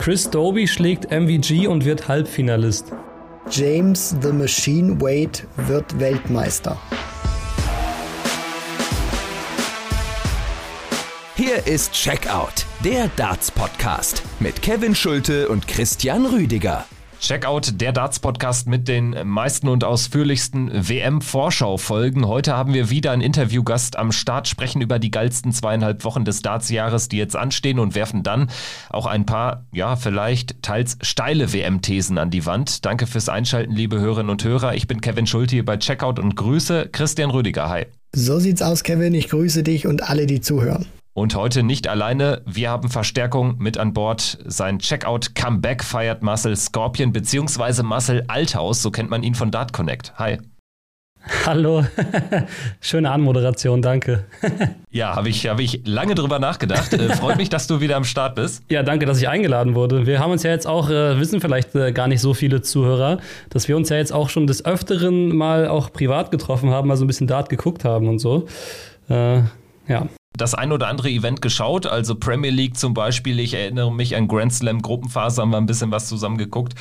Chris Doby schlägt MVG und wird Halbfinalist. James the Machine Wade wird Weltmeister. Hier ist Checkout, der Darts-Podcast mit Kevin Schulte und Christian Rüdiger. Checkout, der Darts-Podcast mit den meisten und ausführlichsten WM-Vorschau-Folgen. Heute haben wir wieder einen Interviewgast am Start, sprechen über die geilsten zweieinhalb Wochen des Darts-Jahres, die jetzt anstehen und werfen dann auch ein paar, ja, vielleicht teils steile WM-Thesen an die Wand. Danke fürs Einschalten, liebe Hörerinnen und Hörer. Ich bin Kevin Schulte hier bei Checkout und grüße Christian Rüdiger. Hi. So sieht's aus, Kevin. Ich grüße dich und alle, die zuhören. Und heute nicht alleine. Wir haben Verstärkung mit an Bord. Sein Checkout-Comeback feiert Marcel Scorpion bzw. Marcel Althaus. So kennt man ihn von Dart Connect. Hi. Hallo, schöne Anmoderation, danke. ja, habe ich, hab ich lange drüber nachgedacht. Äh, freut mich, dass du wieder am Start bist. Ja, danke, dass ich eingeladen wurde. Wir haben uns ja jetzt auch, äh, wissen vielleicht äh, gar nicht so viele Zuhörer, dass wir uns ja jetzt auch schon des Öfteren mal auch privat getroffen haben, mal so ein bisschen Dart geguckt haben und so. Äh, ja das ein oder andere Event geschaut, also Premier League zum Beispiel. Ich erinnere mich an Grand Slam Gruppenphase, haben wir ein bisschen was zusammen geguckt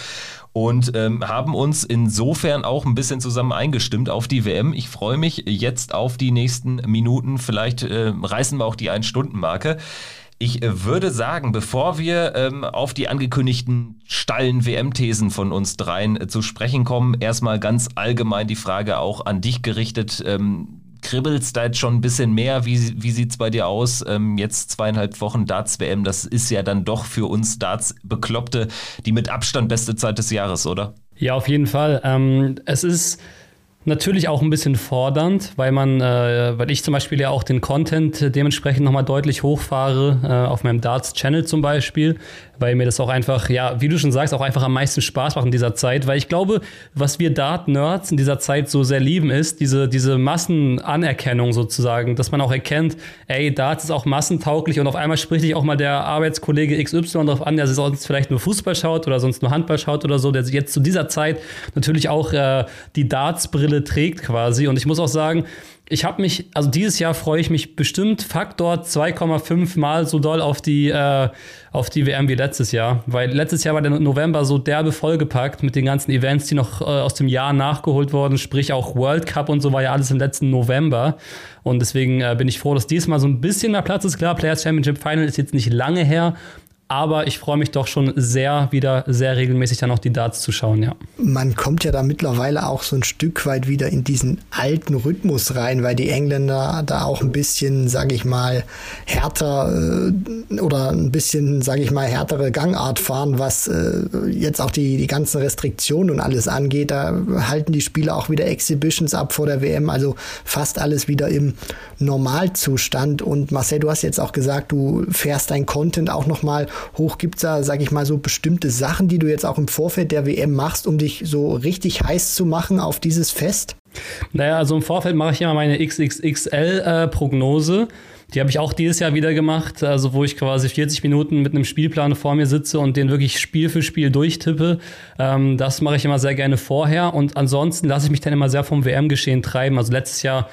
und ähm, haben uns insofern auch ein bisschen zusammen eingestimmt auf die WM. Ich freue mich jetzt auf die nächsten Minuten. Vielleicht äh, reißen wir auch die Ein-Stunden-Marke. Ich äh, würde sagen, bevor wir ähm, auf die angekündigten stallen WM-Thesen von uns dreien äh, zu sprechen kommen, erstmal ganz allgemein die Frage auch an dich gerichtet. Ähm, kribbelst da jetzt schon ein bisschen mehr? Wie, wie sieht es bei dir aus? Ähm, jetzt zweieinhalb Wochen Darts-WM, das ist ja dann doch für uns Darts-Bekloppte die mit Abstand beste Zeit des Jahres, oder? Ja, auf jeden Fall. Ähm, es ist Natürlich auch ein bisschen fordernd, weil man, äh, weil ich zum Beispiel ja auch den Content dementsprechend nochmal deutlich hochfahre, äh, auf meinem Darts-Channel zum Beispiel, weil mir das auch einfach, ja, wie du schon sagst, auch einfach am meisten Spaß macht in dieser Zeit, weil ich glaube, was wir Dart-Nerds in dieser Zeit so sehr lieben, ist diese, diese Massenanerkennung sozusagen, dass man auch erkennt, ey, Darts ist auch massentauglich und auf einmal spricht dich auch mal der Arbeitskollege XY darauf an, der sonst vielleicht nur Fußball schaut oder sonst nur Handball schaut oder so, der jetzt zu dieser Zeit natürlich auch äh, die Darts-Brille Brille trägt quasi. Und ich muss auch sagen, ich habe mich, also dieses Jahr freue ich mich bestimmt Faktor 2,5 Mal so doll auf die, äh, auf die WM wie letztes Jahr. Weil letztes Jahr war der November so derbe vollgepackt mit den ganzen Events, die noch äh, aus dem Jahr nachgeholt wurden. Sprich auch World Cup und so war ja alles im letzten November. Und deswegen äh, bin ich froh, dass diesmal so ein bisschen mehr Platz ist. Klar, Players Championship Final ist jetzt nicht lange her, aber ich freue mich doch schon sehr, wieder sehr regelmäßig dann auch die Darts zu schauen, ja. Man kommt ja da mittlerweile auch so ein Stück weit wieder in diesen alten Rhythmus rein, weil die Engländer da auch ein bisschen, sage ich mal, härter äh, oder ein bisschen, sage ich mal, härtere Gangart fahren, was äh, jetzt auch die, die ganzen Restriktionen und alles angeht. Da halten die Spieler auch wieder Exhibitions ab vor der WM, also fast alles wieder im Normalzustand. Und Marcel, du hast jetzt auch gesagt, du fährst dein Content auch nochmal hoch? Gibt es da, sag ich mal, so bestimmte Sachen, die du jetzt auch im Vorfeld der WM machst, um dich so richtig heiß zu machen auf dieses Fest? Naja, also im Vorfeld mache ich immer meine XXXL-Prognose. Äh, die habe ich auch dieses Jahr wieder gemacht, also wo ich quasi 40 Minuten mit einem Spielplan vor mir sitze und den wirklich Spiel für Spiel durchtippe. Ähm, das mache ich immer sehr gerne vorher und ansonsten lasse ich mich dann immer sehr vom WM-Geschehen treiben. Also letztes Jahr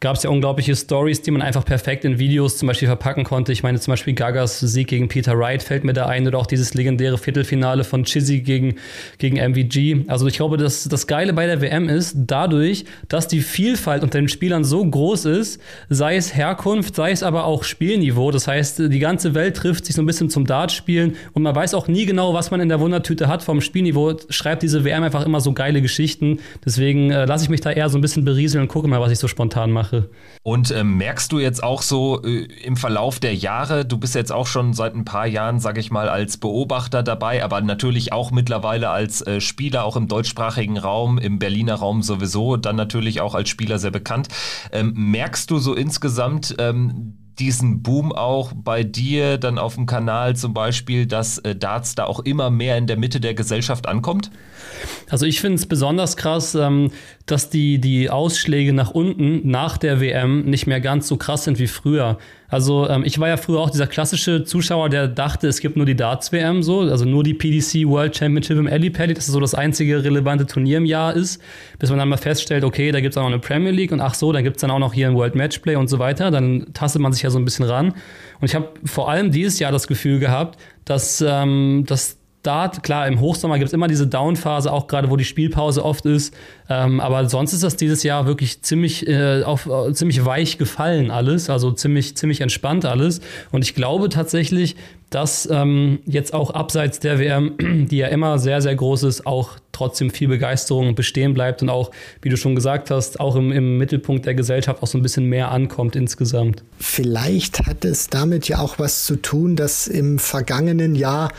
gab es ja unglaubliche Stories, die man einfach perfekt in Videos zum Beispiel verpacken konnte. Ich meine zum Beispiel Gagas Sieg gegen Peter Wright fällt mir da ein oder auch dieses legendäre Viertelfinale von Chizzy gegen, gegen MVG. Also ich glaube, dass das Geile bei der WM ist, dadurch, dass die Vielfalt unter den Spielern so groß ist, sei es Herkunft, sei es aber auch Spielniveau. Das heißt, die ganze Welt trifft sich so ein bisschen zum Dartspielen und man weiß auch nie genau, was man in der Wundertüte hat vom Spielniveau. Schreibt diese WM einfach immer so geile Geschichten. Deswegen äh, lasse ich mich da eher so ein bisschen berieseln und gucke mal, was ich so spontan mache. Sache. Und äh, merkst du jetzt auch so äh, im Verlauf der Jahre, du bist jetzt auch schon seit ein paar Jahren, sag ich mal, als Beobachter dabei, aber natürlich auch mittlerweile als äh, Spieler, auch im deutschsprachigen Raum, im Berliner Raum sowieso, dann natürlich auch als Spieler sehr bekannt. Ähm, merkst du so insgesamt, ähm, diesen Boom auch bei dir dann auf dem Kanal zum Beispiel, dass äh, Darts da auch immer mehr in der Mitte der Gesellschaft ankommt? Also ich finde es besonders krass, ähm, dass die, die Ausschläge nach unten nach der WM nicht mehr ganz so krass sind wie früher. Also ähm, ich war ja früher auch dieser klassische Zuschauer, der dachte, es gibt nur die Darts-WM so, also nur die PDC World Championship im Alley Pally, dass es so das einzige relevante Turnier im Jahr ist, bis man dann mal feststellt, okay, da gibt es auch noch eine Premier League und ach so, dann gibt es dann auch noch hier ein World Matchplay und so weiter. Dann tastet man sich ja so ein bisschen ran. Und ich habe vor allem dieses Jahr das Gefühl gehabt, dass, ähm, dass Start, klar, im Hochsommer gibt es immer diese Downphase, auch gerade wo die Spielpause oft ist. Ähm, aber sonst ist das dieses Jahr wirklich ziemlich, äh, auf, äh, ziemlich weich gefallen alles, also ziemlich, ziemlich entspannt alles. Und ich glaube tatsächlich, dass ähm, jetzt auch abseits der WM, die ja immer sehr, sehr groß ist, auch trotzdem viel Begeisterung bestehen bleibt und auch, wie du schon gesagt hast, auch im, im Mittelpunkt der Gesellschaft auch so ein bisschen mehr ankommt insgesamt. Vielleicht hat es damit ja auch was zu tun, dass im vergangenen Jahr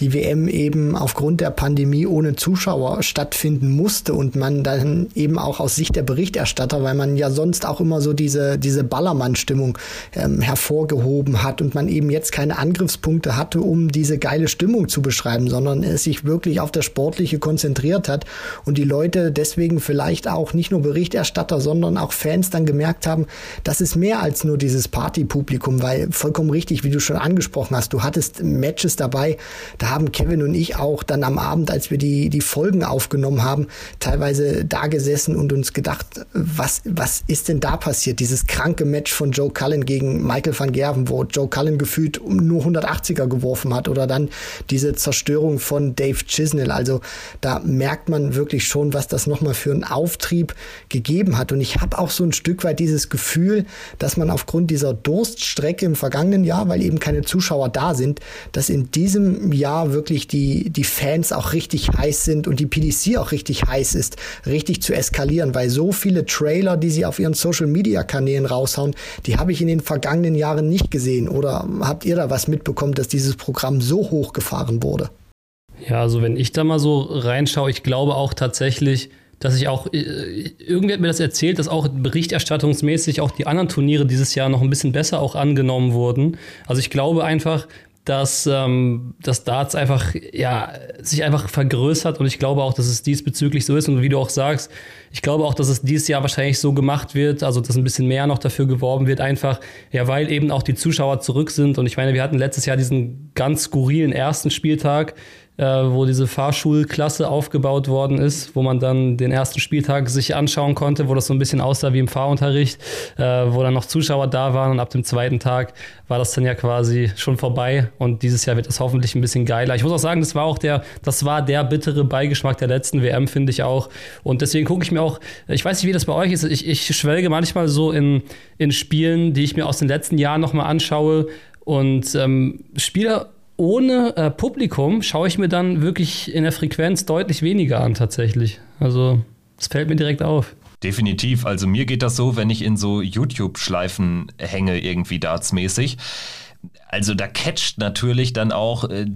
die WM eben aufgrund der Pandemie ohne Zuschauer stattfinden musste und man dann eben auch aus Sicht der Berichterstatter, weil man ja sonst auch immer so diese, diese Ballermann-Stimmung ähm, hervorgehoben hat und man eben jetzt keine Angriffspunkte Punkte hatte, um diese geile Stimmung zu beschreiben, sondern es sich wirklich auf das Sportliche konzentriert hat und die Leute deswegen vielleicht auch nicht nur Berichterstatter, sondern auch Fans dann gemerkt haben, das ist mehr als nur dieses Partypublikum, weil vollkommen richtig, wie du schon angesprochen hast, du hattest Matches dabei, da haben Kevin und ich auch dann am Abend, als wir die, die Folgen aufgenommen haben, teilweise da gesessen und uns gedacht, was, was ist denn da passiert? Dieses kranke Match von Joe Cullen gegen Michael van Gerven, wo Joe Cullen gefühlt nur 180 80er geworfen hat oder dann diese Zerstörung von Dave Chisnell. Also da merkt man wirklich schon, was das nochmal für einen Auftrieb gegeben hat. Und ich habe auch so ein Stück weit dieses Gefühl, dass man aufgrund dieser Durststrecke im vergangenen Jahr, weil eben keine Zuschauer da sind, dass in diesem Jahr wirklich die, die Fans auch richtig heiß sind und die PDC auch richtig heiß ist, richtig zu eskalieren, weil so viele Trailer, die sie auf ihren Social Media Kanälen raushauen, die habe ich in den vergangenen Jahren nicht gesehen. Oder habt ihr da was mitbekommen? dass dieses Programm so hochgefahren wurde. Ja, also wenn ich da mal so reinschaue, ich glaube auch tatsächlich, dass ich auch, äh, irgendwer hat mir das erzählt, dass auch berichterstattungsmäßig auch die anderen Turniere dieses Jahr noch ein bisschen besser auch angenommen wurden. Also ich glaube einfach, dass ähm, das Darts einfach, ja, sich einfach vergrößert. Und ich glaube auch, dass es diesbezüglich so ist. Und wie du auch sagst, ich glaube auch, dass es dieses Jahr wahrscheinlich so gemacht wird, also dass ein bisschen mehr noch dafür geworben wird, einfach, ja, weil eben auch die Zuschauer zurück sind. Und ich meine, wir hatten letztes Jahr diesen ganz skurrilen ersten Spieltag, äh, wo diese Fahrschulklasse aufgebaut worden ist, wo man dann den ersten Spieltag sich anschauen konnte, wo das so ein bisschen aussah wie im Fahrunterricht, äh, wo dann noch Zuschauer da waren und ab dem zweiten Tag war das dann ja quasi schon vorbei und dieses Jahr wird das hoffentlich ein bisschen geiler. Ich muss auch sagen, das war auch der, das war der bittere Beigeschmack der letzten WM, finde ich auch. Und deswegen gucke ich mir auch, ich weiß nicht, wie das bei euch ist, ich, ich schwelge manchmal so in, in Spielen, die ich mir aus den letzten Jahren nochmal anschaue und ähm, Spieler ohne äh, Publikum schaue ich mir dann wirklich in der Frequenz deutlich weniger an tatsächlich. Also das fällt mir direkt auf. Definitiv. Also mir geht das so, wenn ich in so YouTube-Schleifen hänge, irgendwie dartsmäßig. Also da catcht natürlich dann auch äh,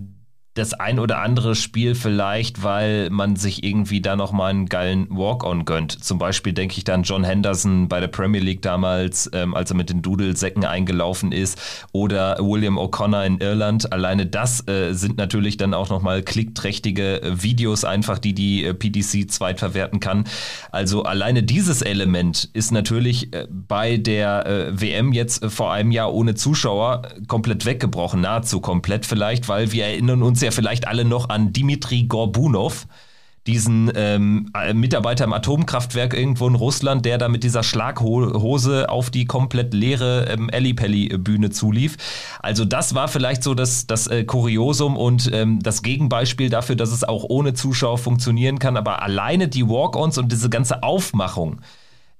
das ein oder andere Spiel vielleicht, weil man sich irgendwie da nochmal einen geilen Walk-on gönnt. Zum Beispiel denke ich dann John Henderson bei der Premier League damals, ähm, als er mit den Dudelsäcken eingelaufen ist, oder William O'Connor in Irland. Alleine das äh, sind natürlich dann auch nochmal klickträchtige äh, Videos einfach, die die äh, PDC zweitverwerten kann. Also alleine dieses Element ist natürlich äh, bei der äh, WM jetzt äh, vor einem Jahr ohne Zuschauer komplett weggebrochen, nahezu komplett vielleicht, weil wir erinnern uns ja ja vielleicht alle noch an Dimitri Gorbunov, diesen ähm, Mitarbeiter im Atomkraftwerk irgendwo in Russland, der da mit dieser Schlaghose auf die komplett leere ähm, Ellipelli-Bühne zulief. Also das war vielleicht so das, das äh, Kuriosum und ähm, das Gegenbeispiel dafür, dass es auch ohne Zuschauer funktionieren kann. Aber alleine die Walk-ons und diese ganze Aufmachung,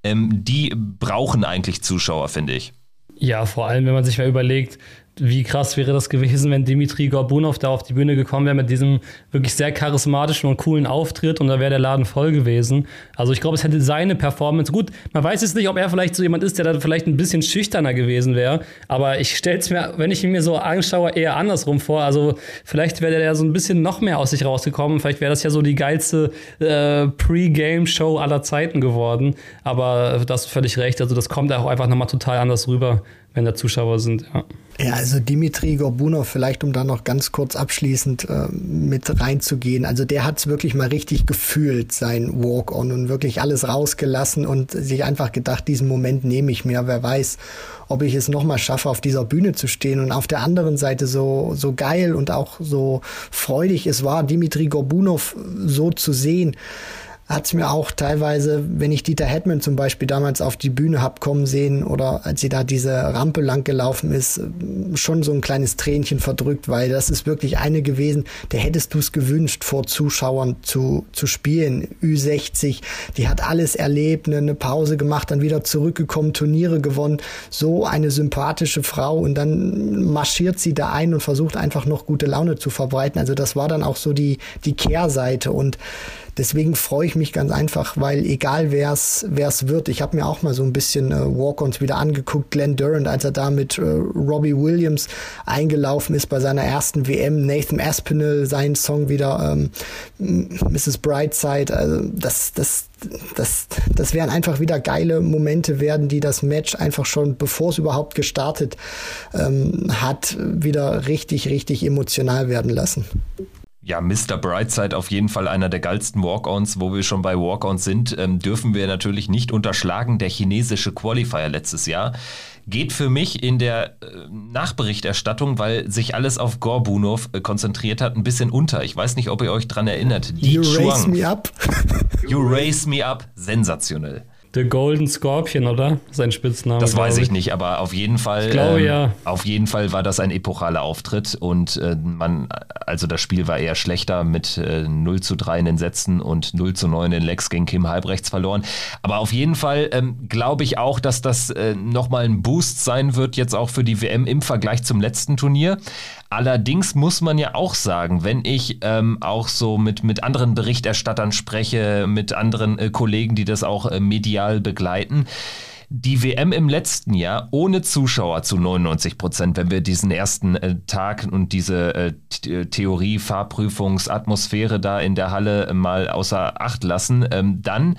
ähm, die brauchen eigentlich Zuschauer, finde ich. Ja, vor allem, wenn man sich mal überlegt, wie krass wäre das gewesen, wenn Dimitri Gorbunov da auf die Bühne gekommen wäre mit diesem wirklich sehr charismatischen und coolen Auftritt und da wäre der Laden voll gewesen. Also ich glaube, es hätte seine Performance. Gut, man weiß jetzt nicht, ob er vielleicht so jemand ist, der da vielleicht ein bisschen schüchterner gewesen wäre, aber ich stelle es mir, wenn ich ihn mir so anschaue, eher andersrum vor. Also vielleicht wäre der ja so ein bisschen noch mehr aus sich rausgekommen. Vielleicht wäre das ja so die geilste äh, Pre-Game-Show aller Zeiten geworden. Aber du hast völlig recht. Also das kommt auch einfach nochmal total anders rüber, wenn da Zuschauer sind. Ja. Ja, also Dimitri Gorbunov, vielleicht um da noch ganz kurz abschließend äh, mit reinzugehen. Also der hat es wirklich mal richtig gefühlt, sein Walk-on und wirklich alles rausgelassen und sich einfach gedacht, diesen Moment nehme ich mir. Wer weiß, ob ich es nochmal schaffe, auf dieser Bühne zu stehen. Und auf der anderen Seite so, so geil und auch so freudig es war, Dimitri Gorbunov so zu sehen hat es mir auch teilweise, wenn ich Dieter Hetman zum Beispiel damals auf die Bühne hab kommen sehen oder als sie da diese Rampe lang gelaufen ist, schon so ein kleines Tränchen verdrückt, weil das ist wirklich eine gewesen, der hättest du es gewünscht, vor Zuschauern zu, zu spielen. Ü60, die hat alles erlebt, eine, eine Pause gemacht, dann wieder zurückgekommen, Turniere gewonnen. So eine sympathische Frau und dann marschiert sie da ein und versucht einfach noch gute Laune zu verbreiten. Also das war dann auch so die, die Kehrseite und Deswegen freue ich mich ganz einfach, weil egal wer es wird, ich habe mir auch mal so ein bisschen äh, Walk-ons wieder angeguckt, Glenn Durant, als er da mit äh, Robbie Williams eingelaufen ist bei seiner ersten WM, Nathan Aspinall, sein Song wieder ähm, Mrs. Brightside, also das, das, das, das werden einfach wieder geile Momente werden, die das Match einfach schon, bevor es überhaupt gestartet ähm, hat, wieder richtig, richtig emotional werden lassen. Ja, Mr. Brightside auf jeden Fall einer der geilsten Walk-Ons. Wo wir schon bei Walk-Ons sind, ähm, dürfen wir natürlich nicht unterschlagen. Der chinesische Qualifier letztes Jahr geht für mich in der äh, Nachberichterstattung, weil sich alles auf Gorbunov äh, konzentriert hat, ein bisschen unter. Ich weiß nicht, ob ihr euch dran erinnert. Die you Chuang. raise me up. you raise me up. Sensationell. The Golden Scorpion, oder? Sein Spitzname. Das weiß ich, ich nicht, aber auf jeden Fall. Ich glaube ähm, ja. Auf jeden Fall war das ein epochaler Auftritt und äh, man, also das Spiel war eher schlechter mit äh, 0 zu 3 in den Sätzen und 0 zu 9 in Lex gegen Kim Halbrechts verloren. Aber auf jeden Fall ähm, glaube ich auch, dass das äh, nochmal ein Boost sein wird, jetzt auch für die WM im Vergleich zum letzten Turnier. Allerdings muss man ja auch sagen, wenn ich ähm, auch so mit, mit anderen Berichterstattern spreche, mit anderen äh, Kollegen, die das auch äh, medial begleiten, die WM im letzten Jahr ohne Zuschauer zu 99 Prozent, wenn wir diesen ersten äh, Tag und diese äh, Theorie, Fahrprüfungsatmosphäre da in der Halle mal außer Acht lassen, ähm, dann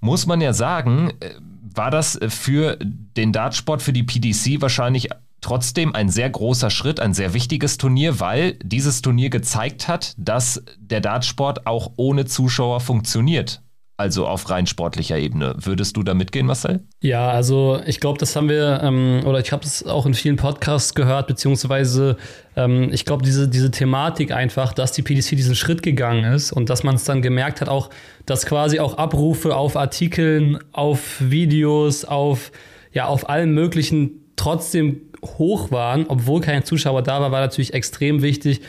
muss man ja sagen, äh, war das für den Dartsport, für die PDC wahrscheinlich trotzdem ein sehr großer Schritt, ein sehr wichtiges Turnier, weil dieses Turnier gezeigt hat, dass der Dartsport auch ohne Zuschauer funktioniert. Also auf rein sportlicher Ebene. Würdest du da mitgehen, Marcel? Ja, also ich glaube, das haben wir, ähm, oder ich habe das auch in vielen Podcasts gehört, beziehungsweise ähm, ich glaube, diese, diese Thematik einfach, dass die PDC diesen Schritt gegangen ist und dass man es dann gemerkt hat, auch, dass quasi auch Abrufe auf Artikeln, auf Videos, auf, ja, auf allen möglichen trotzdem hoch waren, obwohl kein Zuschauer da war, war natürlich extrem wichtig.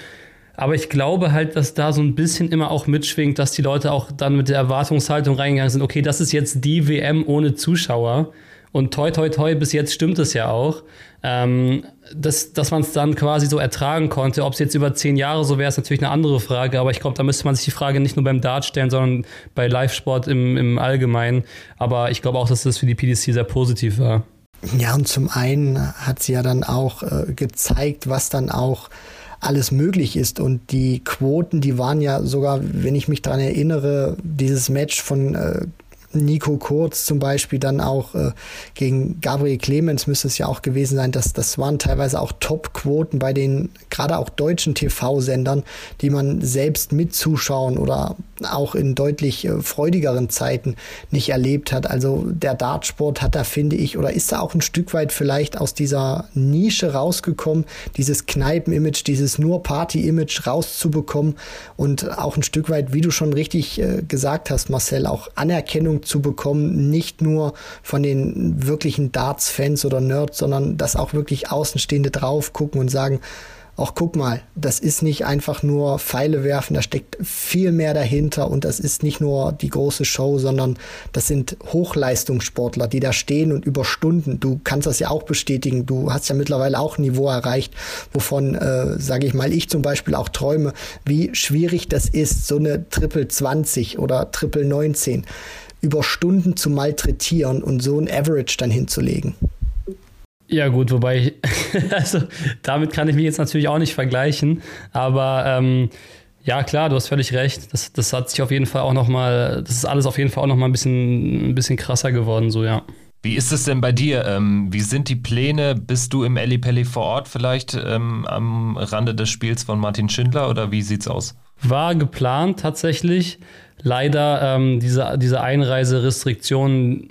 Aber ich glaube halt, dass da so ein bisschen immer auch mitschwingt, dass die Leute auch dann mit der Erwartungshaltung reingegangen sind, okay, das ist jetzt die WM ohne Zuschauer. Und toi, toi, toi, bis jetzt stimmt es ja auch. Ähm, dass dass man es dann quasi so ertragen konnte. Ob es jetzt über zehn Jahre so wäre, ist natürlich eine andere Frage. Aber ich glaube, da müsste man sich die Frage nicht nur beim Dart stellen, sondern bei Live-Sport im, im Allgemeinen. Aber ich glaube auch, dass das für die PDC sehr positiv war. Ja, und zum einen hat sie ja dann auch äh, gezeigt, was dann auch alles möglich ist. Und die Quoten, die waren ja sogar, wenn ich mich daran erinnere, dieses Match von äh, Nico Kurz zum Beispiel dann auch äh, gegen Gabriel Clemens müsste es ja auch gewesen sein, dass das waren teilweise auch Top-Quoten bei den gerade auch deutschen TV-Sendern, die man selbst mit Zuschauen oder auch in deutlich äh, freudigeren Zeiten nicht erlebt hat. Also der Dartsport hat da, finde ich, oder ist da auch ein Stück weit vielleicht aus dieser Nische rausgekommen, dieses Kneipen-Image, dieses nur Party-Image rauszubekommen und auch ein Stück weit, wie du schon richtig äh, gesagt hast, Marcel, auch Anerkennung zu bekommen, nicht nur von den wirklichen Darts-Fans oder Nerds, sondern dass auch wirklich Außenstehende drauf gucken und sagen, auch guck mal, das ist nicht einfach nur Pfeile werfen, da steckt viel mehr dahinter und das ist nicht nur die große Show, sondern das sind Hochleistungssportler, die da stehen und über Stunden, du kannst das ja auch bestätigen, du hast ja mittlerweile auch ein Niveau erreicht, wovon, äh, sage ich mal, ich zum Beispiel auch träume, wie schwierig das ist, so eine Triple 20 oder Triple 19 über Stunden zu malträtieren und so ein Average dann hinzulegen. Ja, gut, wobei, ich, also damit kann ich mich jetzt natürlich auch nicht vergleichen, aber ähm, ja, klar, du hast völlig recht. Das, das hat sich auf jeden Fall auch nochmal, das ist alles auf jeden Fall auch nochmal ein bisschen, ein bisschen krasser geworden, so, ja. Wie ist es denn bei dir? Ähm, wie sind die Pläne? Bist du im Pelli vor Ort vielleicht ähm, am Rande des Spiels von Martin Schindler oder wie sieht's aus? War geplant tatsächlich. Leider ähm, diese, diese Einreiserestriktionen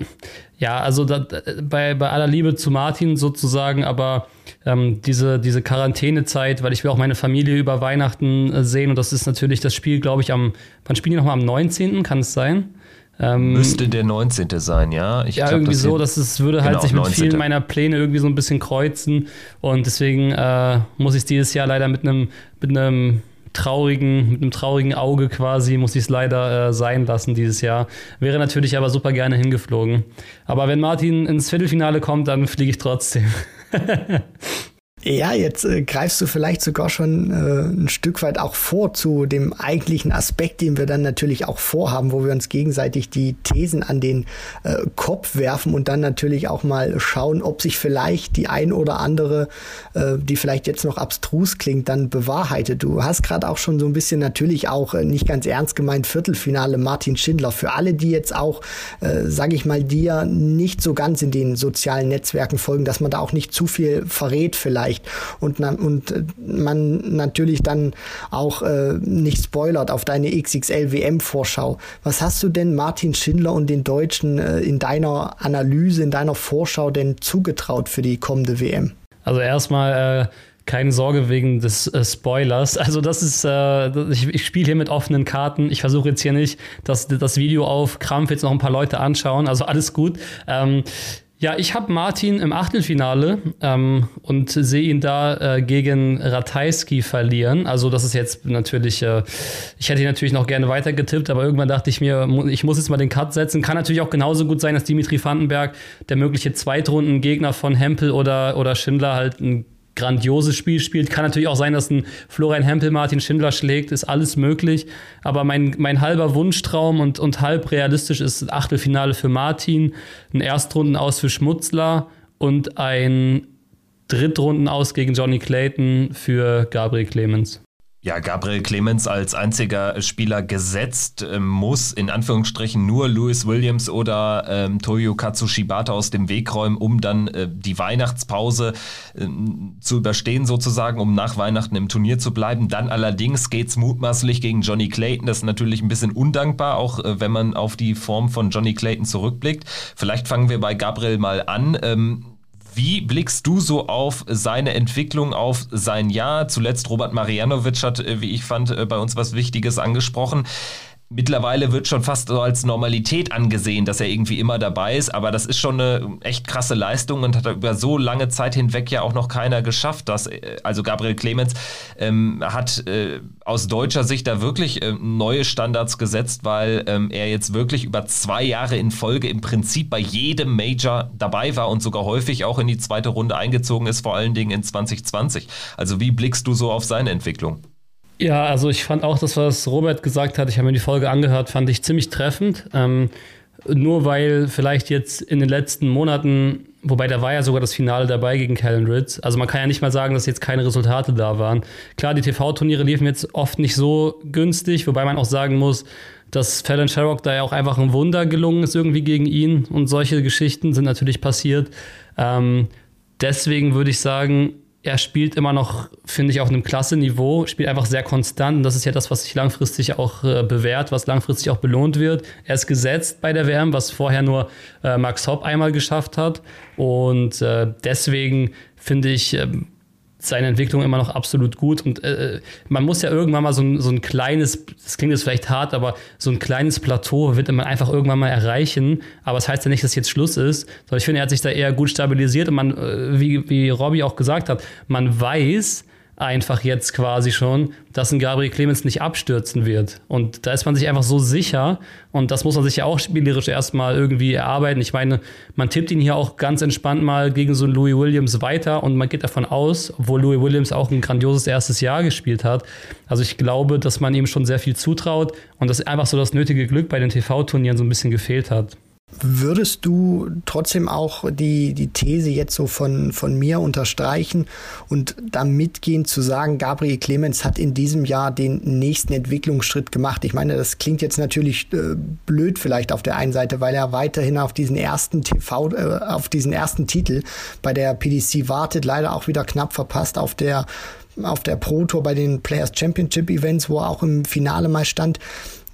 ja, also da, bei, bei aller Liebe zu Martin sozusagen, aber ähm, diese, diese Quarantänezeit, weil ich will auch meine Familie über Weihnachten äh, sehen und das ist natürlich das Spiel, glaube ich, am, wann spielen die nochmal? Am 19. kann es sein? Ähm, Müsste der 19. sein, ja? Ich ja, glaub, irgendwie so, dass es würde halt genau, sich mit 19. vielen meiner Pläne irgendwie so ein bisschen kreuzen und deswegen äh, muss ich dieses Jahr leider mit einem mit einem traurigen, mit einem traurigen Auge quasi, muss ich es leider äh, sein lassen dieses Jahr. Wäre natürlich aber super gerne hingeflogen. Aber wenn Martin ins Viertelfinale kommt, dann fliege ich trotzdem. Ja, jetzt äh, greifst du vielleicht sogar schon äh, ein Stück weit auch vor zu dem eigentlichen Aspekt, den wir dann natürlich auch vorhaben, wo wir uns gegenseitig die Thesen an den äh, Kopf werfen und dann natürlich auch mal schauen, ob sich vielleicht die ein oder andere, äh, die vielleicht jetzt noch abstrus klingt, dann bewahrheitet. Du hast gerade auch schon so ein bisschen natürlich auch äh, nicht ganz ernst gemeint Viertelfinale Martin Schindler. Für alle, die jetzt auch, äh, sage ich mal, dir nicht so ganz in den sozialen Netzwerken folgen, dass man da auch nicht zu viel verrät vielleicht vielleicht und, und äh, man natürlich dann auch äh, nicht spoilert auf deine XXL WM-Vorschau. Was hast du denn Martin Schindler und den Deutschen äh, in deiner Analyse, in deiner Vorschau denn zugetraut für die kommende WM? Also erstmal äh keine Sorge wegen des äh, Spoilers. Also das ist, äh, ich, ich spiele hier mit offenen Karten. Ich versuche jetzt hier nicht, dass das Video auf Krampf jetzt noch ein paar Leute anschauen. Also alles gut. Ähm, ja, ich habe Martin im Achtelfinale ähm, und sehe ihn da äh, gegen Ratajski verlieren. Also das ist jetzt natürlich, äh, ich hätte ihn natürlich noch gerne weiter getippt, aber irgendwann dachte ich mir, ich muss jetzt mal den Cut setzen. Kann natürlich auch genauso gut sein, dass Dimitri Vandenberg, der mögliche Zweitrundengegner von Hempel oder, oder Schindler, halt ein grandioses Spiel spielt. Kann natürlich auch sein, dass ein Florian Hempel Martin Schindler schlägt, ist alles möglich. Aber mein, mein halber Wunschtraum und, und halb realistisch ist ein Achtelfinale für Martin, ein Erstrunden aus für Schmutzler und ein Drittrunden aus gegen Johnny Clayton für Gabriel Clemens. Ja, Gabriel Clemens als einziger Spieler gesetzt äh, muss in Anführungsstrichen nur Louis Williams oder ähm, Toyo Katsushibata aus dem Weg räumen, um dann äh, die Weihnachtspause äh, zu überstehen sozusagen, um nach Weihnachten im Turnier zu bleiben. Dann allerdings geht's mutmaßlich gegen Johnny Clayton. Das ist natürlich ein bisschen undankbar, auch äh, wenn man auf die Form von Johnny Clayton zurückblickt. Vielleicht fangen wir bei Gabriel mal an. Ähm, wie blickst du so auf seine Entwicklung, auf sein Jahr? Zuletzt Robert Marianovic hat, äh, wie ich fand, äh, bei uns was Wichtiges angesprochen mittlerweile wird schon fast so als Normalität angesehen, dass er irgendwie immer dabei ist. Aber das ist schon eine echt krasse Leistung und hat über so lange Zeit hinweg ja auch noch keiner geschafft. Dass, äh, also Gabriel Clemens ähm, hat äh, aus deutscher Sicht da wirklich äh, neue Standards gesetzt, weil ähm, er jetzt wirklich über zwei Jahre in Folge im Prinzip bei jedem Major dabei war und sogar häufig auch in die zweite Runde eingezogen ist, vor allen Dingen in 2020. Also wie blickst du so auf seine Entwicklung? Ja, also ich fand auch das, was Robert gesagt hat, ich habe mir die Folge angehört, fand ich ziemlich treffend. Ähm, nur weil vielleicht jetzt in den letzten Monaten, wobei da war ja sogar das Finale dabei gegen Callan Ritz, also man kann ja nicht mal sagen, dass jetzt keine Resultate da waren. Klar, die TV-Turniere liefen jetzt oft nicht so günstig, wobei man auch sagen muss, dass Fallon Sherrock da ja auch einfach ein Wunder gelungen ist irgendwie gegen ihn und solche Geschichten sind natürlich passiert. Ähm, deswegen würde ich sagen, er spielt immer noch, finde ich, auf einem klasse Niveau, spielt einfach sehr konstant. Und das ist ja das, was sich langfristig auch äh, bewährt, was langfristig auch belohnt wird. Er ist gesetzt bei der WM, was vorher nur äh, Max Hopp einmal geschafft hat. Und äh, deswegen finde ich, ähm, seine Entwicklung immer noch absolut gut. Und äh, man muss ja irgendwann mal so ein, so ein kleines, das klingt jetzt vielleicht hart, aber so ein kleines Plateau wird man einfach irgendwann mal erreichen. Aber es das heißt ja nicht, dass jetzt Schluss ist. Sondern ich finde, er hat sich da eher gut stabilisiert und man, äh, wie, wie Robbie auch gesagt hat, man weiß, einfach jetzt quasi schon, dass ein Gabriel Clemens nicht abstürzen wird. Und da ist man sich einfach so sicher. Und das muss man sich ja auch spielerisch erstmal irgendwie erarbeiten. Ich meine, man tippt ihn hier auch ganz entspannt mal gegen so einen Louis Williams weiter und man geht davon aus, obwohl Louis Williams auch ein grandioses erstes Jahr gespielt hat. Also ich glaube, dass man ihm schon sehr viel zutraut und dass einfach so das nötige Glück bei den TV-Turnieren so ein bisschen gefehlt hat. Würdest du trotzdem auch die, die These jetzt so von, von mir unterstreichen und da mitgehen zu sagen, Gabriel Clemens hat in diesem Jahr den nächsten Entwicklungsschritt gemacht? Ich meine, das klingt jetzt natürlich äh, blöd vielleicht auf der einen Seite, weil er weiterhin auf diesen ersten TV, äh, auf diesen ersten Titel bei der PDC wartet, leider auch wieder knapp verpasst auf der auf der Pro Tour bei den Players Championship Events, wo er auch im Finale mal stand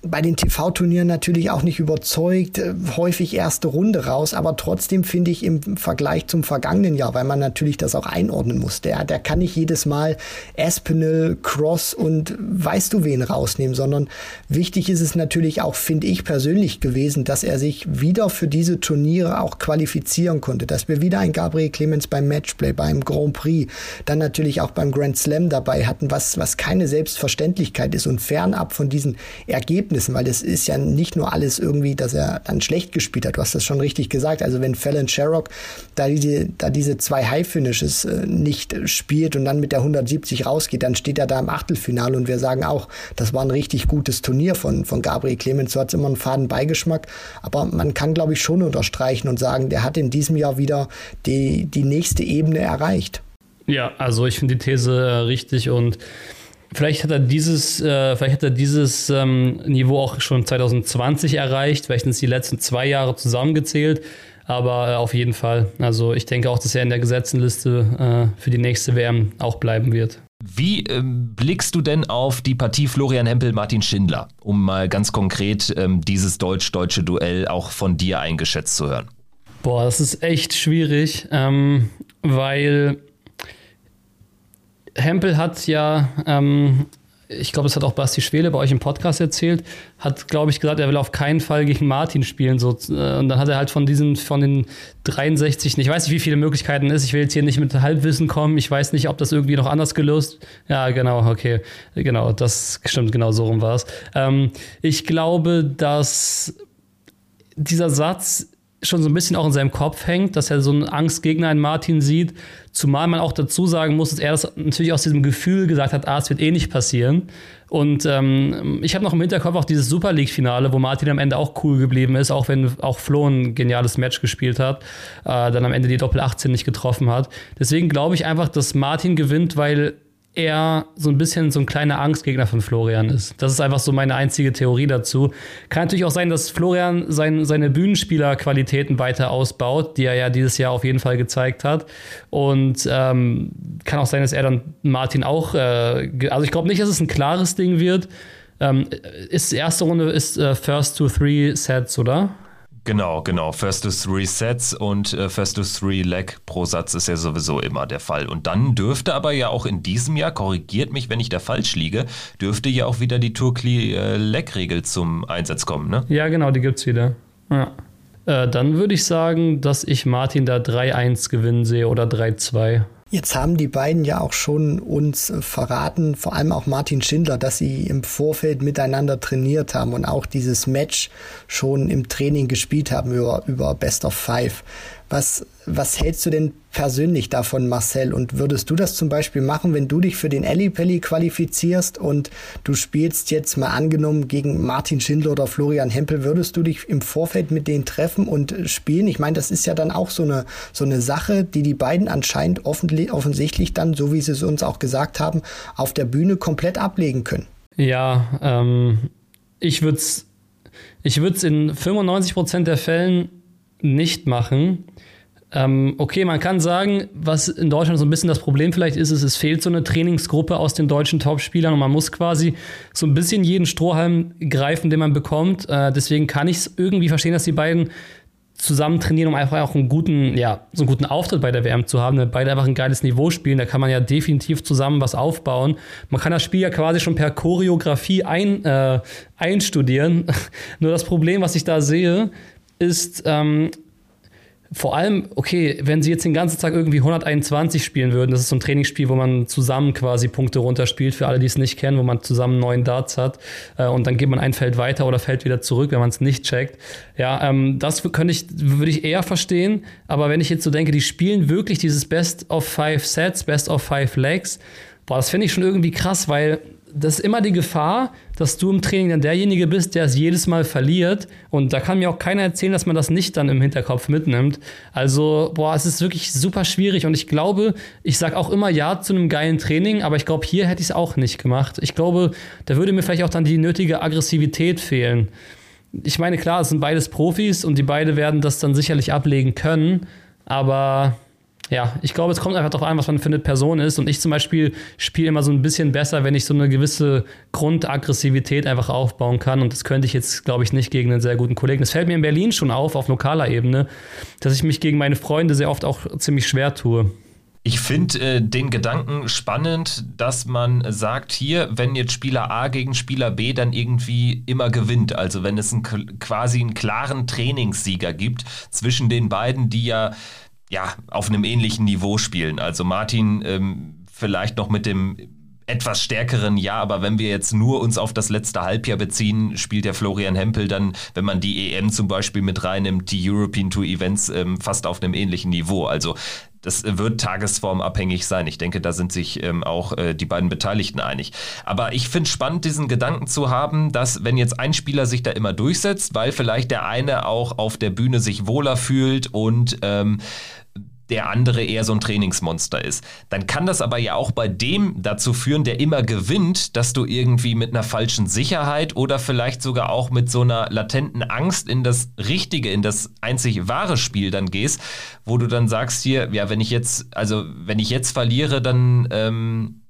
bei den TV-Turnieren natürlich auch nicht überzeugt, äh, häufig erste Runde raus, aber trotzdem finde ich im Vergleich zum vergangenen Jahr, weil man natürlich das auch einordnen muss, der, der kann nicht jedes Mal Espinel, Cross und weißt du wen rausnehmen, sondern wichtig ist es natürlich auch, finde ich persönlich gewesen, dass er sich wieder für diese Turniere auch qualifizieren konnte, dass wir wieder ein Gabriel Clemens beim Matchplay, beim Grand Prix, dann natürlich auch beim Grand Slam dabei hatten, was, was keine Selbstverständlichkeit ist und fernab von diesen Ergebnissen, weil das ist ja nicht nur alles irgendwie, dass er dann schlecht gespielt hat. Du hast das schon richtig gesagt. Also wenn Fallon Sherrock da diese, da diese zwei High Finishes äh, nicht spielt und dann mit der 170 rausgeht, dann steht er da im Achtelfinale und wir sagen auch, das war ein richtig gutes Turnier von, von Gabriel Clemens. So hat es immer einen faden Beigeschmack. Aber man kann, glaube ich, schon unterstreichen und sagen, der hat in diesem Jahr wieder die, die nächste Ebene erreicht. Ja, also ich finde die These äh, richtig und Vielleicht hat er dieses, äh, vielleicht hat er dieses ähm, Niveau auch schon 2020 erreicht. Vielleicht sind es die letzten zwei Jahre zusammengezählt. Aber äh, auf jeden Fall. Also ich denke auch, dass er in der Gesetzenliste äh, für die nächste WM auch bleiben wird. Wie ähm, blickst du denn auf die Partie Florian Hempel-Martin Schindler, um mal ganz konkret ähm, dieses deutsch-deutsche Duell auch von dir eingeschätzt zu hören? Boah, das ist echt schwierig, ähm, weil Hempel hat ja, ähm, ich glaube, das hat auch Basti Schwele bei euch im Podcast erzählt, hat, glaube ich, gesagt, er will auf keinen Fall gegen Martin spielen. So, äh, und dann hat er halt von diesen, von den 63, ich weiß nicht, wie viele Möglichkeiten es ist. Ich will jetzt hier nicht mit Halbwissen kommen. Ich weiß nicht, ob das irgendwie noch anders gelöst. Ja, genau, okay. Genau, das stimmt, genau so rum war es. Ähm, ich glaube, dass dieser Satz schon so ein bisschen auch in seinem Kopf hängt, dass er so einen Angstgegner in Martin sieht. Zumal man auch dazu sagen muss, dass er das natürlich aus diesem Gefühl gesagt hat, ah, es wird eh nicht passieren. Und ähm, ich habe noch im Hinterkopf auch dieses Super League-Finale, wo Martin am Ende auch cool geblieben ist, auch wenn auch Flo ein geniales Match gespielt hat, äh, dann am Ende die Doppel 18 nicht getroffen hat. Deswegen glaube ich einfach, dass Martin gewinnt, weil er so ein bisschen so ein kleiner Angstgegner von Florian ist. Das ist einfach so meine einzige Theorie dazu. Kann natürlich auch sein, dass Florian sein, seine Bühnenspielerqualitäten weiter ausbaut, die er ja dieses Jahr auf jeden Fall gezeigt hat. Und ähm, kann auch sein, dass er dann Martin auch, äh, also ich glaube nicht, dass es ein klares Ding wird. Ähm, ist die erste Runde ist äh, First to Three Sets, oder? Genau, genau. First to three Sets und äh, First to three Leg pro Satz ist ja sowieso immer der Fall. Und dann dürfte aber ja auch in diesem Jahr, korrigiert mich, wenn ich da falsch liege, dürfte ja auch wieder die Turkey-Leg-Regel zum Einsatz kommen, ne? Ja, genau, die gibt's wieder. Ja. Äh, dann würde ich sagen, dass ich Martin da 3-1 gewinnen sehe oder 3-2. Jetzt haben die beiden ja auch schon uns verraten, vor allem auch Martin Schindler, dass sie im Vorfeld miteinander trainiert haben und auch dieses Match schon im Training gespielt haben über, über Best of Five. Was, was hältst du denn persönlich davon, Marcel? Und würdest du das zum Beispiel machen, wenn du dich für den Ellipelli qualifizierst und du spielst jetzt mal angenommen gegen Martin Schindler oder Florian Hempel, würdest du dich im Vorfeld mit denen treffen und spielen? Ich meine, das ist ja dann auch so eine, so eine Sache, die die beiden anscheinend offensichtlich dann, so wie sie es uns auch gesagt haben, auf der Bühne komplett ablegen können. Ja, ähm, ich würde es ich in 95 Prozent der Fällen nicht machen. Ähm, okay, man kann sagen, was in Deutschland so ein bisschen das Problem vielleicht ist, ist, es fehlt so eine Trainingsgruppe aus den deutschen Topspielern und man muss quasi so ein bisschen jeden Strohhalm greifen, den man bekommt. Äh, deswegen kann ich es irgendwie verstehen, dass die beiden zusammen trainieren, um einfach auch einen guten, ja, so einen guten Auftritt bei der WM zu haben, beide einfach ein geiles Niveau spielen. Da kann man ja definitiv zusammen was aufbauen. Man kann das Spiel ja quasi schon per Choreografie ein, äh, einstudieren. Nur das Problem, was ich da sehe, ist ähm, vor allem, okay, wenn sie jetzt den ganzen Tag irgendwie 121 spielen würden, das ist so ein Trainingsspiel, wo man zusammen quasi Punkte runterspielt, für alle, die es nicht kennen, wo man zusammen neun Darts hat äh, und dann geht man ein Feld weiter oder fällt wieder zurück, wenn man es nicht checkt. Ja, ähm, das könnte ich, würde ich eher verstehen, aber wenn ich jetzt so denke, die spielen wirklich dieses Best of Five Sets, Best of Five Legs, boah, das finde ich schon irgendwie krass, weil das ist immer die Gefahr, dass du im Training dann derjenige bist, der es jedes Mal verliert. Und da kann mir auch keiner erzählen, dass man das nicht dann im Hinterkopf mitnimmt. Also, boah, es ist wirklich super schwierig. Und ich glaube, ich sage auch immer Ja zu einem geilen Training, aber ich glaube, hier hätte ich es auch nicht gemacht. Ich glaube, da würde mir vielleicht auch dann die nötige Aggressivität fehlen. Ich meine, klar, es sind beides Profis und die beide werden das dann sicherlich ablegen können. Aber ja, ich glaube, es kommt einfach darauf an, was man für eine Person ist. Und ich zum Beispiel spiele immer so ein bisschen besser, wenn ich so eine gewisse Grundaggressivität einfach aufbauen kann. Und das könnte ich jetzt, glaube ich, nicht gegen einen sehr guten Kollegen. Das fällt mir in Berlin schon auf, auf lokaler Ebene, dass ich mich gegen meine Freunde sehr oft auch ziemlich schwer tue. Ich finde äh, den Gedanken spannend, dass man sagt, hier, wenn jetzt Spieler A gegen Spieler B dann irgendwie immer gewinnt, also wenn es ein, quasi einen klaren Trainingssieger gibt zwischen den beiden, die ja ja, auf einem ähnlichen Niveau spielen. Also Martin ähm, vielleicht noch mit dem etwas stärkeren Ja, aber wenn wir jetzt nur uns auf das letzte Halbjahr beziehen, spielt der Florian Hempel dann, wenn man die EM zum Beispiel mit reinnimmt, die European Tour Events ähm, fast auf einem ähnlichen Niveau. Also das wird tagesformabhängig sein. Ich denke, da sind sich ähm, auch äh, die beiden Beteiligten einig. Aber ich finde spannend, diesen Gedanken zu haben, dass wenn jetzt ein Spieler sich da immer durchsetzt, weil vielleicht der eine auch auf der Bühne sich wohler fühlt und ähm, der andere eher so ein Trainingsmonster ist. Dann kann das aber ja auch bei dem dazu führen, der immer gewinnt, dass du irgendwie mit einer falschen Sicherheit oder vielleicht sogar auch mit so einer latenten Angst in das richtige, in das einzig wahre Spiel dann gehst, wo du dann sagst hier, ja, wenn ich jetzt, also wenn ich jetzt verliere, dann, ähm,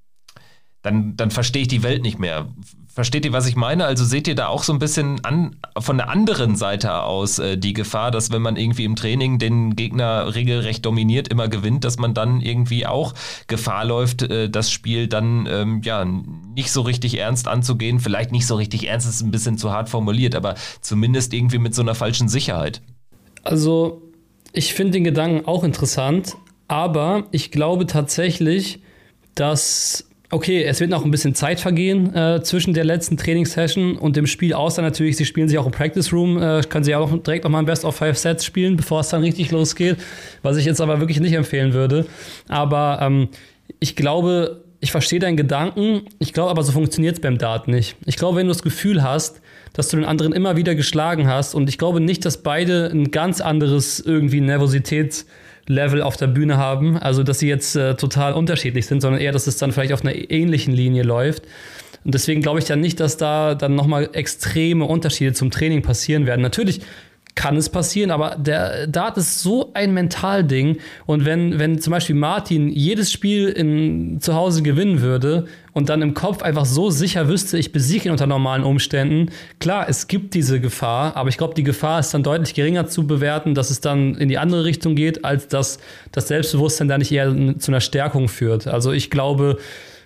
dann, dann verstehe ich die Welt nicht mehr. Versteht ihr, was ich meine? Also seht ihr da auch so ein bisschen an, von der anderen Seite aus äh, die Gefahr, dass wenn man irgendwie im Training den Gegner regelrecht dominiert, immer gewinnt, dass man dann irgendwie auch Gefahr läuft, äh, das Spiel dann ähm, ja nicht so richtig ernst anzugehen. Vielleicht nicht so richtig ernst, ist ein bisschen zu hart formuliert, aber zumindest irgendwie mit so einer falschen Sicherheit. Also ich finde den Gedanken auch interessant, aber ich glaube tatsächlich, dass Okay, es wird noch ein bisschen Zeit vergehen äh, zwischen der letzten Trainingssession und dem Spiel, außer natürlich, sie spielen sich auch im Practice Room, äh, können sie auch direkt nochmal ein Best of Five Sets spielen, bevor es dann richtig losgeht, was ich jetzt aber wirklich nicht empfehlen würde. Aber ähm, ich glaube, ich verstehe deinen Gedanken, ich glaube aber, so funktioniert es beim Dart nicht. Ich glaube, wenn du das Gefühl hast, dass du den anderen immer wieder geschlagen hast und ich glaube nicht, dass beide ein ganz anderes irgendwie Nervositäts- Level auf der Bühne haben. Also, dass sie jetzt äh, total unterschiedlich sind, sondern eher, dass es dann vielleicht auf einer ähnlichen Linie läuft. Und deswegen glaube ich dann nicht, dass da dann nochmal extreme Unterschiede zum Training passieren werden. Natürlich kann es passieren, aber der Dart ist so ein Mentalding. Und wenn, wenn zum Beispiel Martin jedes Spiel in, zu Hause gewinnen würde und dann im Kopf einfach so sicher wüsste, ich besiege ihn unter normalen Umständen, klar, es gibt diese Gefahr, aber ich glaube, die Gefahr ist dann deutlich geringer zu bewerten, dass es dann in die andere Richtung geht, als dass das Selbstbewusstsein da nicht eher zu einer Stärkung führt. Also ich glaube,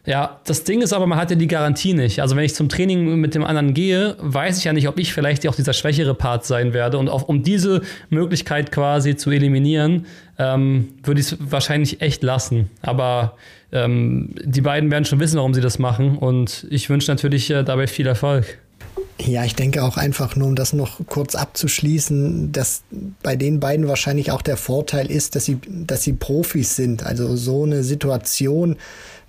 ja, das Ding ist aber, man hat ja die Garantie nicht. Also wenn ich zum Training mit dem anderen gehe, weiß ich ja nicht, ob ich vielleicht auch dieser schwächere Part sein werde. Und auch um diese Möglichkeit quasi zu eliminieren, ähm, würde ich es wahrscheinlich echt lassen. Aber ähm, die beiden werden schon wissen, warum sie das machen. Und ich wünsche natürlich äh, dabei viel Erfolg. Ja, ich denke auch einfach nur, um das noch kurz abzuschließen, dass bei den beiden wahrscheinlich auch der Vorteil ist, dass sie, dass sie Profis sind. Also so eine Situation,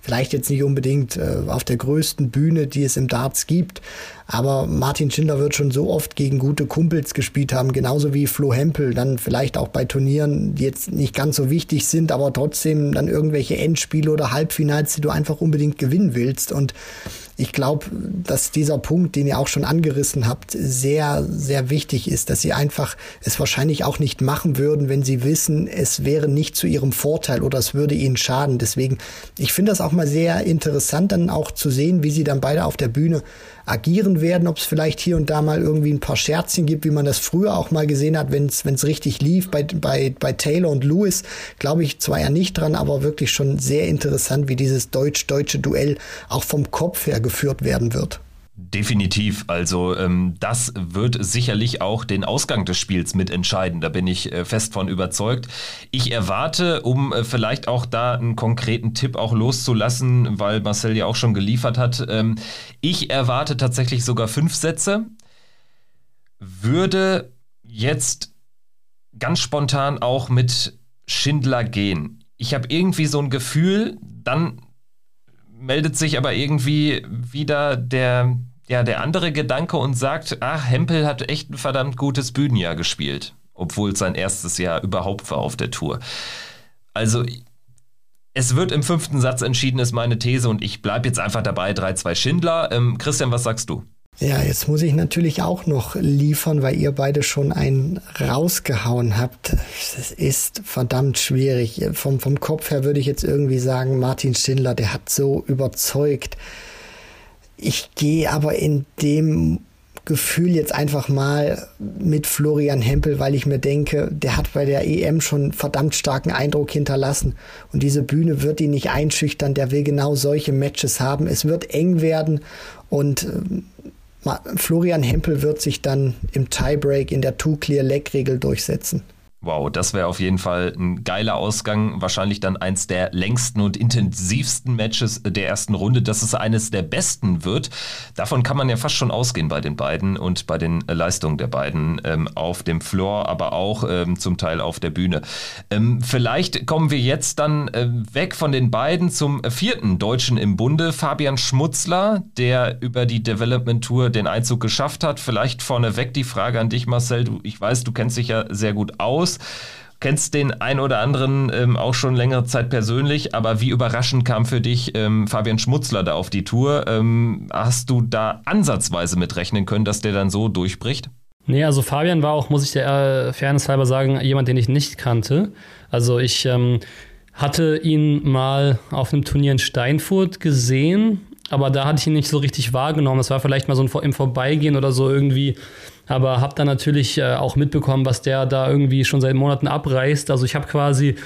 Vielleicht jetzt nicht unbedingt äh, auf der größten Bühne, die es im Darts gibt, aber Martin Schindler wird schon so oft gegen gute Kumpels gespielt haben, genauso wie Flo Hempel, dann vielleicht auch bei Turnieren, die jetzt nicht ganz so wichtig sind, aber trotzdem dann irgendwelche Endspiele oder Halbfinals, die du einfach unbedingt gewinnen willst. Und ich glaube, dass dieser Punkt, den ihr auch schon angerissen habt, sehr, sehr wichtig ist, dass sie einfach es wahrscheinlich auch nicht machen würden, wenn sie wissen, es wäre nicht zu ihrem Vorteil oder es würde ihnen schaden. Deswegen, ich finde das auch mal sehr interessant, dann auch zu sehen, wie sie dann beide auf der Bühne agieren werden, ob es vielleicht hier und da mal irgendwie ein paar Scherzchen gibt, wie man das früher auch mal gesehen hat, wenn es richtig lief. Bei, bei, bei Taylor und Lewis glaube ich zwar ja nicht dran, aber wirklich schon sehr interessant, wie dieses deutsch-deutsche Duell auch vom Kopf her geführt werden wird. Definitiv. Also ähm, das wird sicherlich auch den Ausgang des Spiels mitentscheiden. Da bin ich äh, fest von überzeugt. Ich erwarte, um äh, vielleicht auch da einen konkreten Tipp auch loszulassen, weil Marcel ja auch schon geliefert hat, ähm, ich erwarte tatsächlich sogar fünf Sätze. Würde jetzt ganz spontan auch mit Schindler gehen. Ich habe irgendwie so ein Gefühl, dann meldet sich aber irgendwie wieder der, ja, der andere Gedanke und sagt, ach, Hempel hat echt ein verdammt gutes Bühnenjahr gespielt, obwohl es sein erstes Jahr überhaupt war auf der Tour. Also es wird im fünften Satz entschieden, ist meine These und ich bleibe jetzt einfach dabei, 3-2 Schindler. Ähm, Christian, was sagst du? Ja, jetzt muss ich natürlich auch noch liefern, weil ihr beide schon einen rausgehauen habt. Es ist verdammt schwierig. Vom, vom Kopf her würde ich jetzt irgendwie sagen, Martin Schindler, der hat so überzeugt. Ich gehe aber in dem Gefühl jetzt einfach mal mit Florian Hempel, weil ich mir denke, der hat bei der EM schon verdammt starken Eindruck hinterlassen. Und diese Bühne wird ihn nicht einschüchtern. Der will genau solche Matches haben. Es wird eng werden und ähm, Florian Hempel wird sich dann im Tiebreak in der Two-Clear-Leg-Regel durchsetzen. Wow, das wäre auf jeden Fall ein geiler Ausgang. Wahrscheinlich dann eins der längsten und intensivsten Matches der ersten Runde, dass es eines der besten wird. Davon kann man ja fast schon ausgehen bei den beiden und bei den Leistungen der beiden ähm, auf dem Floor, aber auch ähm, zum Teil auf der Bühne. Ähm, vielleicht kommen wir jetzt dann äh, weg von den beiden zum vierten Deutschen im Bunde, Fabian Schmutzler, der über die Development Tour den Einzug geschafft hat. Vielleicht vorneweg die Frage an dich, Marcel. Du, ich weiß, du kennst dich ja sehr gut aus. Markus. Kennst den ein oder anderen ähm, auch schon längere Zeit persönlich, aber wie überraschend kam für dich ähm, Fabian Schmutzler da auf die Tour? Ähm, hast du da ansatzweise mitrechnen können, dass der dann so durchbricht? Nee, also Fabian war auch, muss ich der äh, Fairness halber sagen, jemand, den ich nicht kannte. Also ich ähm, hatte ihn mal auf einem Turnier in Steinfurt gesehen, aber da hatte ich ihn nicht so richtig wahrgenommen. Das war vielleicht mal so ein im Vorbeigehen oder so irgendwie aber habe dann natürlich äh, auch mitbekommen, was der da irgendwie schon seit Monaten abreißt. Also ich habe quasi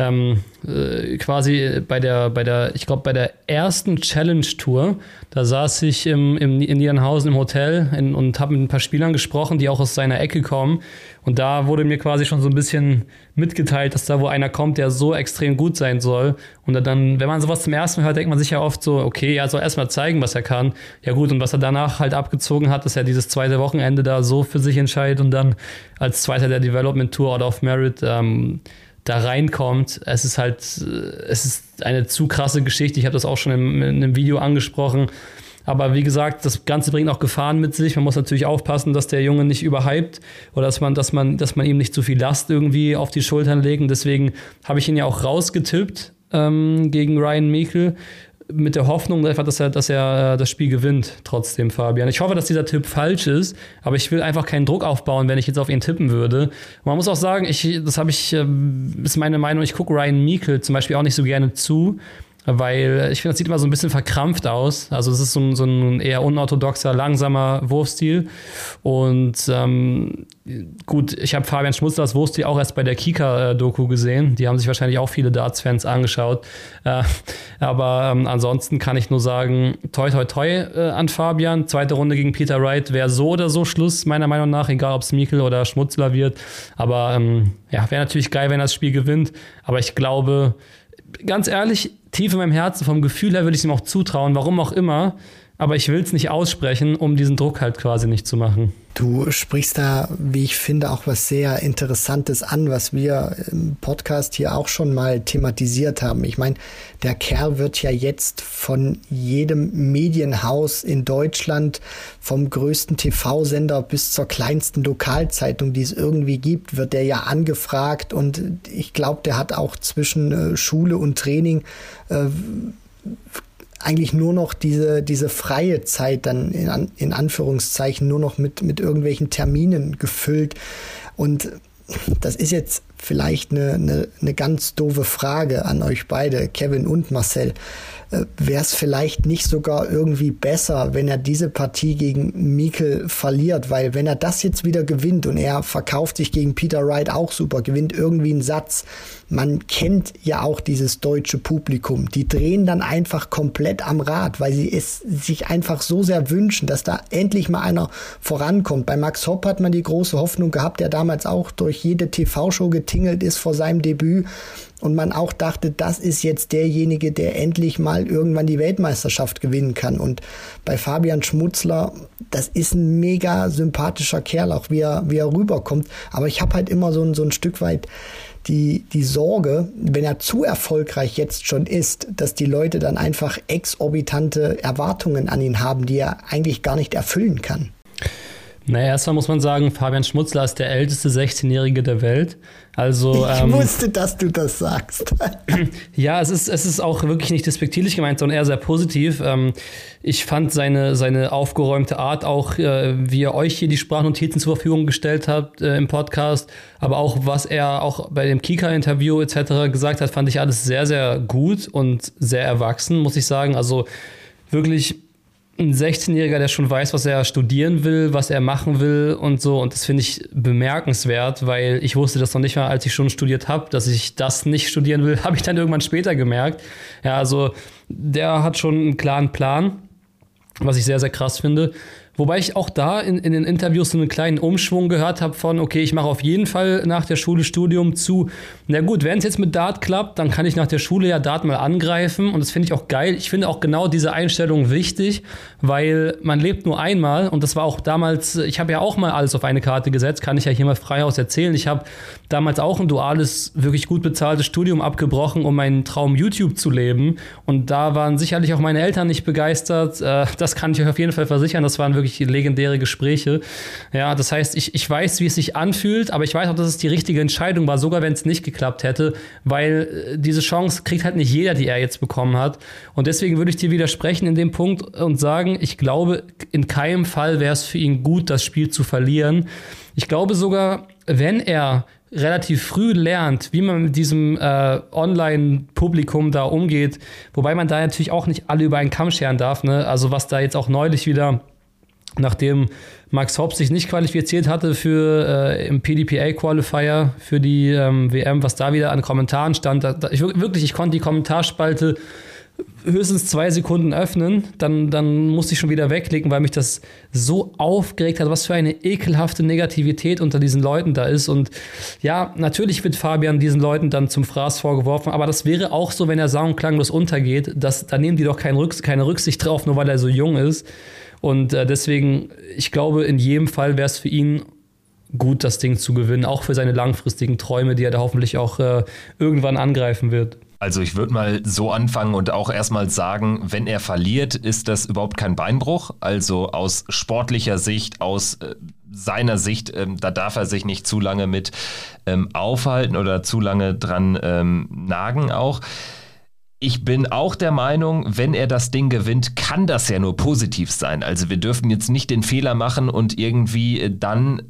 ähm, äh, quasi bei der, bei der, ich glaube, bei der ersten Challenge-Tour, da saß ich im, im, in Niedernhausen im Hotel in, und habe mit ein paar Spielern gesprochen, die auch aus seiner Ecke kommen. Und da wurde mir quasi schon so ein bisschen mitgeteilt, dass da wo einer kommt, der so extrem gut sein soll. Und dann, wenn man sowas zum ersten Mal hört, denkt man sich ja oft so, okay, er soll erstmal zeigen, was er kann. Ja gut, und was er danach halt abgezogen hat, dass er dieses zweite Wochenende da so für sich entscheidet und dann als Zweiter der Development Tour Out of Merit ähm, da reinkommt. Es ist halt, äh, es ist eine zu krasse Geschichte. Ich habe das auch schon in, in einem Video angesprochen. Aber wie gesagt, das Ganze bringt auch Gefahren mit sich. Man muss natürlich aufpassen, dass der Junge nicht überhypt oder dass man, dass man, dass man ihm nicht zu viel Last irgendwie auf die Schultern legt. Und deswegen habe ich ihn ja auch rausgetippt ähm, gegen Ryan Meekel mit der Hoffnung einfach, dass er, dass er äh, das Spiel gewinnt, trotzdem, Fabian. Ich hoffe, dass dieser Tipp falsch ist, aber ich will einfach keinen Druck aufbauen, wenn ich jetzt auf ihn tippen würde. Und man muss auch sagen, ich, das habe ich, ähm, ist meine Meinung, ich gucke Ryan Meekel zum Beispiel auch nicht so gerne zu weil ich finde, das sieht immer so ein bisschen verkrampft aus. Also es ist so ein, so ein eher unorthodoxer, langsamer Wurfstil. Und ähm, gut, ich habe Fabian Schmutzlers Wurfstil auch erst bei der Kika-Doku gesehen. Die haben sich wahrscheinlich auch viele Darts-Fans angeschaut. Äh, aber ähm, ansonsten kann ich nur sagen, toi toi toi äh, an Fabian. Zweite Runde gegen Peter Wright wäre so oder so Schluss, meiner Meinung nach, egal ob es Mikkel oder Schmutzler wird. Aber ähm, ja, wäre natürlich geil, wenn er das Spiel gewinnt. Aber ich glaube, ganz ehrlich, tief in meinem Herzen, vom Gefühl her würde ich es ihm auch zutrauen, warum auch immer. Aber ich will es nicht aussprechen, um diesen Druck halt quasi nicht zu machen. Du sprichst da, wie ich finde, auch was sehr Interessantes an, was wir im Podcast hier auch schon mal thematisiert haben. Ich meine, der Kerl wird ja jetzt von jedem Medienhaus in Deutschland, vom größten TV-Sender bis zur kleinsten Lokalzeitung, die es irgendwie gibt, wird der ja angefragt und ich glaube, der hat auch zwischen äh, Schule und Training äh, eigentlich nur noch diese, diese freie Zeit dann in, in Anführungszeichen nur noch mit, mit irgendwelchen Terminen gefüllt. Und das ist jetzt vielleicht eine, eine, eine ganz doofe Frage an euch beide, Kevin und Marcel. Äh, Wäre es vielleicht nicht sogar irgendwie besser, wenn er diese Partie gegen Mikkel verliert? Weil wenn er das jetzt wieder gewinnt und er verkauft sich gegen Peter Wright auch super, gewinnt irgendwie einen Satz, man kennt ja auch dieses deutsche Publikum. Die drehen dann einfach komplett am Rad, weil sie es sich einfach so sehr wünschen, dass da endlich mal einer vorankommt. Bei Max Hopp hat man die große Hoffnung gehabt, der damals auch durch jede TV-Show getingelt ist vor seinem Debüt und man auch dachte, das ist jetzt derjenige, der endlich mal irgendwann die Weltmeisterschaft gewinnen kann. Und bei Fabian Schmutzler, das ist ein mega sympathischer Kerl, auch wie er, wie er rüberkommt. Aber ich habe halt immer so ein, so ein Stück weit die, die Sorge, wenn er zu erfolgreich jetzt schon ist, dass die Leute dann einfach exorbitante Erwartungen an ihn haben, die er eigentlich gar nicht erfüllen kann. Naja, erstmal muss man sagen, Fabian Schmutzler ist der älteste 16-Jährige der Welt. Also, ich ähm, wusste, dass du das sagst. ja, es ist, es ist auch wirklich nicht despektierlich gemeint, sondern eher sehr positiv. Ähm, ich fand seine, seine aufgeräumte Art, auch äh, wie er euch hier die Sprachnotizen zur Verfügung gestellt hat äh, im Podcast, aber auch was er auch bei dem Kika-Interview etc. gesagt hat, fand ich alles sehr, sehr gut und sehr erwachsen, muss ich sagen. Also wirklich ein 16-Jähriger, der schon weiß, was er studieren will, was er machen will und so. Und das finde ich bemerkenswert, weil ich wusste das noch nicht mal, als ich schon studiert habe, dass ich das nicht studieren will, habe ich dann irgendwann später gemerkt. Ja, also der hat schon einen klaren Plan, was ich sehr, sehr krass finde. Wobei ich auch da in, in den Interviews so einen kleinen Umschwung gehört habe von, okay, ich mache auf jeden Fall nach der Schule Studium zu. Na gut, wenn es jetzt mit Dart klappt, dann kann ich nach der Schule ja Dart mal angreifen und das finde ich auch geil. Ich finde auch genau diese Einstellung wichtig, weil man lebt nur einmal und das war auch damals, ich habe ja auch mal alles auf eine Karte gesetzt, kann ich ja hier mal frei aus erzählen. Ich habe damals auch ein duales, wirklich gut bezahltes Studium abgebrochen, um meinen Traum YouTube zu leben und da waren sicherlich auch meine Eltern nicht begeistert. Äh, das kann ich euch auf jeden Fall versichern. Das waren wirklich wirklich legendäre Gespräche. Ja, das heißt, ich, ich weiß, wie es sich anfühlt, aber ich weiß auch, dass es die richtige Entscheidung war, sogar wenn es nicht geklappt hätte, weil äh, diese Chance kriegt halt nicht jeder, die er jetzt bekommen hat. Und deswegen würde ich dir widersprechen in dem Punkt und sagen, ich glaube, in keinem Fall wäre es für ihn gut, das Spiel zu verlieren. Ich glaube sogar, wenn er relativ früh lernt, wie man mit diesem äh, Online-Publikum da umgeht, wobei man da natürlich auch nicht alle über einen Kamm scheren darf. Ne? Also was da jetzt auch neulich wieder nachdem Max Hopp sich nicht qualifiziert hatte für äh, im PDPA-Qualifier für die ähm, WM, was da wieder an Kommentaren stand. Da, da, ich, wirklich, ich konnte die Kommentarspalte höchstens zwei Sekunden öffnen, dann, dann musste ich schon wieder wegklicken, weil mich das so aufgeregt hat, was für eine ekelhafte Negativität unter diesen Leuten da ist. Und ja, natürlich wird Fabian diesen Leuten dann zum Fraß vorgeworfen, aber das wäre auch so, wenn er sang- untergeht. Das, da nehmen die doch keine Rücksicht drauf, nur weil er so jung ist. Und äh, deswegen, ich glaube, in jedem Fall wäre es für ihn gut, das Ding zu gewinnen, auch für seine langfristigen Träume, die er da hoffentlich auch äh, irgendwann angreifen wird. Also ich würde mal so anfangen und auch erstmal sagen, wenn er verliert, ist das überhaupt kein Beinbruch. Also aus sportlicher Sicht, aus äh, seiner Sicht, ähm, da darf er sich nicht zu lange mit ähm, aufhalten oder zu lange dran ähm, nagen auch. Ich bin auch der Meinung, wenn er das Ding gewinnt, kann das ja nur positiv sein. Also wir dürfen jetzt nicht den Fehler machen und irgendwie äh, dann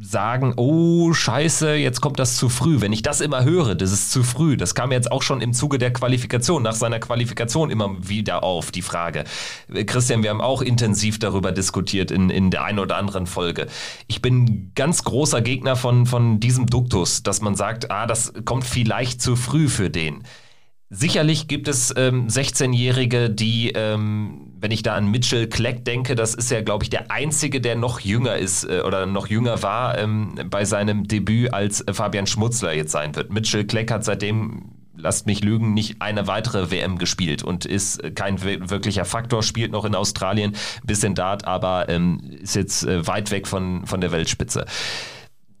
sagen, oh scheiße, jetzt kommt das zu früh. Wenn ich das immer höre, das ist zu früh. Das kam jetzt auch schon im Zuge der Qualifikation, nach seiner Qualifikation immer wieder auf, die Frage. Äh, Christian, wir haben auch intensiv darüber diskutiert in, in der einen oder anderen Folge. Ich bin ganz großer Gegner von, von diesem Duktus, dass man sagt, ah, das kommt vielleicht zu früh für den. Sicherlich gibt es ähm, 16-Jährige, die, ähm, wenn ich da an Mitchell Kleck denke, das ist ja, glaube ich, der einzige, der noch jünger ist äh, oder noch jünger war ähm, bei seinem Debüt als äh, Fabian Schmutzler jetzt sein wird. Mitchell Kleck hat seitdem, lasst mich lügen, nicht eine weitere WM gespielt und ist äh, kein wirklicher Faktor, spielt noch in Australien, bisschen Dart, aber ähm, ist jetzt äh, weit weg von, von der Weltspitze.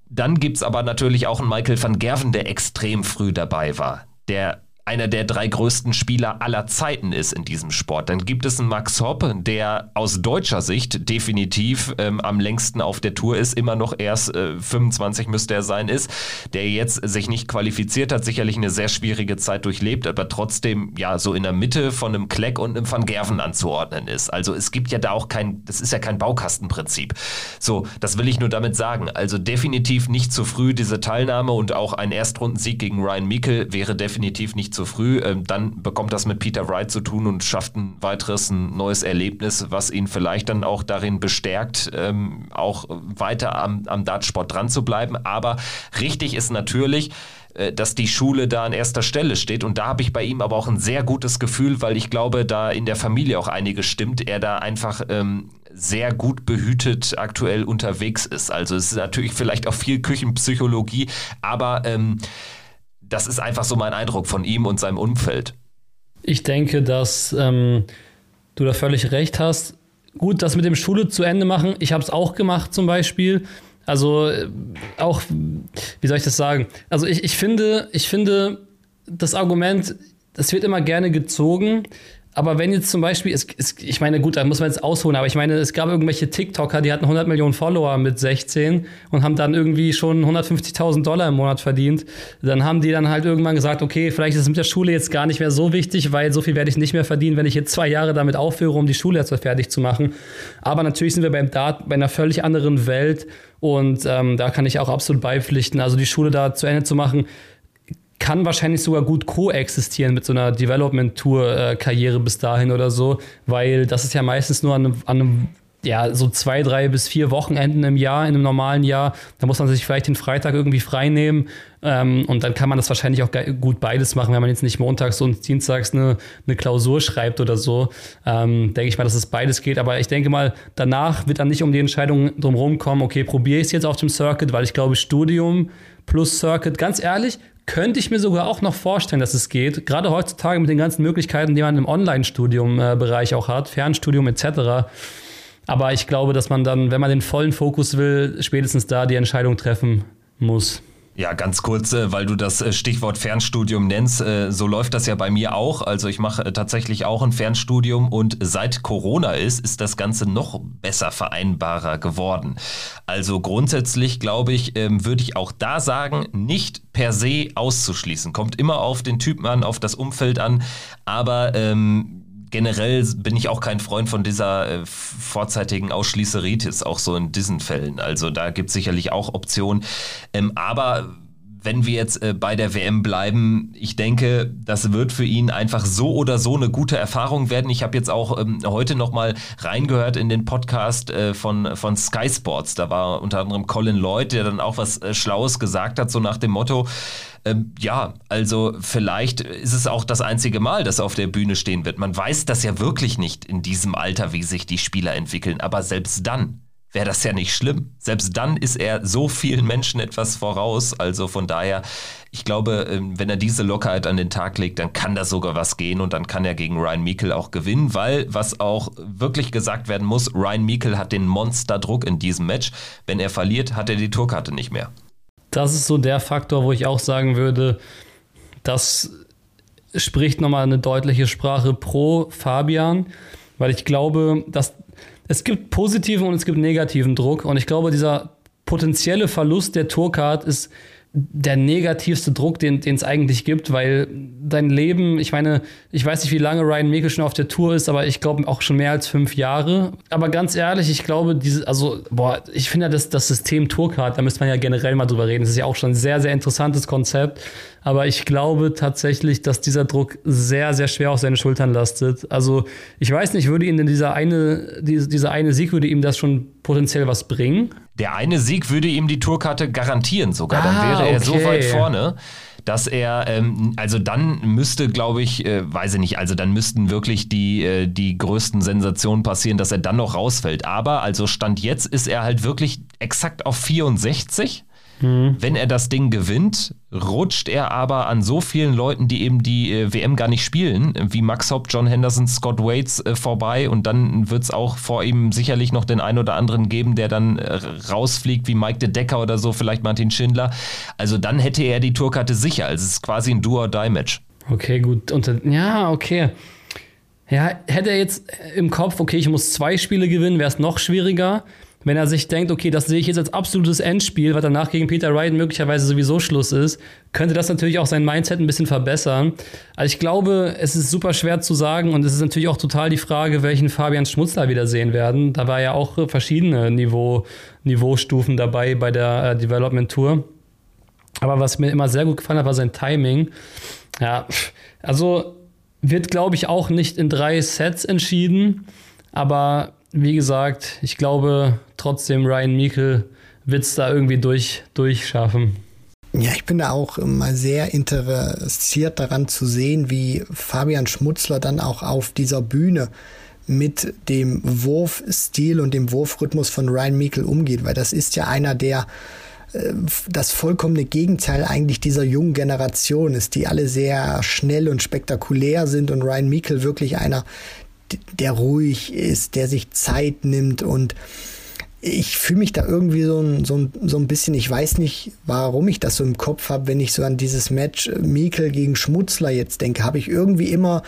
Dann gibt es aber natürlich auch einen Michael van Gerven, der extrem früh dabei war. Der einer der drei größten Spieler aller Zeiten ist in diesem Sport. Dann gibt es einen Max Hopp, der aus deutscher Sicht definitiv ähm, am längsten auf der Tour ist, immer noch erst äh, 25 müsste er sein, ist, der jetzt sich nicht qualifiziert hat, sicherlich eine sehr schwierige Zeit durchlebt, aber trotzdem ja so in der Mitte von einem Kleck und einem Van Gerven anzuordnen ist. Also es gibt ja da auch kein, das ist ja kein Baukastenprinzip. So, das will ich nur damit sagen. Also definitiv nicht zu früh diese Teilnahme und auch ein Erstrundensieg gegen Ryan Meikle wäre definitiv nicht zu früh, ähm, dann bekommt das mit Peter Wright zu tun und schafft ein weiteres, ein neues Erlebnis, was ihn vielleicht dann auch darin bestärkt, ähm, auch weiter am, am Dartsport dran zu bleiben. Aber richtig ist natürlich, äh, dass die Schule da an erster Stelle steht. Und da habe ich bei ihm aber auch ein sehr gutes Gefühl, weil ich glaube, da in der Familie auch einiges stimmt. Er da einfach ähm, sehr gut behütet aktuell unterwegs ist. Also es ist natürlich vielleicht auch viel Küchenpsychologie, aber ähm, das ist einfach so mein Eindruck von ihm und seinem Umfeld. Ich denke, dass ähm, du da völlig recht hast. Gut, das mit dem Schule zu Ende machen, ich habe es auch gemacht zum Beispiel. Also äh, auch, wie soll ich das sagen? Also ich, ich finde, ich finde, das Argument, das wird immer gerne gezogen, aber wenn jetzt zum Beispiel, es, es, ich meine, gut, da muss man jetzt ausholen, aber ich meine, es gab irgendwelche TikToker, die hatten 100 Millionen Follower mit 16 und haben dann irgendwie schon 150.000 Dollar im Monat verdient. Dann haben die dann halt irgendwann gesagt, okay, vielleicht ist es mit der Schule jetzt gar nicht mehr so wichtig, weil so viel werde ich nicht mehr verdienen, wenn ich jetzt zwei Jahre damit aufhöre, um die Schule jetzt fertig zu machen. Aber natürlich sind wir beim Dart bei einer völlig anderen Welt und ähm, da kann ich auch absolut beipflichten. Also die Schule da zu Ende zu machen, kann wahrscheinlich sogar gut koexistieren mit so einer Development-Tour-Karriere bis dahin oder so, weil das ist ja meistens nur an an ja, so zwei, drei bis vier Wochenenden im Jahr, in einem normalen Jahr. Da muss man sich vielleicht den Freitag irgendwie frei nehmen. Ähm, und dann kann man das wahrscheinlich auch gut beides machen, wenn man jetzt nicht montags und dienstags eine, eine Klausur schreibt oder so. Ähm, denke ich mal, dass es beides geht. Aber ich denke mal, danach wird dann nicht um die Entscheidung drumherum kommen, okay, probiere ich es jetzt auf dem Circuit, weil ich glaube, Studium plus Circuit, ganz ehrlich, könnte ich mir sogar auch noch vorstellen, dass es geht. Gerade heutzutage mit den ganzen Möglichkeiten, die man im Online-Studium-Bereich auch hat, Fernstudium etc. Aber ich glaube, dass man dann, wenn man den vollen Fokus will, spätestens da die Entscheidung treffen muss. Ja, ganz kurz, äh, weil du das äh, Stichwort Fernstudium nennst. Äh, so läuft das ja bei mir auch. Also ich mache tatsächlich auch ein Fernstudium und seit Corona ist, ist das Ganze noch besser vereinbarer geworden. Also grundsätzlich, glaube ich, ähm, würde ich auch da sagen, nicht per se auszuschließen. Kommt immer auf den Typen an, auf das Umfeld an. Aber ähm, generell bin ich auch kein Freund von dieser äh, vorzeitigen Ausschließeritis, auch so in diesen Fällen. Also da gibt es sicherlich auch Optionen. Ähm, aber wenn wir jetzt äh, bei der WM bleiben, ich denke, das wird für ihn einfach so oder so eine gute Erfahrung werden. Ich habe jetzt auch ähm, heute nochmal reingehört in den Podcast äh, von, von Sky Sports. Da war unter anderem Colin Lloyd, der dann auch was äh, Schlaues gesagt hat, so nach dem Motto, ähm, ja, also vielleicht ist es auch das einzige Mal, dass er auf der Bühne stehen wird. Man weiß das ja wirklich nicht in diesem Alter, wie sich die Spieler entwickeln, aber selbst dann wäre das ja nicht schlimm. Selbst dann ist er so vielen Menschen etwas voraus. Also von daher, ich glaube, ähm, wenn er diese Lockerheit an den Tag legt, dann kann da sogar was gehen und dann kann er gegen Ryan Meikle auch gewinnen, weil, was auch wirklich gesagt werden muss, Ryan Meikle hat den Monsterdruck in diesem Match. Wenn er verliert, hat er die Tourkarte nicht mehr das ist so der Faktor, wo ich auch sagen würde, das spricht nochmal eine deutliche Sprache pro Fabian, weil ich glaube, dass es gibt positiven und es gibt negativen Druck und ich glaube, dieser potenzielle Verlust der Tourcard ist der negativste Druck, den es eigentlich gibt, weil dein Leben, ich meine, ich weiß nicht, wie lange Ryan Meikle schon auf der Tour ist, aber ich glaube auch schon mehr als fünf Jahre. Aber ganz ehrlich, ich glaube, diese, also, boah, ich finde ja das, das System Tourcard, da müsste man ja generell mal drüber reden. Das ist ja auch schon ein sehr, sehr interessantes Konzept. Aber ich glaube tatsächlich, dass dieser Druck sehr, sehr schwer auf seine Schultern lastet. Also, ich weiß nicht, würde ihn denn dieser eine, diese, dieser eine Sieg, würde ihm das schon potenziell was bringen? Der eine Sieg würde ihm die Tourkarte garantieren sogar. Dann ah, wäre er okay. so weit vorne dass er, ähm, also dann müsste, glaube ich, äh, weiß ich nicht, also dann müssten wirklich die, äh, die größten Sensationen passieren, dass er dann noch rausfällt. Aber also Stand jetzt ist er halt wirklich exakt auf 64. Mhm. Wenn er das Ding gewinnt, rutscht er aber an so vielen Leuten, die eben die äh, WM gar nicht spielen, wie Max Hopp, John Henderson, Scott Waits äh, vorbei und dann wird es auch vor ihm sicherlich noch den einen oder anderen geben, der dann äh, rausfliegt, wie Mike de Decker oder so, vielleicht Martin Schindler. Also dann hätte er die Tourkarte sicher. Also es ist quasi ein Do-or-Die-Match. Okay, gut. Und, ja, okay. Ja, hätte er jetzt im Kopf, okay, ich muss zwei Spiele gewinnen, wäre es noch schwieriger wenn er sich denkt, okay, das sehe ich jetzt als absolutes Endspiel, weil danach gegen Peter Wright möglicherweise sowieso Schluss ist, könnte das natürlich auch sein Mindset ein bisschen verbessern. Also ich glaube, es ist super schwer zu sagen und es ist natürlich auch total die Frage, welchen Fabian Schmutzler wieder sehen werden. Da war ja auch verschiedene Niveau, Niveaustufen dabei bei der äh, Development Tour. Aber was mir immer sehr gut gefallen hat, war sein Timing. Ja, also wird, glaube ich, auch nicht in drei Sets entschieden. Aber wie gesagt, ich glaube trotzdem, Ryan Meikle wird es da irgendwie durch, durchschaffen. Ja, ich bin da auch mal sehr interessiert daran zu sehen, wie Fabian Schmutzler dann auch auf dieser Bühne mit dem Wurfstil und dem Wurfrhythmus von Ryan Meikle umgeht, weil das ist ja einer, der äh, das vollkommene Gegenteil eigentlich dieser jungen Generation ist, die alle sehr schnell und spektakulär sind und Ryan Meikle wirklich einer, der ruhig ist, der sich Zeit nimmt und ich fühle mich da irgendwie so ein, so, ein, so ein bisschen, ich weiß nicht, warum ich das so im Kopf habe, wenn ich so an dieses Match Mikel gegen Schmutzler jetzt denke, habe ich irgendwie immer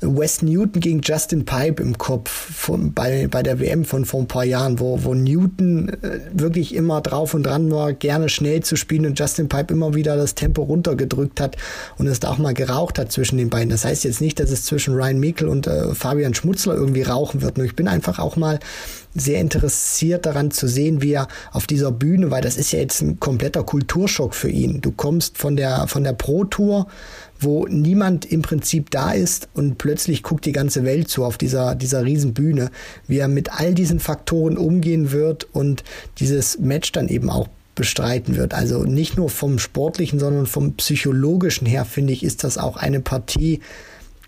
Wes Newton gegen Justin Pipe im Kopf von, bei, bei der WM von vor ein paar Jahren, wo, wo Newton äh, wirklich immer drauf und dran war, gerne schnell zu spielen und Justin Pipe immer wieder das Tempo runtergedrückt hat und es da auch mal geraucht hat zwischen den beiden. Das heißt jetzt nicht, dass es zwischen Ryan Mikel und äh, Fabian Schmutzler irgendwie rauchen wird, nur ich bin einfach auch mal sehr interessiert daran zu sehen, wie er auf dieser Bühne, weil das ist ja jetzt ein kompletter Kulturschock für ihn. Du kommst von der, von der Pro Tour, wo niemand im Prinzip da ist und plötzlich guckt die ganze Welt zu auf dieser, dieser riesen Bühne, wie er mit all diesen Faktoren umgehen wird und dieses Match dann eben auch bestreiten wird. Also nicht nur vom sportlichen, sondern vom psychologischen her, finde ich, ist das auch eine Partie,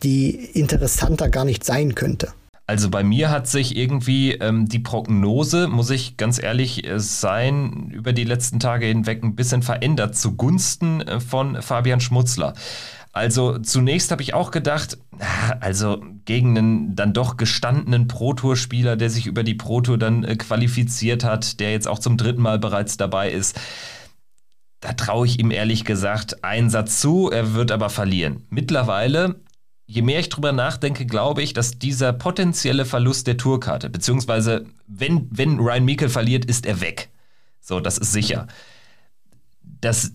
die interessanter gar nicht sein könnte. Also bei mir hat sich irgendwie ähm, die Prognose, muss ich ganz ehrlich äh, sein, über die letzten Tage hinweg ein bisschen verändert zugunsten äh, von Fabian Schmutzler. Also zunächst habe ich auch gedacht, also gegen einen dann doch gestandenen Pro-Tour-Spieler, der sich über die Pro-Tour dann äh, qualifiziert hat, der jetzt auch zum dritten Mal bereits dabei ist, da traue ich ihm ehrlich gesagt einen Satz zu, er wird aber verlieren. Mittlerweile je mehr ich drüber nachdenke, glaube ich, dass dieser potenzielle Verlust der Tourkarte, beziehungsweise wenn, wenn Ryan Meikle verliert, ist er weg. So, das ist sicher. Dass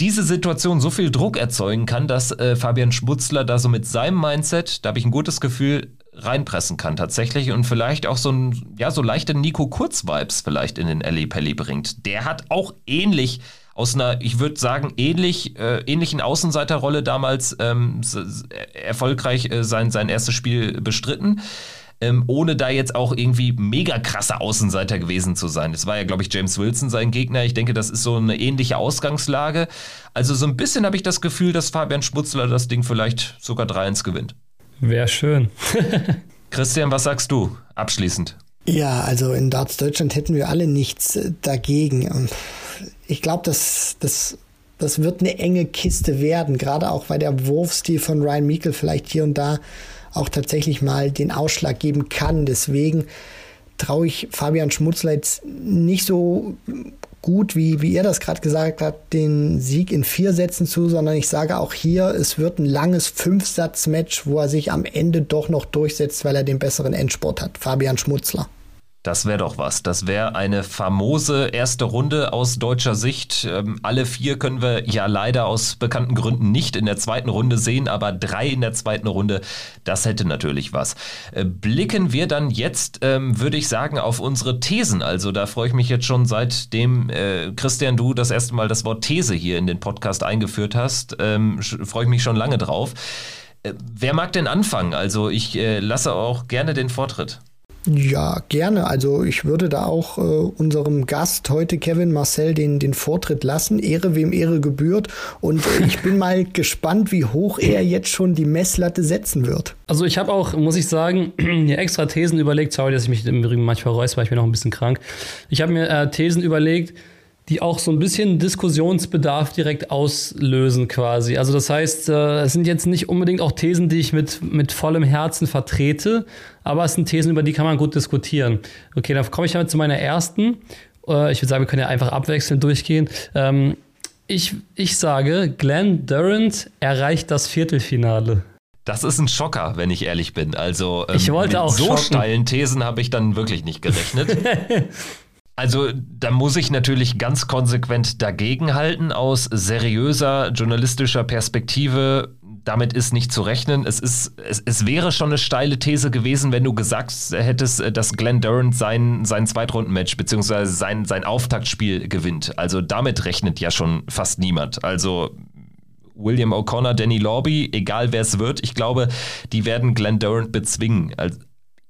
diese Situation so viel Druck erzeugen kann, dass äh, Fabian Schmutzler da so mit seinem Mindset, da habe ich ein gutes Gefühl, reinpressen kann tatsächlich und vielleicht auch so ein, ja, so leichte Nico Kurz-Vibes vielleicht in den Ali Pelli bringt. Der hat auch ähnlich aus einer, ich würde sagen, ähnlich, äh, ähnlichen Außenseiterrolle damals ähm, erfolgreich äh, sein, sein erstes Spiel bestritten. Ähm, ohne da jetzt auch irgendwie mega krasser Außenseiter gewesen zu sein. Es war ja, glaube ich, James Wilson sein Gegner. Ich denke, das ist so eine ähnliche Ausgangslage. Also so ein bisschen habe ich das Gefühl, dass Fabian Schmutzler das Ding vielleicht sogar 3-1 gewinnt. Wäre schön. Christian, was sagst du abschließend? Ja, also in Darts Deutschland hätten wir alle nichts äh, dagegen ich glaube, das, das, das wird eine enge Kiste werden, gerade auch weil der Wurfstil von Ryan Meikle vielleicht hier und da auch tatsächlich mal den Ausschlag geben kann. Deswegen traue ich Fabian Schmutzler jetzt nicht so gut, wie, wie er das gerade gesagt hat, den Sieg in vier Sätzen zu, sondern ich sage auch hier, es wird ein langes Fünfsatz-Match, wo er sich am Ende doch noch durchsetzt, weil er den besseren Endsport hat. Fabian Schmutzler. Das wäre doch was. Das wäre eine famose erste Runde aus deutscher Sicht. Ähm, alle vier können wir ja leider aus bekannten Gründen nicht in der zweiten Runde sehen, aber drei in der zweiten Runde, das hätte natürlich was. Äh, blicken wir dann jetzt, ähm, würde ich sagen, auf unsere Thesen. Also da freue ich mich jetzt schon seitdem, äh, Christian, du das erste Mal das Wort These hier in den Podcast eingeführt hast, ähm, freue ich mich schon lange drauf. Äh, wer mag denn anfangen? Also ich äh, lasse auch gerne den Vortritt. Ja, gerne. Also ich würde da auch äh, unserem Gast heute, Kevin Marcel, den, den Vortritt lassen. Ehre wem Ehre gebührt. Und äh, ich bin mal gespannt, wie hoch er jetzt schon die Messlatte setzen wird. Also ich habe auch, muss ich sagen, mir extra Thesen überlegt. Sorry, dass ich mich im Übrigen manchmal räusper, weil ich bin noch ein bisschen krank. Ich habe mir äh, Thesen überlegt, die auch so ein bisschen Diskussionsbedarf direkt auslösen quasi. Also das heißt, äh, es sind jetzt nicht unbedingt auch Thesen, die ich mit, mit vollem Herzen vertrete, aber es sind Thesen, über die kann man gut diskutieren. Okay, dann komme ich damit zu meiner ersten. Äh, ich würde sagen, wir können ja einfach abwechselnd durchgehen. Ähm, ich, ich sage, Glenn Durant erreicht das Viertelfinale. Das ist ein Schocker, wenn ich ehrlich bin. Also ähm, ich wollte mit auch so schocken. steilen Thesen habe ich dann wirklich nicht gerechnet. Also da muss ich natürlich ganz konsequent dagegenhalten aus seriöser journalistischer Perspektive. Damit ist nicht zu rechnen. Es, ist, es, es wäre schon eine steile These gewesen, wenn du gesagt hättest, dass Glenn Durant sein, sein Zweitrundenmatch bzw. Sein, sein Auftaktspiel gewinnt. Also damit rechnet ja schon fast niemand. Also William O'Connor, Danny Lorby, egal wer es wird, ich glaube, die werden Glenn Durant bezwingen.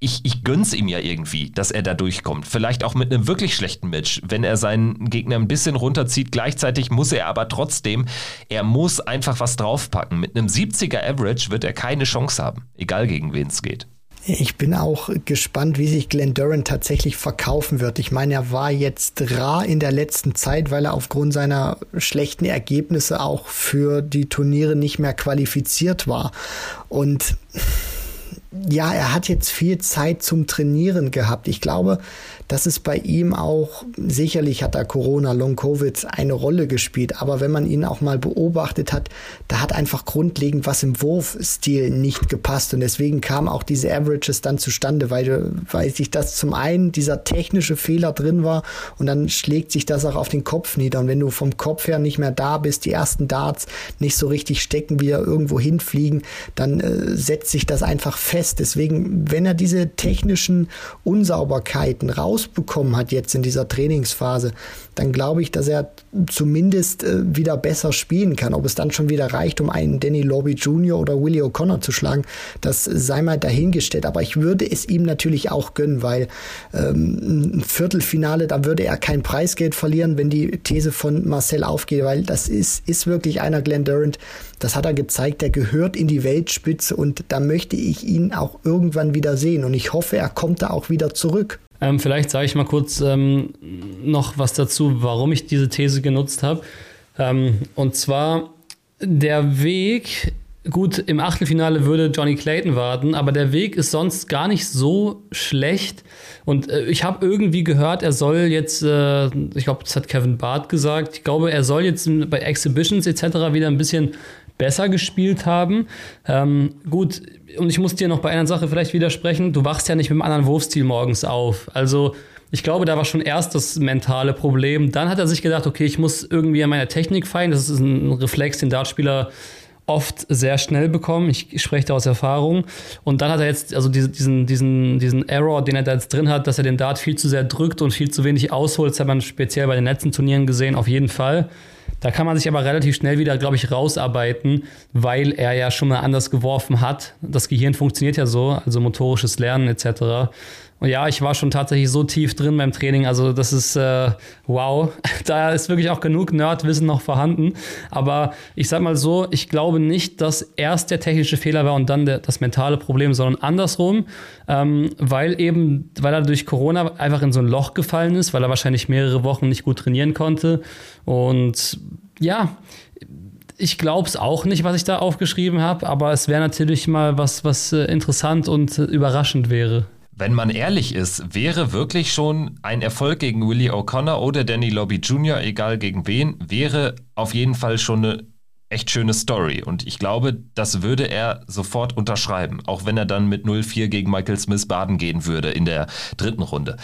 Ich, ich gönn's ihm ja irgendwie, dass er da durchkommt. Vielleicht auch mit einem wirklich schlechten Match, wenn er seinen Gegner ein bisschen runterzieht. Gleichzeitig muss er aber trotzdem, er muss einfach was draufpacken. Mit einem 70er Average wird er keine Chance haben, egal gegen wen es geht. Ich bin auch gespannt, wie sich Glenn Duran tatsächlich verkaufen wird. Ich meine, er war jetzt rar in der letzten Zeit, weil er aufgrund seiner schlechten Ergebnisse auch für die Turniere nicht mehr qualifiziert war. Und ja, er hat jetzt viel Zeit zum Trainieren gehabt. Ich glaube, dass es bei ihm auch, sicherlich hat da Corona, Long Covid eine Rolle gespielt, aber wenn man ihn auch mal beobachtet hat, da hat einfach grundlegend was im Wurfstil nicht gepasst und deswegen kamen auch diese Averages dann zustande, weil, weil sich das zum einen dieser technische Fehler drin war und dann schlägt sich das auch auf den Kopf nieder und wenn du vom Kopf her nicht mehr da bist, die ersten Darts nicht so richtig stecken, wieder irgendwo hinfliegen, dann äh, setzt sich das einfach fest. Deswegen, wenn er diese technischen Unsauberkeiten raus rausbekommen hat jetzt in dieser Trainingsphase, dann glaube ich, dass er zumindest äh, wieder besser spielen kann. Ob es dann schon wieder reicht, um einen Danny Lobby Jr. oder Willie O'Connor zu schlagen, das sei mal dahingestellt. Aber ich würde es ihm natürlich auch gönnen, weil ähm, ein Viertelfinale, da würde er kein Preisgeld verlieren, wenn die These von Marcel aufgeht, weil das ist, ist wirklich einer Glenn Durant, das hat er gezeigt, der gehört in die Weltspitze und da möchte ich ihn auch irgendwann wieder sehen und ich hoffe, er kommt da auch wieder zurück. Ähm, vielleicht sage ich mal kurz ähm, noch was dazu, warum ich diese These genutzt habe. Ähm, und zwar der Weg, gut, im Achtelfinale würde Johnny Clayton warten, aber der Weg ist sonst gar nicht so schlecht. Und äh, ich habe irgendwie gehört, er soll jetzt, äh, ich glaube, das hat Kevin Barth gesagt, ich glaube, er soll jetzt bei Exhibitions etc. wieder ein bisschen besser gespielt haben. Ähm, gut, und ich muss dir noch bei einer Sache vielleicht widersprechen. Du wachst ja nicht mit einem anderen Wurfstil morgens auf. Also ich glaube, da war schon erst das mentale Problem. Dann hat er sich gedacht, okay, ich muss irgendwie an meiner Technik feilen. Das ist ein Reflex, den Dartspieler oft sehr schnell bekommen. Ich spreche da aus Erfahrung. Und dann hat er jetzt, also diesen, diesen, diesen Error, den er da jetzt drin hat, dass er den Dart viel zu sehr drückt und viel zu wenig ausholt. Das hat man speziell bei den letzten Turnieren gesehen, auf jeden Fall. Da kann man sich aber relativ schnell wieder, glaube ich, rausarbeiten, weil er ja schon mal anders geworfen hat. Das Gehirn funktioniert ja so, also motorisches Lernen etc. Ja, ich war schon tatsächlich so tief drin beim Training. Also das ist äh, wow. Da ist wirklich auch genug Nerdwissen noch vorhanden. Aber ich sag mal so, ich glaube nicht, dass erst der technische Fehler war und dann der, das mentale Problem, sondern andersrum, ähm, weil eben, weil er durch Corona einfach in so ein Loch gefallen ist, weil er wahrscheinlich mehrere Wochen nicht gut trainieren konnte. Und ja, ich glaube es auch nicht, was ich da aufgeschrieben habe, aber es wäre natürlich mal was, was äh, interessant und äh, überraschend wäre wenn man ehrlich ist, wäre wirklich schon ein Erfolg gegen Willie O'Connor oder Danny Lobby Jr., egal gegen wen, wäre auf jeden Fall schon eine echt schöne Story. Und ich glaube, das würde er sofort unterschreiben, auch wenn er dann mit 0-4 gegen Michael Smith baden gehen würde in der dritten Runde.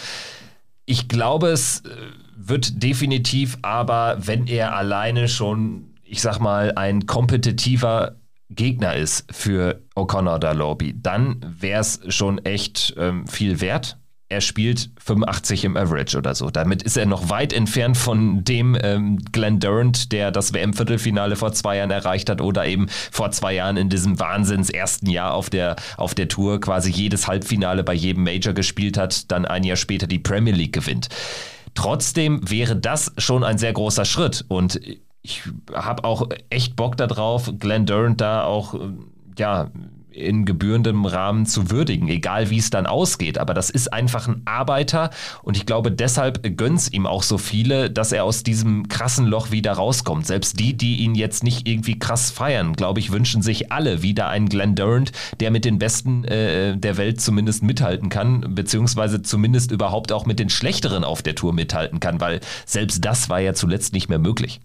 Ich glaube, es äh, wird definitiv aber, wenn er alleine schon, ich sag mal, ein kompetitiver Gegner ist für O'Connor oder Lobby, dann wäre es schon echt ähm, viel wert. Er spielt 85 im Average oder so. Damit ist er noch weit entfernt von dem ähm, Glenn Durant, der das WM-Viertelfinale vor zwei Jahren erreicht hat oder eben vor zwei Jahren in diesem Wahnsinns ersten Jahr auf der, auf der Tour quasi jedes Halbfinale bei jedem Major gespielt hat, dann ein Jahr später die Premier League gewinnt. Trotzdem wäre das schon ein sehr großer Schritt und ich habe auch echt Bock darauf, Glenn Durant da auch, ja, in gebührendem Rahmen zu würdigen, egal wie es dann ausgeht. Aber das ist einfach ein Arbeiter und ich glaube, deshalb gönnt's ihm auch so viele, dass er aus diesem krassen Loch wieder rauskommt. Selbst die, die ihn jetzt nicht irgendwie krass feiern, glaube ich, wünschen sich alle wieder einen Glenn Durant, der mit den Besten äh, der Welt zumindest mithalten kann, beziehungsweise zumindest überhaupt auch mit den Schlechteren auf der Tour mithalten kann, weil selbst das war ja zuletzt nicht mehr möglich.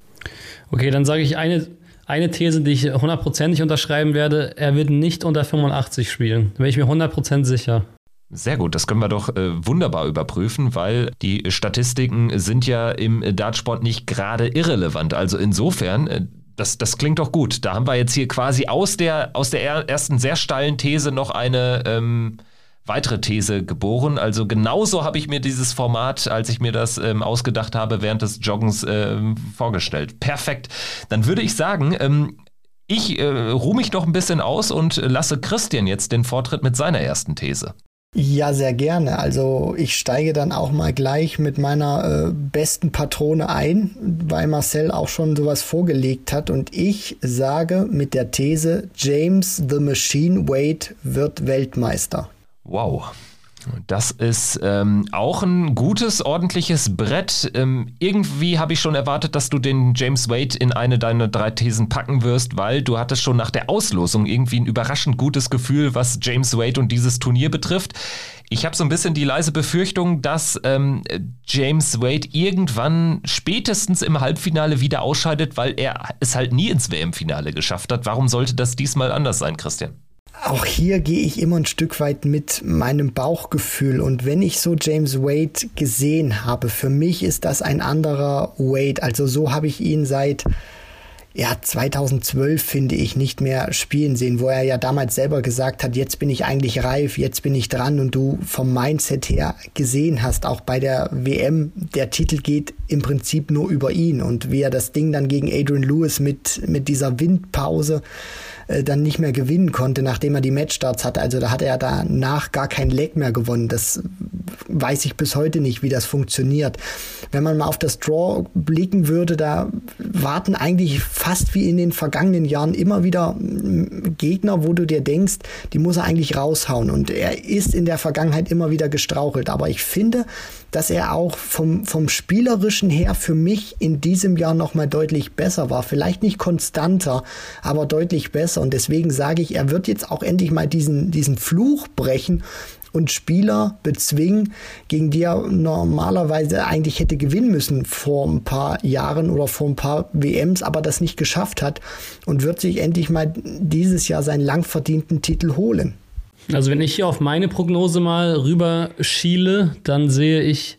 Okay, dann sage ich eine, eine These, die ich hundertprozentig unterschreiben werde. Er wird nicht unter 85 spielen. Da bin ich mir hundertprozentig sicher. Sehr gut, das können wir doch äh, wunderbar überprüfen, weil die Statistiken sind ja im Dartsport nicht gerade irrelevant. Also insofern, äh, das, das klingt doch gut. Da haben wir jetzt hier quasi aus der, aus der ersten sehr steilen These noch eine ähm, weitere These geboren. Also genauso habe ich mir dieses Format, als ich mir das ähm, ausgedacht habe, während des Joggens ähm, vorgestellt. Perfekt. Dann würde ich sagen, ähm, ich äh, ruhe mich noch ein bisschen aus und lasse Christian jetzt den Vortritt mit seiner ersten These. Ja, sehr gerne. Also ich steige dann auch mal gleich mit meiner äh, besten Patrone ein, weil Marcel auch schon sowas vorgelegt hat. Und ich sage mit der These, James the Machine Wade wird Weltmeister. Wow. Das ist ähm, auch ein gutes, ordentliches Brett. Ähm, irgendwie habe ich schon erwartet, dass du den James Wade in eine deiner drei Thesen packen wirst, weil du hattest schon nach der Auslosung irgendwie ein überraschend gutes Gefühl, was James Wade und dieses Turnier betrifft. Ich habe so ein bisschen die leise Befürchtung, dass ähm, James Wade irgendwann spätestens im Halbfinale wieder ausscheidet, weil er es halt nie ins WM-Finale geschafft hat. Warum sollte das diesmal anders sein, Christian? Auch hier gehe ich immer ein Stück weit mit meinem Bauchgefühl. Und wenn ich so James Wade gesehen habe, für mich ist das ein anderer Wade. Also so habe ich ihn seit ja, 2012 finde ich nicht mehr spielen sehen, wo er ja damals selber gesagt hat, jetzt bin ich eigentlich reif, jetzt bin ich dran und du vom Mindset her gesehen hast, auch bei der WM, der Titel geht im Prinzip nur über ihn und wie er das Ding dann gegen Adrian Lewis mit, mit dieser Windpause äh, dann nicht mehr gewinnen konnte, nachdem er die Matchstarts hatte. Also da hat er danach gar kein Leg mehr gewonnen. Das weiß ich bis heute nicht, wie das funktioniert. Wenn man mal auf das Draw blicken würde, da warten eigentlich fast wie in den vergangenen Jahren immer wieder mm, Gegner, wo du dir denkst, die muss er eigentlich raushauen. Und er ist in der Vergangenheit immer wieder gestrauchelt. Aber ich finde, dass er auch vom, vom Spielerischen her für mich in diesem Jahr nochmal deutlich besser war. Vielleicht nicht konstanter, aber deutlich besser. Und deswegen sage ich, er wird jetzt auch endlich mal diesen, diesen Fluch brechen und Spieler bezwingen, gegen die er normalerweise eigentlich hätte gewinnen müssen vor ein paar Jahren oder vor ein paar WMs, aber das nicht geschafft hat und wird sich endlich mal dieses Jahr seinen lang verdienten Titel holen. Also wenn ich hier auf meine Prognose mal rüber schiele, dann sehe ich,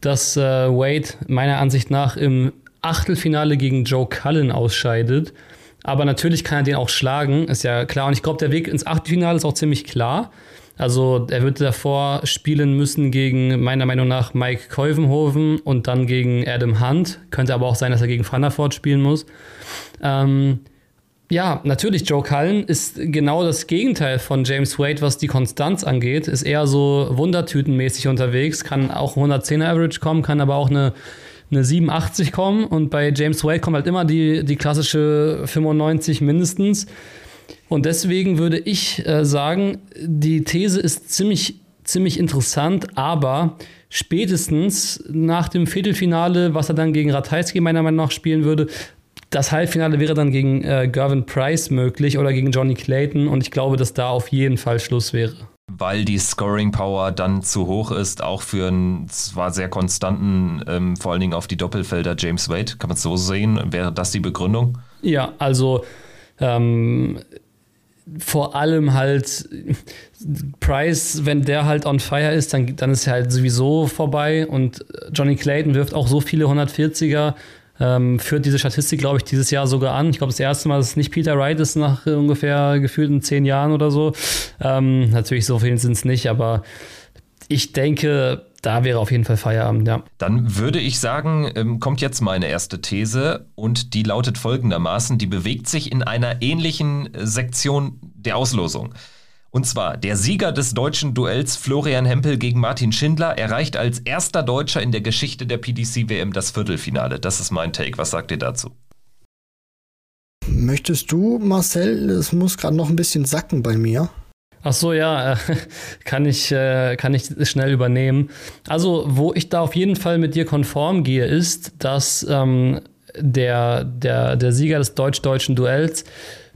dass äh, Wade meiner Ansicht nach im Achtelfinale gegen Joe Cullen ausscheidet. Aber natürlich kann er den auch schlagen, ist ja klar. Und ich glaube, der Weg ins Achtelfinale ist auch ziemlich klar. Also er wird davor spielen müssen gegen meiner Meinung nach Mike Keuvenhoven und dann gegen Adam Hunt. Könnte aber auch sein, dass er gegen Vanderford spielen muss. Ähm, ja, natürlich, Joe Cullen ist genau das Gegenteil von James Wade, was die Konstanz angeht. Ist eher so wundertütenmäßig unterwegs, kann auch 110er Average kommen, kann aber auch eine, eine 87 kommen. Und bei James Wade kommt halt immer die, die klassische 95 mindestens. Und deswegen würde ich äh, sagen, die These ist ziemlich, ziemlich interessant, aber spätestens nach dem Viertelfinale, was er dann gegen Ratajski meiner Meinung nach spielen würde, das Halbfinale wäre dann gegen äh, Gervin Price möglich oder gegen Johnny Clayton und ich glaube, dass da auf jeden Fall Schluss wäre. Weil die Scoring Power dann zu hoch ist, auch für einen zwar sehr konstanten, ähm, vor allen Dingen auf die Doppelfelder James Wade. Kann man es so sehen? Wäre das die Begründung? Ja, also ähm, vor allem halt Price, wenn der halt on fire ist, dann, dann ist er halt sowieso vorbei und Johnny Clayton wirft auch so viele 140er ähm, führt diese Statistik, glaube ich, dieses Jahr sogar an. Ich glaube, das erste Mal, dass es nicht Peter Wright ist, nach ungefähr gefühlten zehn Jahren oder so. Ähm, natürlich, so viel sind es nicht, aber ich denke, da wäre auf jeden Fall Feierabend, ja. Dann würde ich sagen, ähm, kommt jetzt meine erste These und die lautet folgendermaßen, die bewegt sich in einer ähnlichen Sektion der Auslosung. Und zwar der Sieger des deutschen Duells Florian Hempel gegen Martin Schindler erreicht als erster Deutscher in der Geschichte der PDC-WM das Viertelfinale. Das ist mein Take. Was sagt ihr dazu? Möchtest du, Marcel? Es muss gerade noch ein bisschen sacken bei mir. Ach so, ja, äh, kann ich, äh, kann ich schnell übernehmen. Also, wo ich da auf jeden Fall mit dir konform gehe, ist, dass ähm, der, der, der Sieger des deutsch-deutschen Duells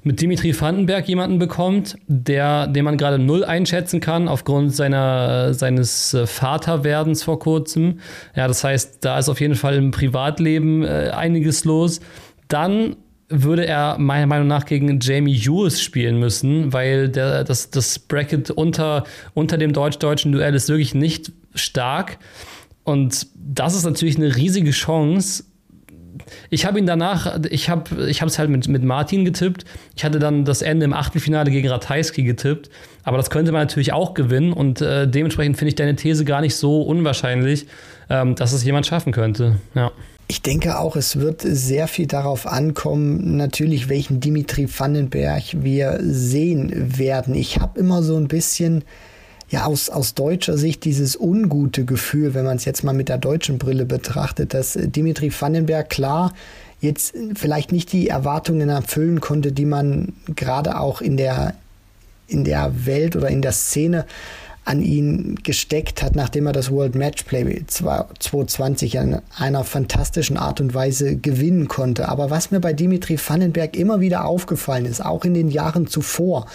mit Dimitri Vandenberg jemanden bekommt, der, den man gerade null einschätzen kann aufgrund seiner, seines äh, Vaterwerdens vor kurzem. Ja, das heißt, da ist auf jeden Fall im Privatleben äh, einiges los. Dann würde er meiner Meinung nach gegen Jamie Hughes spielen müssen, weil der, das, das Bracket unter, unter dem deutsch-deutschen Duell ist wirklich nicht stark. Und das ist natürlich eine riesige Chance, ich habe ihn danach, ich habe ich es halt mit, mit Martin getippt. Ich hatte dann das Ende im Achtelfinale gegen Ratajski getippt. Aber das könnte man natürlich auch gewinnen. Und äh, dementsprechend finde ich deine These gar nicht so unwahrscheinlich, ähm, dass es jemand schaffen könnte. Ja. Ich denke auch, es wird sehr viel darauf ankommen, natürlich, welchen Dimitri Vandenberg wir sehen werden. Ich habe immer so ein bisschen ja aus, aus deutscher Sicht dieses ungute Gefühl, wenn man es jetzt mal mit der deutschen Brille betrachtet, dass Dimitri Vandenberg klar jetzt vielleicht nicht die Erwartungen erfüllen konnte, die man gerade auch in der, in der Welt oder in der Szene an ihn gesteckt hat, nachdem er das World Matchplay 2020 in einer fantastischen Art und Weise gewinnen konnte. Aber was mir bei Dimitri Vandenberg immer wieder aufgefallen ist, auch in den Jahren zuvor,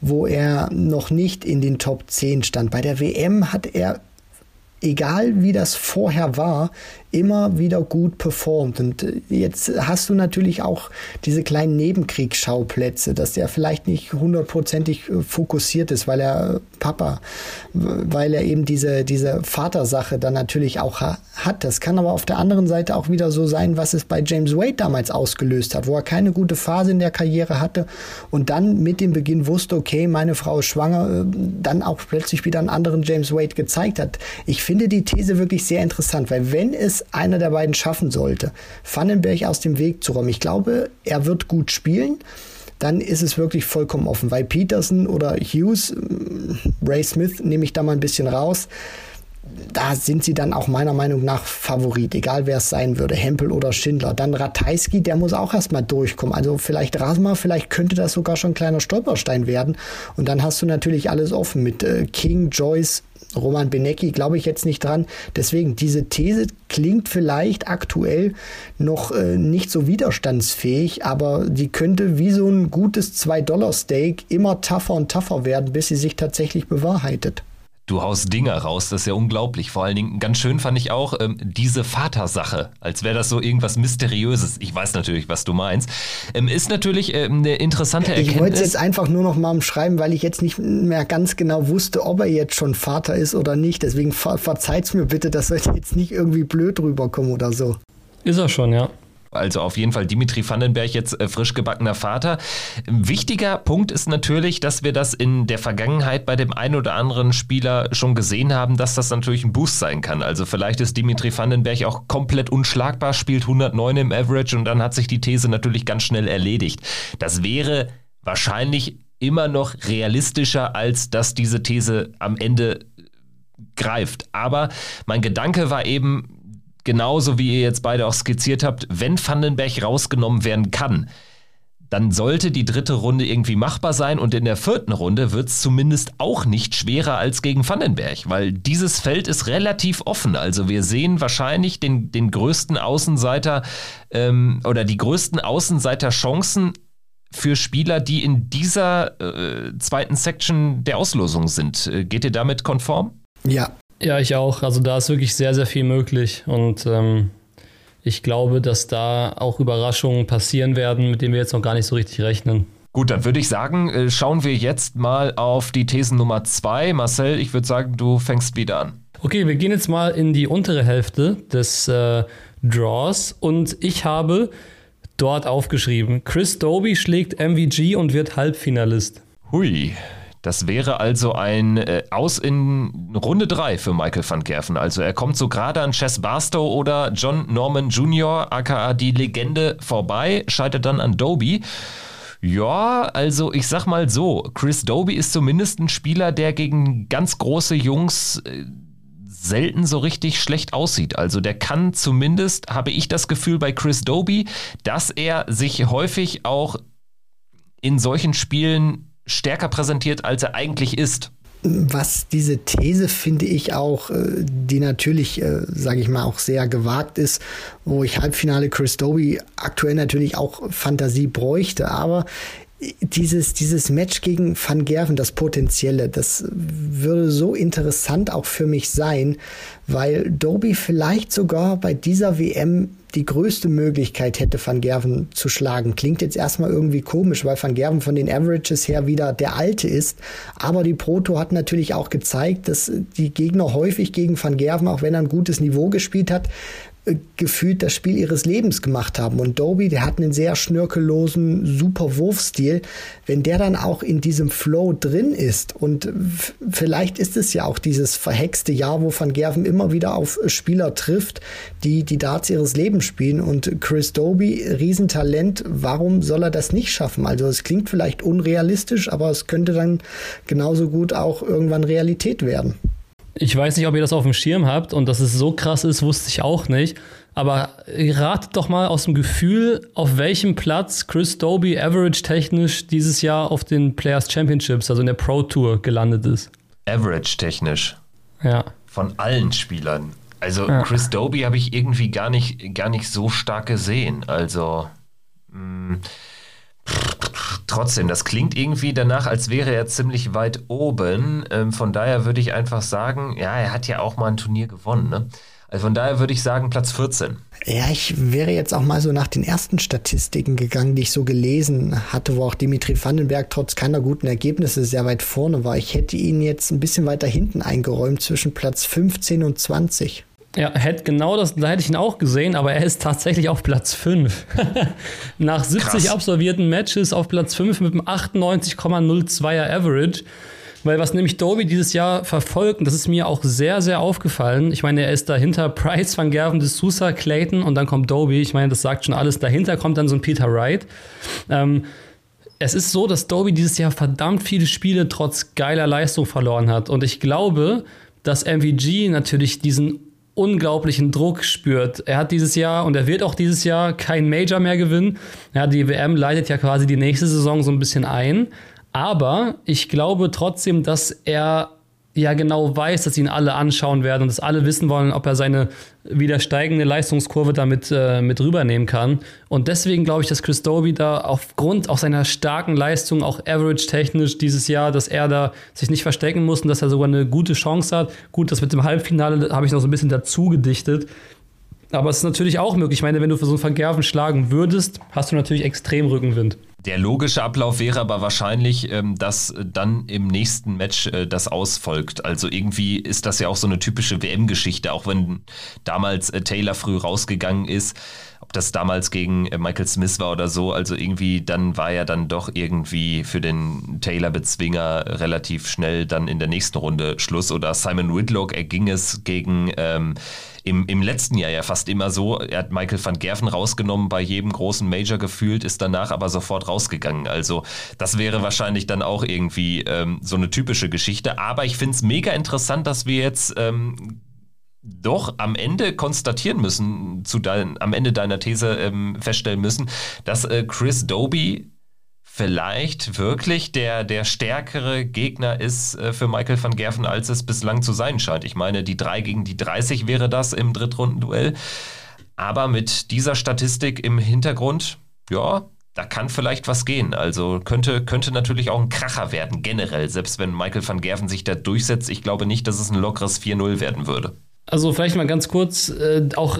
wo er noch nicht in den Top 10 stand. Bei der WM hat er egal wie das vorher war, immer wieder gut performt. Und äh, jetzt hast du natürlich auch diese kleinen Nebenkriegsschauplätze, dass der vielleicht nicht hundertprozentig äh, fokussiert ist, weil er Papa, weil er eben diese, diese Vatersache dann natürlich auch hat. Das kann aber auf der anderen Seite auch wieder so sein, was es bei James Wade damals ausgelöst hat, wo er keine gute Phase in der Karriere hatte und dann mit dem Beginn wusste, okay, meine Frau ist schwanger, äh, dann auch plötzlich wieder einen anderen James Wade gezeigt hat. Ich finde die These wirklich sehr interessant, weil wenn es einer der beiden schaffen sollte, Vandenberg aus dem Weg zu räumen. Ich glaube, er wird gut spielen. Dann ist es wirklich vollkommen offen, weil Peterson oder Hughes, äh, Ray Smith nehme ich da mal ein bisschen raus, da sind sie dann auch meiner Meinung nach Favorit, egal wer es sein würde, Hempel oder Schindler. Dann Ratajski, der muss auch erstmal durchkommen. Also vielleicht Rasma, vielleicht könnte das sogar schon ein kleiner Stolperstein werden. Und dann hast du natürlich alles offen mit äh, King, Joyce, Roman Benecki glaube ich jetzt nicht dran. Deswegen, diese These klingt vielleicht aktuell noch äh, nicht so widerstandsfähig, aber die könnte wie so ein gutes 2-Dollar-Steak immer tougher und tougher werden, bis sie sich tatsächlich bewahrheitet. Du haust Dinger raus, das ist ja unglaublich. Vor allen Dingen, ganz schön fand ich auch ähm, diese Vatersache, als wäre das so irgendwas Mysteriöses. Ich weiß natürlich, was du meinst. Ähm, ist natürlich ähm, eine interessante Erkenntnis. Ich wollte es jetzt einfach nur noch mal umschreiben, weil ich jetzt nicht mehr ganz genau wusste, ob er jetzt schon Vater ist oder nicht. Deswegen ver verzeiht's mir bitte, dass wir jetzt nicht irgendwie blöd rüberkommen oder so. Ist er schon, ja. Also auf jeden Fall Dimitri Vandenberg jetzt äh, frisch gebackener Vater. Ein wichtiger Punkt ist natürlich, dass wir das in der Vergangenheit bei dem einen oder anderen Spieler schon gesehen haben, dass das natürlich ein Boost sein kann. Also vielleicht ist Dimitri Vandenberg auch komplett unschlagbar, spielt 109 im Average und dann hat sich die These natürlich ganz schnell erledigt. Das wäre wahrscheinlich immer noch realistischer, als dass diese These am Ende greift. Aber mein Gedanke war eben, genauso wie ihr jetzt beide auch skizziert habt, wenn Vandenberg rausgenommen werden kann, dann sollte die dritte Runde irgendwie machbar sein und in der vierten Runde wird es zumindest auch nicht schwerer als gegen Vandenberg, weil dieses Feld ist relativ offen. Also wir sehen wahrscheinlich den, den größten Außenseiter ähm, oder die größten Außenseiter-Chancen für Spieler, die in dieser äh, zweiten Section der Auslosung sind. Äh, geht ihr damit konform? Ja, ja, ich auch. Also da ist wirklich sehr, sehr viel möglich. Und ähm, ich glaube, dass da auch Überraschungen passieren werden, mit denen wir jetzt noch gar nicht so richtig rechnen. Gut, dann würde ich sagen, äh, schauen wir jetzt mal auf die Thesen Nummer zwei. Marcel, ich würde sagen, du fängst wieder an. Okay, wir gehen jetzt mal in die untere Hälfte des äh, Draws und ich habe dort aufgeschrieben, Chris Doby schlägt MVG und wird Halbfinalist. Hui, das wäre also ein äh, Aus in Runde 3 für Michael van Gerven. Also er kommt so gerade an Chess Barstow oder John Norman Jr., aka die Legende, vorbei, scheitert dann an Doby. Ja, also ich sag mal so, Chris Doby ist zumindest ein Spieler, der gegen ganz große Jungs äh, selten so richtig schlecht aussieht. Also der kann zumindest, habe ich das Gefühl bei Chris Doby, dass er sich häufig auch in solchen Spielen stärker präsentiert, als er eigentlich ist. Was diese These finde ich auch, äh, die natürlich, äh, sage ich mal, auch sehr gewagt ist, wo ich Halbfinale Chris Doby aktuell natürlich auch Fantasie bräuchte, aber dieses, dieses Match gegen Van Gerven, das Potenzielle, das würde so interessant auch für mich sein, weil Doby vielleicht sogar bei dieser WM die größte Möglichkeit hätte, Van Gerven zu schlagen. Klingt jetzt erstmal irgendwie komisch, weil Van Gerven von den Averages her wieder der Alte ist. Aber die Proto hat natürlich auch gezeigt, dass die Gegner häufig gegen Van Gerven, auch wenn er ein gutes Niveau gespielt hat, gefühlt das Spiel ihres Lebens gemacht haben. Und Doby, der hat einen sehr schnörkellosen, super Wurfstil. Wenn der dann auch in diesem Flow drin ist und vielleicht ist es ja auch dieses verhexte Jahr, wo Van Gerven immer wieder auf Spieler trifft, die die Darts ihres Lebens spielen. Und Chris Doby, Riesentalent, warum soll er das nicht schaffen? Also es klingt vielleicht unrealistisch, aber es könnte dann genauso gut auch irgendwann Realität werden. Ich weiß nicht, ob ihr das auf dem Schirm habt und dass es so krass ist, wusste ich auch nicht. Aber ratet doch mal aus dem Gefühl, auf welchem Platz Chris Doby average technisch dieses Jahr auf den Players Championships, also in der Pro Tour, gelandet ist. Average-technisch. Ja. Von allen Spielern. Also ja. Chris Doby habe ich irgendwie gar nicht, gar nicht so stark gesehen. Also mh, mm, trotzdem, das klingt irgendwie danach, als wäre er ziemlich weit oben. Ähm, von daher würde ich einfach sagen, ja, er hat ja auch mal ein Turnier gewonnen. Ne? Also von daher würde ich sagen Platz 14. Ja, ich wäre jetzt auch mal so nach den ersten Statistiken gegangen, die ich so gelesen hatte, wo auch Dimitri Vandenberg trotz keiner guten Ergebnisse sehr weit vorne war. Ich hätte ihn jetzt ein bisschen weiter hinten eingeräumt, zwischen Platz 15 und 20. Ja, hätte genau das, da hätte ich ihn auch gesehen, aber er ist tatsächlich auf Platz 5. Nach 70 Krass. absolvierten Matches auf Platz 5 mit einem 98,02er Average. Weil was nämlich Doby dieses Jahr verfolgt, und das ist mir auch sehr, sehr aufgefallen. Ich meine, er ist dahinter Price, Van Gerven, de Sousa, Clayton und dann kommt Doby. Ich meine, das sagt schon alles. Dahinter kommt dann so ein Peter Wright. Ähm, es ist so, dass Doby dieses Jahr verdammt viele Spiele trotz geiler Leistung verloren hat. Und ich glaube, dass MVG natürlich diesen unglaublichen Druck spürt. Er hat dieses Jahr und er wird auch dieses Jahr kein Major mehr gewinnen. Ja, die WM leitet ja quasi die nächste Saison so ein bisschen ein. Aber ich glaube trotzdem, dass er ja genau weiß, dass ihn alle anschauen werden und dass alle wissen wollen, ob er seine wieder steigende Leistungskurve damit äh, mit rübernehmen kann. Und deswegen glaube ich, dass Chris Doby da aufgrund auch seiner starken Leistung, auch average-technisch dieses Jahr, dass er da sich nicht verstecken muss und dass er sogar eine gute Chance hat. Gut, das mit dem Halbfinale habe ich noch so ein bisschen dazu gedichtet. Aber es ist natürlich auch möglich. Ich meine, wenn du für so einen Vergerven schlagen würdest, hast du natürlich extrem Rückenwind. Der logische Ablauf wäre aber wahrscheinlich, ähm, dass dann im nächsten Match äh, das ausfolgt. Also irgendwie ist das ja auch so eine typische WM-Geschichte, auch wenn damals äh, Taylor früh rausgegangen ist ob das damals gegen äh, Michael Smith war oder so. Also irgendwie, dann war ja dann doch irgendwie für den Taylor-Bezwinger relativ schnell dann in der nächsten Runde Schluss. Oder Simon Whitlock erging es gegen ähm, im, im letzten Jahr ja fast immer so. Er hat Michael van Gerven rausgenommen bei jedem großen Major gefühlt, ist danach aber sofort rausgegangen. Also das wäre wahrscheinlich dann auch irgendwie ähm, so eine typische Geschichte. Aber ich finde es mega interessant, dass wir jetzt ähm, doch am Ende konstatieren müssen, zu dein, am Ende deiner These ähm, feststellen müssen, dass äh, Chris Doby vielleicht wirklich der, der stärkere Gegner ist äh, für Michael van Gerven, als es bislang zu sein scheint. Ich meine, die 3 gegen die 30 wäre das im Drittrundenduell. Aber mit dieser Statistik im Hintergrund, ja, da kann vielleicht was gehen. Also könnte, könnte natürlich auch ein Kracher werden, generell, selbst wenn Michael van Gerven sich da durchsetzt. Ich glaube nicht, dass es ein lockeres 4-0 werden würde. Also vielleicht mal ganz kurz, äh, auch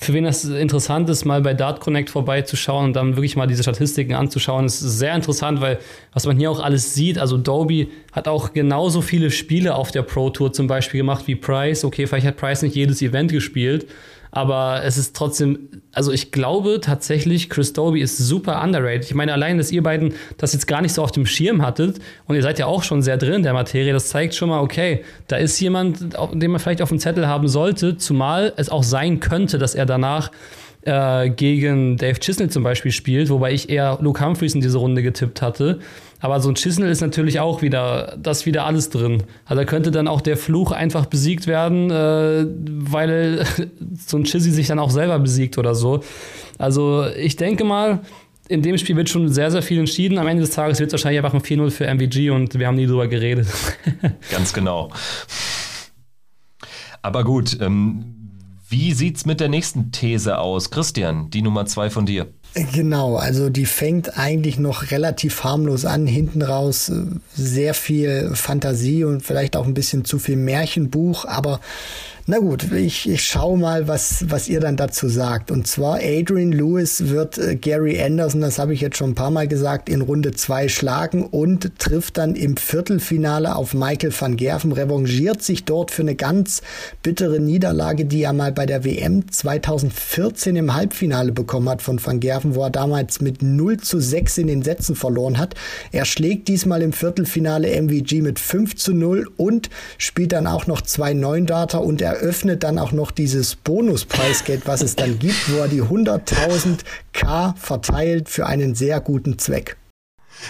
für wen das interessant ist, mal bei Dart Connect vorbeizuschauen und dann wirklich mal diese Statistiken anzuschauen, ist sehr interessant, weil was man hier auch alles sieht, also Doby hat auch genauso viele Spiele auf der Pro Tour zum Beispiel gemacht wie Price. Okay, vielleicht hat Price nicht jedes Event gespielt, aber es ist trotzdem, also ich glaube tatsächlich, Chris Doby ist super underrated. Ich meine, allein, dass ihr beiden das jetzt gar nicht so auf dem Schirm hattet und ihr seid ja auch schon sehr drin in der Materie, das zeigt schon mal, okay, da ist jemand, den man vielleicht auf dem Zettel haben sollte, zumal es auch sein könnte, dass er danach äh, gegen Dave Chisnell zum Beispiel spielt, wobei ich eher Luke Humphreys in diese Runde getippt hatte. Aber so ein Chisnell ist natürlich auch wieder, das wieder alles drin. Also da könnte dann auch der Fluch einfach besiegt werden, äh, weil so ein Chizzy sich dann auch selber besiegt oder so. Also ich denke mal, in dem Spiel wird schon sehr, sehr viel entschieden. Am Ende des Tages wird es wahrscheinlich einfach ein 4-0 für MVG und wir haben nie drüber geredet. Ganz genau. Aber gut, ähm, wie sieht's mit der nächsten These aus? Christian, die Nummer zwei von dir. Genau, also die fängt eigentlich noch relativ harmlos an, hinten raus äh, sehr viel Fantasie und vielleicht auch ein bisschen zu viel Märchenbuch, aber na gut, ich, ich schaue mal, was, was ihr dann dazu sagt. Und zwar Adrian Lewis wird äh, Gary Anderson, das habe ich jetzt schon ein paar Mal gesagt, in Runde 2 schlagen und trifft dann im Viertelfinale auf Michael van Gerven, revanchiert sich dort für eine ganz bittere Niederlage, die er mal bei der WM 2014 im Halbfinale bekommen hat von van Gerven, wo er damals mit 0 zu 6 in den Sätzen verloren hat. Er schlägt diesmal im Viertelfinale MVG mit 5 zu 0 und spielt dann auch noch zwei Neundarter und er eröffnet dann auch noch dieses Bonuspreisgeld, was es dann gibt, wo er die 100.000 K verteilt für einen sehr guten Zweck.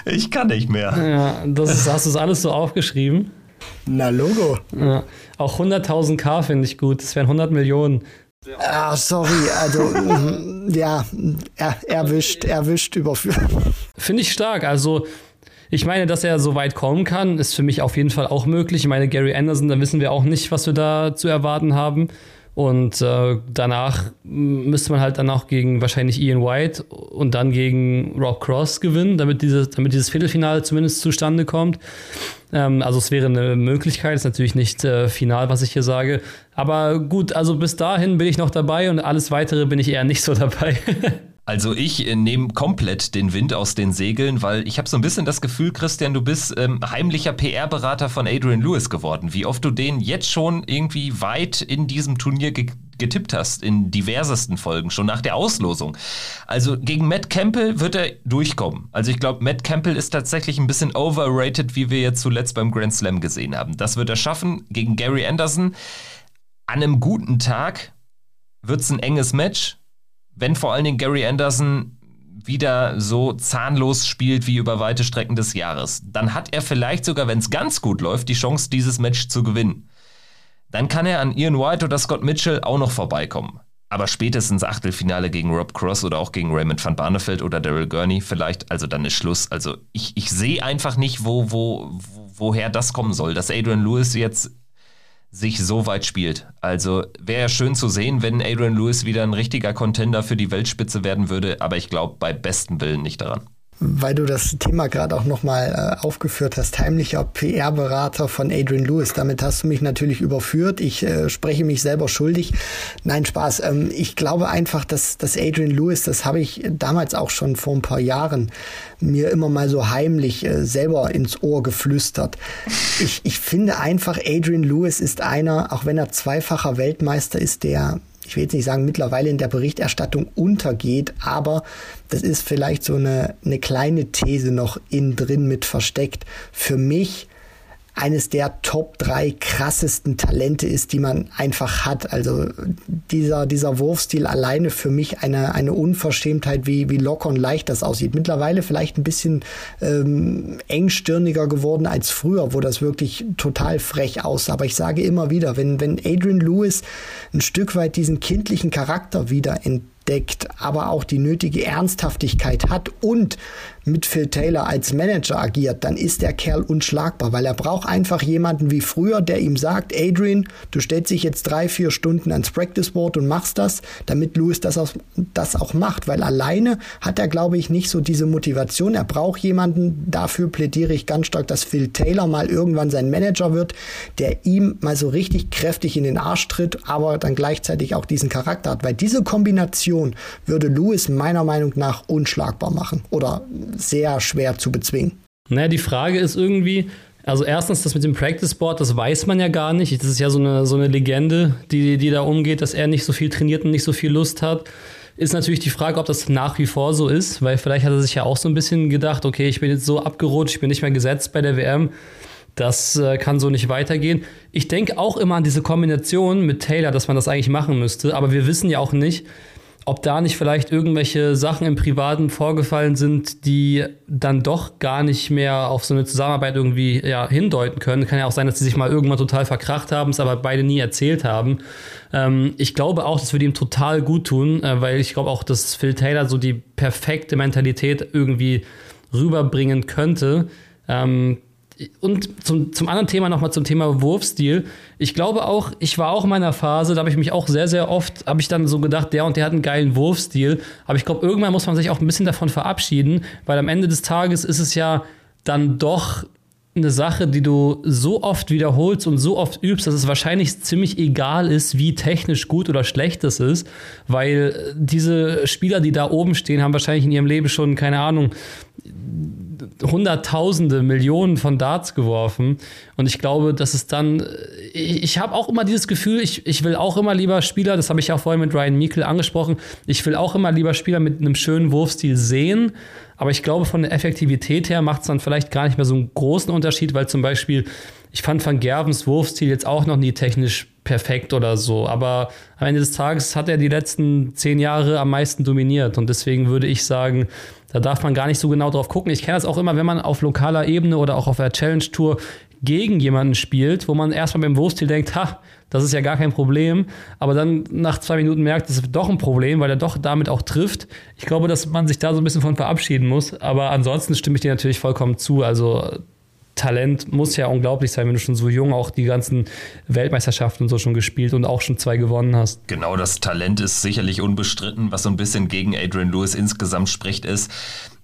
Ich kann nicht mehr. Ja, das ist, hast du das alles so aufgeschrieben? Na, Logo. Ja, auch 100.000 K finde ich gut. Das wären 100 Millionen. Ah, sorry, also ja, er, erwischt, erwischt überführt. Finde ich stark. Also Ich meine, dass er so weit kommen kann, ist für mich auf jeden Fall auch möglich. Ich meine, Gary Anderson, da wissen wir auch nicht, was wir da zu erwarten haben. Und äh, danach müsste man halt dann auch gegen wahrscheinlich Ian White und dann gegen Rob Cross gewinnen, damit dieses, damit dieses Viertelfinale zumindest zustande kommt. Ähm, also es wäre eine Möglichkeit, ist natürlich nicht äh, final, was ich hier sage. Aber gut, also bis dahin bin ich noch dabei und alles weitere bin ich eher nicht so dabei. Also ich äh, nehme komplett den Wind aus den Segeln, weil ich habe so ein bisschen das Gefühl, Christian, du bist ähm, heimlicher PR-Berater von Adrian Lewis geworden. Wie oft du den jetzt schon irgendwie weit in diesem Turnier ge getippt hast, in diversesten Folgen, schon nach der Auslosung. Also gegen Matt Campbell wird er durchkommen. Also ich glaube, Matt Campbell ist tatsächlich ein bisschen overrated, wie wir jetzt zuletzt beim Grand Slam gesehen haben. Das wird er schaffen. Gegen Gary Anderson an einem guten Tag wird es ein enges Match wenn vor allen Dingen Gary Anderson wieder so zahnlos spielt wie über weite Strecken des Jahres, dann hat er vielleicht sogar, wenn es ganz gut läuft, die Chance, dieses Match zu gewinnen. Dann kann er an Ian White oder Scott Mitchell auch noch vorbeikommen. Aber spätestens Achtelfinale gegen Rob Cross oder auch gegen Raymond van Barneveld oder Daryl Gurney vielleicht, also dann ist Schluss. Also ich, ich sehe einfach nicht, wo, wo, woher das kommen soll, dass Adrian Lewis jetzt sich so weit spielt. Also wäre schön zu sehen, wenn Adrian Lewis wieder ein richtiger Contender für die Weltspitze werden würde, aber ich glaube bei bestem Willen nicht daran weil du das Thema gerade auch nochmal äh, aufgeführt hast, heimlicher PR-Berater von Adrian Lewis. Damit hast du mich natürlich überführt. Ich äh, spreche mich selber schuldig. Nein, Spaß. Ähm, ich glaube einfach, dass, dass Adrian Lewis, das habe ich damals auch schon vor ein paar Jahren mir immer mal so heimlich äh, selber ins Ohr geflüstert. Ich, ich finde einfach, Adrian Lewis ist einer, auch wenn er zweifacher Weltmeister ist, der ich will jetzt nicht sagen, mittlerweile in der Berichterstattung untergeht, aber das ist vielleicht so eine, eine kleine These noch innen drin mit versteckt. Für mich eines der Top 3 krassesten Talente ist, die man einfach hat. Also dieser, dieser Wurfstil alleine für mich eine, eine Unverschämtheit, wie, wie locker und leicht das aussieht. Mittlerweile vielleicht ein bisschen ähm, engstirniger geworden als früher, wo das wirklich total frech aussah. Aber ich sage immer wieder, wenn, wenn Adrian Lewis ein Stück weit diesen kindlichen Charakter wieder entdeckt, aber auch die nötige Ernsthaftigkeit hat und mit Phil Taylor als Manager agiert, dann ist der Kerl unschlagbar, weil er braucht einfach jemanden wie früher, der ihm sagt, Adrian, du stellst dich jetzt drei, vier Stunden ans Practice Board und machst das, damit Lewis das auch, das auch macht, weil alleine hat er, glaube ich, nicht so diese Motivation. Er braucht jemanden, dafür plädiere ich ganz stark, dass Phil Taylor mal irgendwann sein Manager wird, der ihm mal so richtig kräftig in den Arsch tritt, aber dann gleichzeitig auch diesen Charakter hat, weil diese Kombination würde Lewis meiner Meinung nach unschlagbar machen oder sehr schwer zu bezwingen. Naja, die Frage ist irgendwie, also erstens, das mit dem Practice Board, das weiß man ja gar nicht. Das ist ja so eine, so eine Legende, die, die da umgeht, dass er nicht so viel trainiert und nicht so viel Lust hat. Ist natürlich die Frage, ob das nach wie vor so ist, weil vielleicht hat er sich ja auch so ein bisschen gedacht, okay, ich bin jetzt so abgerutscht, ich bin nicht mehr gesetzt bei der WM. Das äh, kann so nicht weitergehen. Ich denke auch immer an diese Kombination mit Taylor, dass man das eigentlich machen müsste, aber wir wissen ja auch nicht, ob da nicht vielleicht irgendwelche Sachen im Privaten vorgefallen sind, die dann doch gar nicht mehr auf so eine Zusammenarbeit irgendwie ja, hindeuten können. Kann ja auch sein, dass sie sich mal irgendwann total verkracht haben, es aber beide nie erzählt haben. Ähm, ich glaube auch, das würde ihm total gut tun, äh, weil ich glaube auch, dass Phil Taylor so die perfekte Mentalität irgendwie rüberbringen könnte. Ähm, und zum, zum anderen Thema nochmal zum Thema Wurfstil. Ich glaube auch, ich war auch in meiner Phase, da habe ich mich auch sehr, sehr oft, habe ich dann so gedacht, der und der hat einen geilen Wurfstil. Aber ich glaube, irgendwann muss man sich auch ein bisschen davon verabschieden, weil am Ende des Tages ist es ja dann doch eine Sache, die du so oft wiederholst und so oft übst, dass es wahrscheinlich ziemlich egal ist, wie technisch gut oder schlecht es ist, weil diese Spieler, die da oben stehen, haben wahrscheinlich in ihrem Leben schon, keine Ahnung, Hunderttausende, Millionen von Darts geworfen. Und ich glaube, dass es dann. Ich, ich habe auch immer dieses Gefühl, ich, ich will auch immer lieber Spieler, das habe ich auch vorhin mit Ryan Meikle angesprochen, ich will auch immer lieber Spieler mit einem schönen Wurfstil sehen. Aber ich glaube, von der Effektivität her macht es dann vielleicht gar nicht mehr so einen großen Unterschied, weil zum Beispiel, ich fand Van Gervens Wurfstil jetzt auch noch nie technisch perfekt oder so. Aber am Ende des Tages hat er die letzten zehn Jahre am meisten dominiert. Und deswegen würde ich sagen, da darf man gar nicht so genau drauf gucken. Ich kenne das auch immer, wenn man auf lokaler Ebene oder auch auf der Challenge Tour gegen jemanden spielt, wo man erstmal beim Wurfstil denkt, ha, das ist ja gar kein Problem, aber dann nach zwei Minuten merkt, das ist doch ein Problem, weil er doch damit auch trifft. Ich glaube, dass man sich da so ein bisschen von verabschieden muss, aber ansonsten stimme ich dir natürlich vollkommen zu. Also Talent muss ja unglaublich sein, wenn du schon so jung auch die ganzen Weltmeisterschaften und so schon gespielt und auch schon zwei gewonnen hast. Genau, das Talent ist sicherlich unbestritten. Was so ein bisschen gegen Adrian Lewis insgesamt spricht, ist,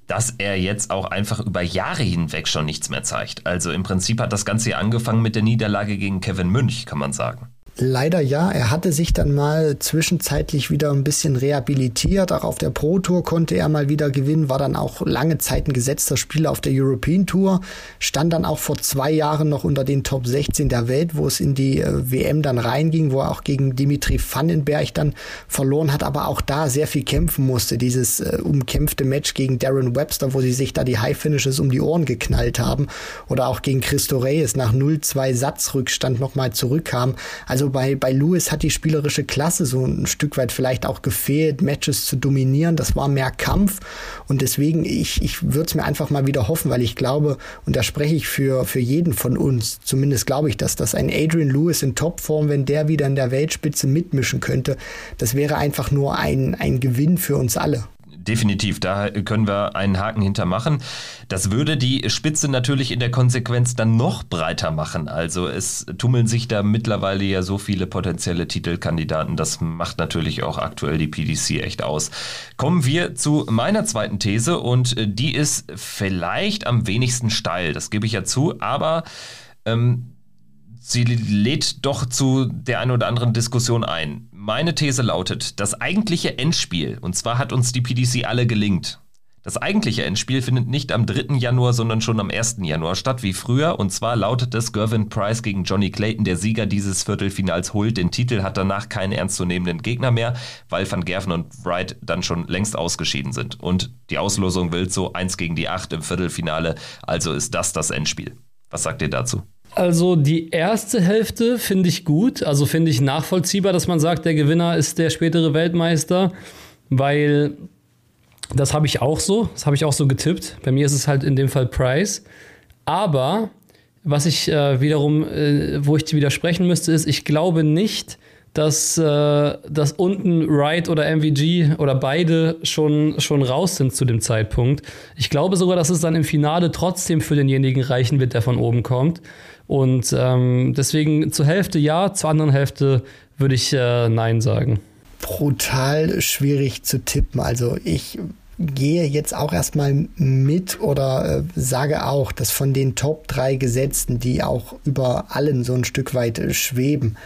dass er jetzt auch einfach über Jahre hinweg schon nichts mehr zeigt. Also im Prinzip hat das Ganze ja angefangen mit der Niederlage gegen Kevin Münch, kann man sagen. Leider ja. Er hatte sich dann mal zwischenzeitlich wieder ein bisschen rehabilitiert. Auch auf der Pro Tour konnte er mal wieder gewinnen, war dann auch lange Zeit ein gesetzter Spieler auf der European Tour, stand dann auch vor zwei Jahren noch unter den Top 16 der Welt, wo es in die äh, WM dann reinging, wo er auch gegen Dimitri Vandenberg dann verloren hat, aber auch da sehr viel kämpfen musste. Dieses äh, umkämpfte Match gegen Darren Webster, wo sie sich da die High Finishes um die Ohren geknallt haben oder auch gegen Christo Reyes nach 0-2 Satzrückstand nochmal zurückkam. Also also bei, bei Lewis hat die spielerische Klasse so ein Stück weit vielleicht auch gefehlt, Matches zu dominieren. Das war mehr Kampf. Und deswegen, ich, ich würde es mir einfach mal wieder hoffen, weil ich glaube, und da spreche ich für, für jeden von uns, zumindest glaube ich, dass das ein Adrian Lewis in Topform, wenn der wieder in der Weltspitze mitmischen könnte, das wäre einfach nur ein, ein Gewinn für uns alle definitiv. Da können wir einen Haken hintermachen. Das würde die Spitze natürlich in der Konsequenz dann noch breiter machen. Also es tummeln sich da mittlerweile ja so viele potenzielle Titelkandidaten. Das macht natürlich auch aktuell die PDC echt aus. Kommen wir zu meiner zweiten These und die ist vielleicht am wenigsten steil. Das gebe ich ja zu, aber ähm, sie lädt doch zu der einen oder anderen Diskussion ein. Meine These lautet, das eigentliche Endspiel, und zwar hat uns die PDC alle gelingt. Das eigentliche Endspiel findet nicht am 3. Januar, sondern schon am 1. Januar statt, wie früher. Und zwar lautet es Gervin Price gegen Johnny Clayton. Der Sieger dieses Viertelfinals holt den Titel, hat danach keinen ernstzunehmenden Gegner mehr, weil Van Gerven und Wright dann schon längst ausgeschieden sind. Und die Auslosung will so 1 gegen die 8 im Viertelfinale. Also ist das das Endspiel. Was sagt ihr dazu? Also die erste Hälfte finde ich gut, also finde ich nachvollziehbar, dass man sagt, der Gewinner ist der spätere Weltmeister, weil das habe ich auch so, das habe ich auch so getippt. Bei mir ist es halt in dem Fall Price. Aber was ich äh, wiederum, äh, wo ich widersprechen müsste, ist, ich glaube nicht, dass, äh, dass unten Wright oder MVG oder beide schon, schon raus sind zu dem Zeitpunkt. Ich glaube sogar, dass es dann im Finale trotzdem für denjenigen reichen wird, der von oben kommt. Und ähm, deswegen zur Hälfte ja, zur anderen Hälfte würde ich äh, Nein sagen. Brutal schwierig zu tippen. Also ich gehe jetzt auch erstmal mit oder äh, sage auch, dass von den Top 3 Gesetzten, die auch über allen so ein Stück weit äh, schweben,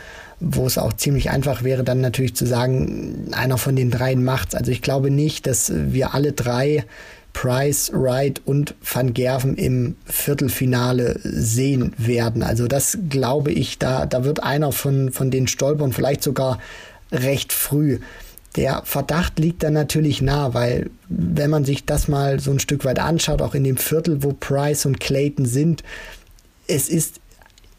wo es auch ziemlich einfach wäre, dann natürlich zu sagen, einer von den dreien macht's. Also ich glaube nicht, dass wir alle drei Price, Wright und Van Gerven im Viertelfinale sehen werden. Also das glaube ich, da, da wird einer von, von den stolpern, vielleicht sogar recht früh. Der Verdacht liegt dann natürlich nah, weil wenn man sich das mal so ein Stück weit anschaut, auch in dem Viertel, wo Price und Clayton sind, es ist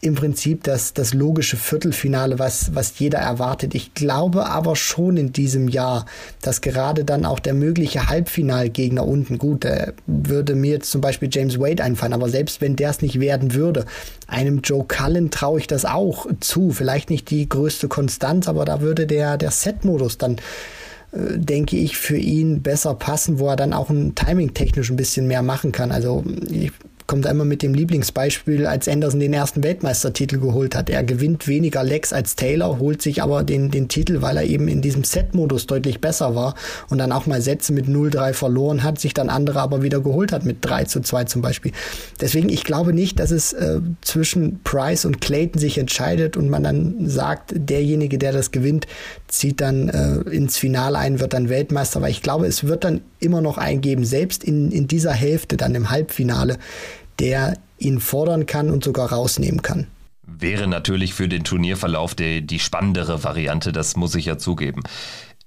im Prinzip das, das logische Viertelfinale, was, was jeder erwartet. Ich glaube aber schon in diesem Jahr, dass gerade dann auch der mögliche Halbfinalgegner unten, gut, da würde mir jetzt zum Beispiel James Wade einfallen, aber selbst wenn der es nicht werden würde, einem Joe Cullen traue ich das auch zu. Vielleicht nicht die größte Konstanz, aber da würde der, der Set-Modus dann äh, denke ich, für ihn besser passen, wo er dann auch ein Timing technisch ein bisschen mehr machen kann. Also ich kommt immer mit dem Lieblingsbeispiel, als Anderson den ersten Weltmeistertitel geholt hat. Er gewinnt weniger Lecks als Taylor, holt sich aber den, den Titel, weil er eben in diesem Set-Modus deutlich besser war und dann auch mal Sätze mit 0-3 verloren hat, sich dann andere aber wieder geholt hat mit 3 zu 2 zum Beispiel. Deswegen, ich glaube nicht, dass es äh, zwischen Price und Clayton sich entscheidet und man dann sagt, derjenige, der das gewinnt, zieht dann äh, ins Finale ein, wird dann Weltmeister, weil ich glaube, es wird dann immer noch eingeben, selbst in, in dieser Hälfte, dann im Halbfinale, der ihn fordern kann und sogar rausnehmen kann. Wäre natürlich für den Turnierverlauf die, die spannendere Variante, das muss ich ja zugeben.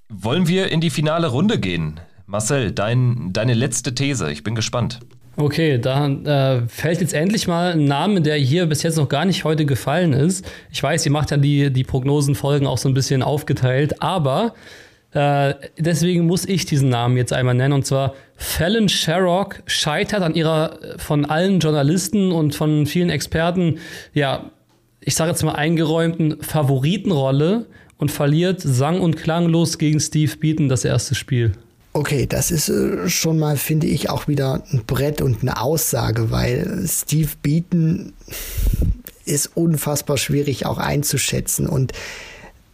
Wollen wir in die finale Runde gehen? Marcel, dein, deine letzte These, ich bin gespannt. Okay, da äh, fällt jetzt endlich mal ein Name, der hier bis jetzt noch gar nicht heute gefallen ist. Ich weiß, ihr macht ja die, die Prognosenfolgen auch so ein bisschen aufgeteilt, aber äh, deswegen muss ich diesen Namen jetzt einmal nennen. Und zwar Fallon Sherrock scheitert an ihrer von allen Journalisten und von vielen Experten, ja, ich sage jetzt mal eingeräumten Favoritenrolle und verliert sang- und klanglos gegen Steve Beaton das erste Spiel. Okay, das ist äh, schon mal, finde ich, auch wieder ein Brett und eine Aussage, weil Steve Beaton ist unfassbar schwierig auch einzuschätzen und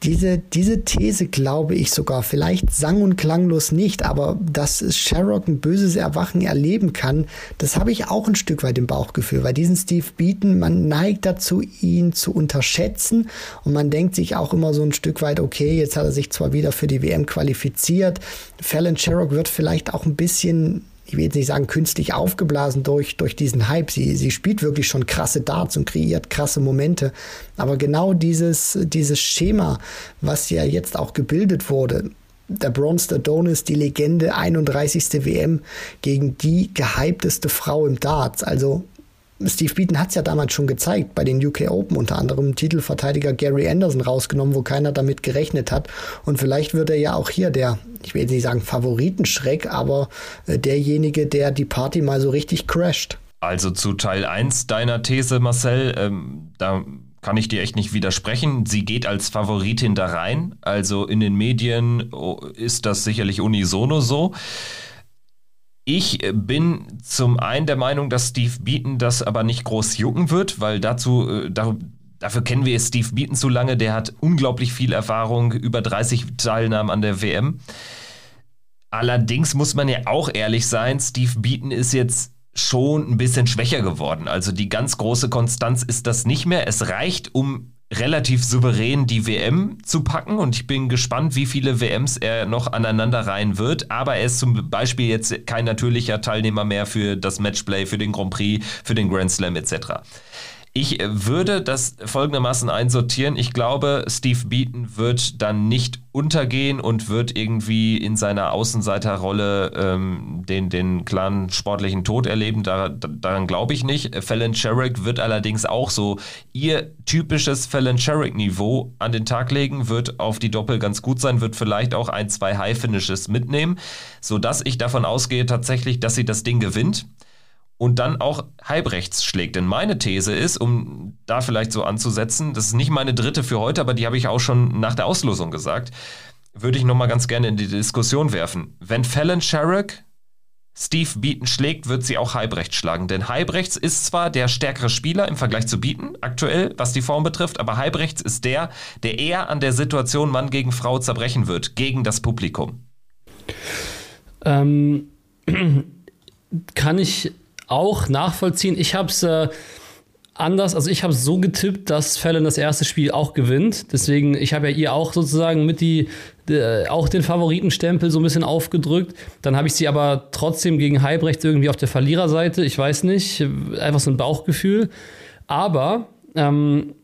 diese, diese These glaube ich sogar, vielleicht sang- und klanglos nicht, aber dass Sherrock ein böses Erwachen erleben kann, das habe ich auch ein Stück weit im Bauchgefühl, weil diesen Steve Beaton, man neigt dazu, ihn zu unterschätzen und man denkt sich auch immer so ein Stück weit, okay, jetzt hat er sich zwar wieder für die WM qualifiziert, Fallon Sherrock wird vielleicht auch ein bisschen ich will jetzt nicht sagen künstlich aufgeblasen durch, durch diesen Hype. Sie, sie spielt wirklich schon krasse Darts und kreiert krasse Momente. Aber genau dieses, dieses Schema, was ja jetzt auch gebildet wurde, der Bronze Adonis, die Legende, 31. WM gegen die gehypteste Frau im Darts. Also Steve Beaton hat es ja damals schon gezeigt, bei den UK Open unter anderem Titelverteidiger Gary Anderson rausgenommen, wo keiner damit gerechnet hat. Und vielleicht wird er ja auch hier der, ich will jetzt nicht sagen Favoritenschreck, aber äh, derjenige, der die Party mal so richtig crasht. Also zu Teil 1 deiner These, Marcel, ähm, da kann ich dir echt nicht widersprechen. Sie geht als Favoritin da rein. Also in den Medien oh, ist das sicherlich unisono so. Ich bin zum einen der Meinung, dass Steve Beaton das aber nicht groß jucken wird, weil dazu, äh, da, dafür kennen wir Steve Beaton zu lange. Der hat unglaublich viel Erfahrung, über 30 Teilnahmen an der WM. Allerdings muss man ja auch ehrlich sein, Steve Beaton ist jetzt schon ein bisschen schwächer geworden. Also die ganz große Konstanz ist das nicht mehr. Es reicht, um relativ souverän die WM zu packen und ich bin gespannt, wie viele WMs er noch aneinander reihen wird. Aber er ist zum Beispiel jetzt kein natürlicher Teilnehmer mehr für das Matchplay, für den Grand Prix, für den Grand Slam etc. Ich würde das folgendermaßen einsortieren. Ich glaube, Steve Beaton wird dann nicht untergehen und wird irgendwie in seiner Außenseiterrolle ähm, den, den klaren sportlichen Tod erleben. Da, daran glaube ich nicht. Fallon Sherrick wird allerdings auch so ihr typisches Fallon Sherrick-Niveau an den Tag legen, wird auf die Doppel ganz gut sein, wird vielleicht auch ein, zwei High-Finishes mitnehmen, sodass ich davon ausgehe tatsächlich, dass sie das Ding gewinnt und dann auch halbrechts schlägt. Denn meine These ist, um da vielleicht so anzusetzen, das ist nicht meine dritte für heute, aber die habe ich auch schon nach der Auslosung gesagt, würde ich nochmal ganz gerne in die Diskussion werfen. Wenn Fallon Sherrick Steve Beaton schlägt, wird sie auch halbrechts schlagen. Denn halbrechts ist zwar der stärkere Spieler im Vergleich zu Beaton, aktuell, was die Form betrifft, aber halbrechts ist der, der eher an der Situation Mann gegen Frau zerbrechen wird, gegen das Publikum. Ähm, kann ich auch nachvollziehen. Ich habe es äh, anders, also ich habe so getippt, dass Fallon das erste Spiel auch gewinnt. Deswegen, ich habe ja ihr auch sozusagen mit die, äh, auch den Favoritenstempel so ein bisschen aufgedrückt. Dann habe ich sie aber trotzdem gegen Heibrecht irgendwie auf der Verliererseite. Ich weiß nicht, einfach so ein Bauchgefühl. Aber ähm,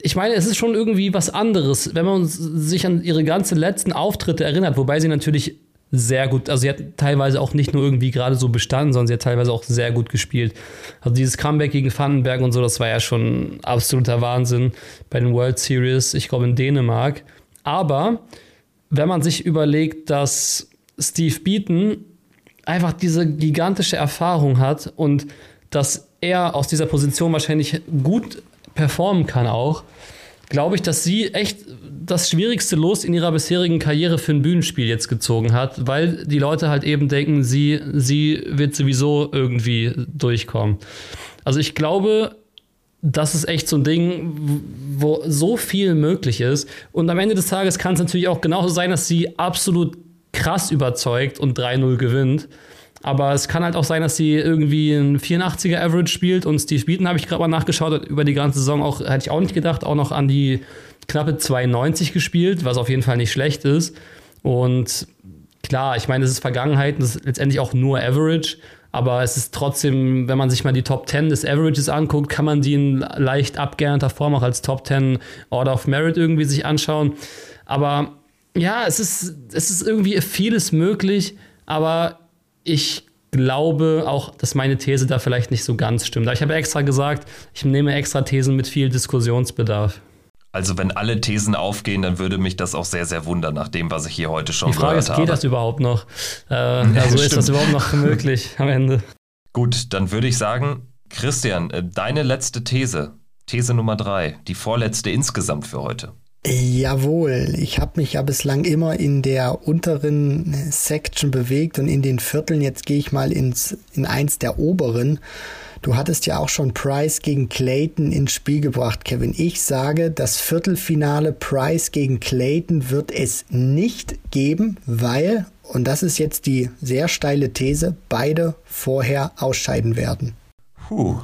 ich meine, es ist schon irgendwie was anderes, wenn man sich an ihre ganzen letzten Auftritte erinnert, wobei sie natürlich sehr gut, also sie hat teilweise auch nicht nur irgendwie gerade so bestanden, sondern sie hat teilweise auch sehr gut gespielt. Also dieses Comeback gegen Vandenberg und so, das war ja schon absoluter Wahnsinn bei den World Series, ich glaube in Dänemark. Aber wenn man sich überlegt, dass Steve Beaton einfach diese gigantische Erfahrung hat und dass er aus dieser Position wahrscheinlich gut performen kann auch, glaube ich, dass sie echt das schwierigste Los in ihrer bisherigen Karriere für ein Bühnenspiel jetzt gezogen hat, weil die Leute halt eben denken, sie, sie wird sowieso irgendwie durchkommen. Also ich glaube, das ist echt so ein Ding, wo so viel möglich ist. Und am Ende des Tages kann es natürlich auch genauso sein, dass sie absolut krass überzeugt und 3-0 gewinnt. Aber es kann halt auch sein, dass sie irgendwie ein 84er Average spielt und Steve Beaton habe ich gerade mal nachgeschaut, über die ganze Saison auch, hätte ich auch nicht gedacht, auch noch an die knappe 92 gespielt, was auf jeden Fall nicht schlecht ist. Und klar, ich meine, es ist Vergangenheit, das ist letztendlich auch nur Average, aber es ist trotzdem, wenn man sich mal die Top 10 des Averages anguckt, kann man die in leicht abgeernter Form auch als Top 10 Order of Merit irgendwie sich anschauen. Aber ja, es ist, es ist irgendwie vieles möglich, aber ich glaube auch, dass meine These da vielleicht nicht so ganz stimmt. Ich habe extra gesagt, ich nehme extra Thesen mit viel Diskussionsbedarf. Also wenn alle Thesen aufgehen, dann würde mich das auch sehr, sehr wundern, nach dem, was ich hier heute schon Die Frage gehört ist, habe. geht das überhaupt noch? Äh, also ist das überhaupt noch möglich am Ende? Gut, dann würde ich sagen, Christian, äh, deine letzte These, These Nummer drei, die vorletzte insgesamt für heute. Jawohl, ich habe mich ja bislang immer in der unteren Section bewegt und in den Vierteln. Jetzt gehe ich mal ins, in eins der oberen. Du hattest ja auch schon Price gegen Clayton ins Spiel gebracht, Kevin. Ich sage, das Viertelfinale Price gegen Clayton wird es nicht geben, weil, und das ist jetzt die sehr steile These, beide vorher ausscheiden werden. Puh,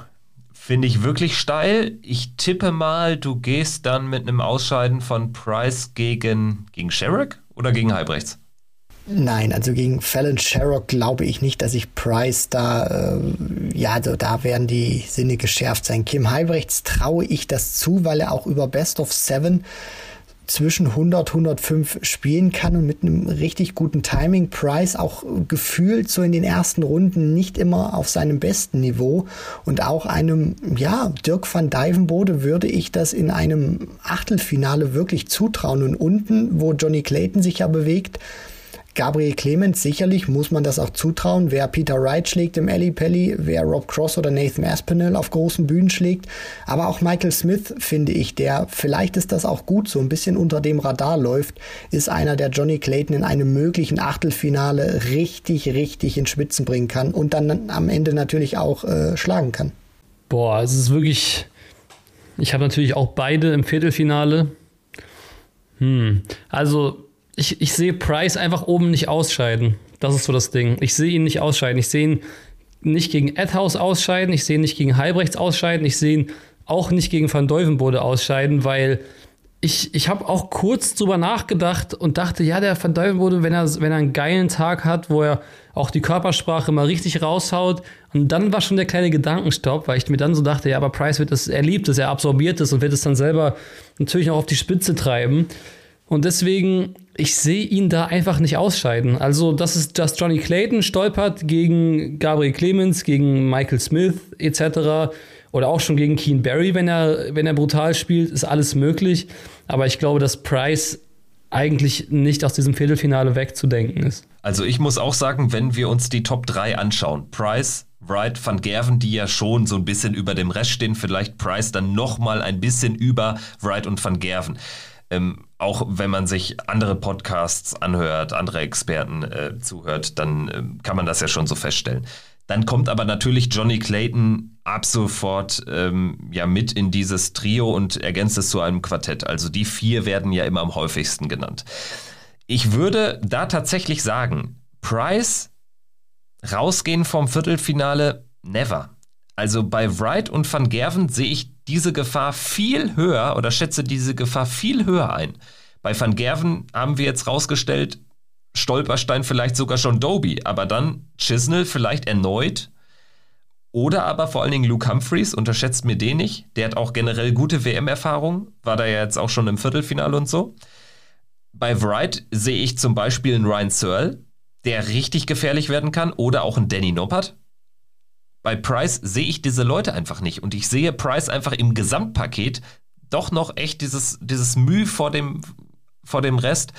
finde ich wirklich steil. Ich tippe mal, du gehst dann mit einem Ausscheiden von Price gegen, gegen Sherrick oder gegen Halbrechts? Nein, also gegen Fallon Sherrock glaube ich nicht, dass ich Price da, äh, ja, also da werden die Sinne geschärft sein. Kim Halbrechts traue ich das zu, weil er auch über Best of Seven zwischen 100, 105 spielen kann und mit einem richtig guten Timing. Price auch gefühlt so in den ersten Runden nicht immer auf seinem besten Niveau und auch einem, ja, Dirk van Dijvenbode würde ich das in einem Achtelfinale wirklich zutrauen und unten, wo Johnny Clayton sich ja bewegt, Gabriel Clemens, sicherlich muss man das auch zutrauen. Wer Peter Wright schlägt im Alley Pelly, wer Rob Cross oder Nathan Aspinall auf großen Bühnen schlägt. Aber auch Michael Smith, finde ich, der, vielleicht ist das auch gut, so ein bisschen unter dem Radar läuft, ist einer, der Johnny Clayton in einem möglichen Achtelfinale richtig, richtig in Spitzen bringen kann und dann am Ende natürlich auch äh, schlagen kann. Boah, es ist wirklich. Ich habe natürlich auch beide im Viertelfinale. Hm. Also, ich, ich sehe Price einfach oben nicht ausscheiden. Das ist so das Ding. Ich sehe ihn nicht ausscheiden. Ich sehe ihn nicht gegen Edhouse ausscheiden. Ich sehe ihn nicht gegen Halbrechts ausscheiden. Ich sehe ihn auch nicht gegen Van Deuvenbode ausscheiden, weil ich, ich habe auch kurz drüber nachgedacht und dachte, ja, der Van Deuvenbode, wenn er, wenn er einen geilen Tag hat, wo er auch die Körpersprache mal richtig raushaut. Und dann war schon der kleine Gedankenstopp, weil ich mir dann so dachte, ja, aber Price wird es, er liebt es, er absorbiert es und wird es dann selber natürlich auch auf die Spitze treiben. Und deswegen, ich sehe ihn da einfach nicht ausscheiden. Also, das ist, dass Johnny Clayton stolpert gegen Gabriel Clemens, gegen Michael Smith etc. Oder auch schon gegen Keen Barry, wenn er, wenn er brutal spielt, ist alles möglich. Aber ich glaube, dass Price eigentlich nicht aus diesem Viertelfinale wegzudenken ist. Also ich muss auch sagen, wenn wir uns die Top 3 anschauen, Price, Wright, Van Gerven, die ja schon so ein bisschen über dem Rest stehen, vielleicht Price dann nochmal ein bisschen über Wright und Van Gerven. Ähm, auch wenn man sich andere Podcasts anhört, andere Experten äh, zuhört, dann äh, kann man das ja schon so feststellen. Dann kommt aber natürlich Johnny Clayton ab sofort ähm, ja mit in dieses Trio und ergänzt es zu einem Quartett. Also die vier werden ja immer am häufigsten genannt. Ich würde da tatsächlich sagen, Price rausgehen vom Viertelfinale, never. Also bei Wright und Van Gerven sehe ich diese Gefahr viel höher oder schätze diese Gefahr viel höher ein. Bei Van Gerven haben wir jetzt rausgestellt, Stolperstein vielleicht sogar schon Doby, aber dann Chisnell vielleicht erneut. Oder aber vor allen Dingen Luke Humphreys, unterschätzt mir den nicht. Der hat auch generell gute WM-Erfahrung, war da ja jetzt auch schon im Viertelfinale und so. Bei Wright sehe ich zum Beispiel einen Ryan Searle, der richtig gefährlich werden kann, oder auch einen Danny Noppert. Bei Price sehe ich diese Leute einfach nicht. Und ich sehe Price einfach im Gesamtpaket doch noch echt dieses, dieses Mühe vor dem, vor dem Rest.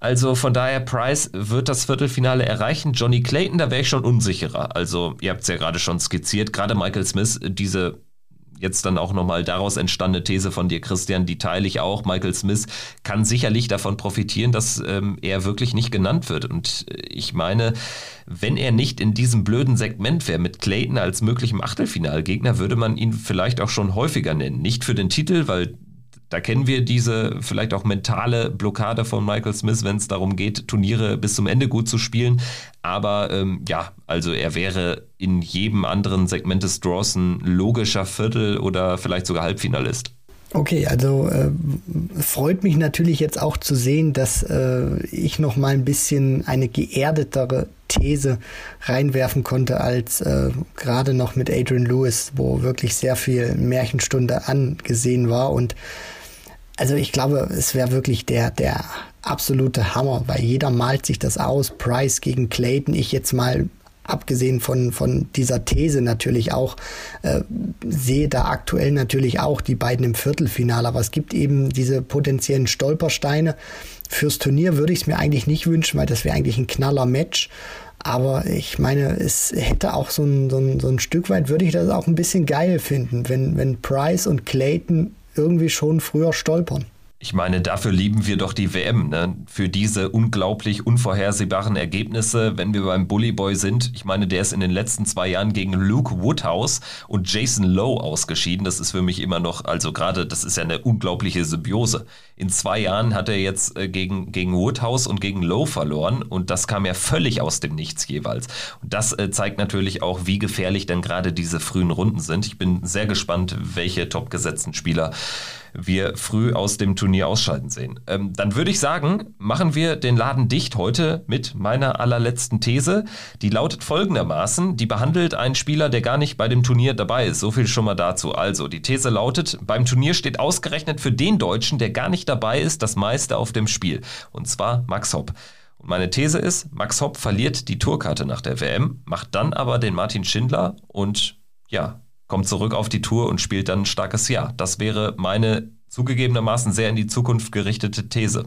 Also von daher, Price wird das Viertelfinale erreichen. Johnny Clayton, da wäre ich schon unsicherer. Also ihr habt es ja gerade schon skizziert. Gerade Michael Smith, diese jetzt dann auch nochmal daraus entstandene These von dir, Christian, die teile ich auch. Michael Smith kann sicherlich davon profitieren, dass ähm, er wirklich nicht genannt wird. Und äh, ich meine, wenn er nicht in diesem blöden Segment wäre mit Clayton als möglichem Achtelfinalgegner, würde man ihn vielleicht auch schon häufiger nennen. Nicht für den Titel, weil da kennen wir diese vielleicht auch mentale Blockade von Michael Smith, wenn es darum geht, Turniere bis zum Ende gut zu spielen. Aber ähm, ja, also er wäre in jedem anderen Segment des Draws ein logischer Viertel- oder vielleicht sogar Halbfinalist. Okay, also äh, freut mich natürlich jetzt auch zu sehen, dass äh, ich noch mal ein bisschen eine geerdetere These reinwerfen konnte als äh, gerade noch mit Adrian Lewis, wo wirklich sehr viel Märchenstunde angesehen war und also ich glaube, es wäre wirklich der, der absolute Hammer, weil jeder malt sich das aus. Price gegen Clayton. Ich jetzt mal abgesehen von, von dieser These natürlich auch, äh, sehe da aktuell natürlich auch die beiden im Viertelfinale. Aber es gibt eben diese potenziellen Stolpersteine. Fürs Turnier würde ich es mir eigentlich nicht wünschen, weil das wäre eigentlich ein knaller Match. Aber ich meine, es hätte auch so ein, so ein, so ein Stück weit, würde ich das auch ein bisschen geil finden, wenn, wenn Price und Clayton irgendwie schon früher stolpern. Ich meine, dafür lieben wir doch die WM, ne? für diese unglaublich unvorhersehbaren Ergebnisse, wenn wir beim Bully Boy sind. Ich meine, der ist in den letzten zwei Jahren gegen Luke Woodhouse und Jason Lowe ausgeschieden. Das ist für mich immer noch, also gerade, das ist ja eine unglaubliche Symbiose. In zwei Jahren hat er jetzt äh, gegen, gegen Woodhouse und gegen Lowe verloren und das kam ja völlig aus dem Nichts jeweils. Und das äh, zeigt natürlich auch, wie gefährlich denn gerade diese frühen Runden sind. Ich bin sehr gespannt, welche topgesetzten Spieler wir früh aus dem Turnier ausschalten sehen. Ähm, dann würde ich sagen, machen wir den Laden dicht heute mit meiner allerletzten These. Die lautet folgendermaßen, die behandelt einen Spieler, der gar nicht bei dem Turnier dabei ist. So viel schon mal dazu. Also, die These lautet, beim Turnier steht ausgerechnet für den Deutschen, der gar nicht dabei ist, das meiste auf dem Spiel. Und zwar Max Hopp. Und meine These ist, Max Hopp verliert die Tourkarte nach der WM, macht dann aber den Martin Schindler und ja, kommt zurück auf die Tour und spielt dann ein starkes Jahr. Das wäre meine zugegebenermaßen sehr in die Zukunft gerichtete These.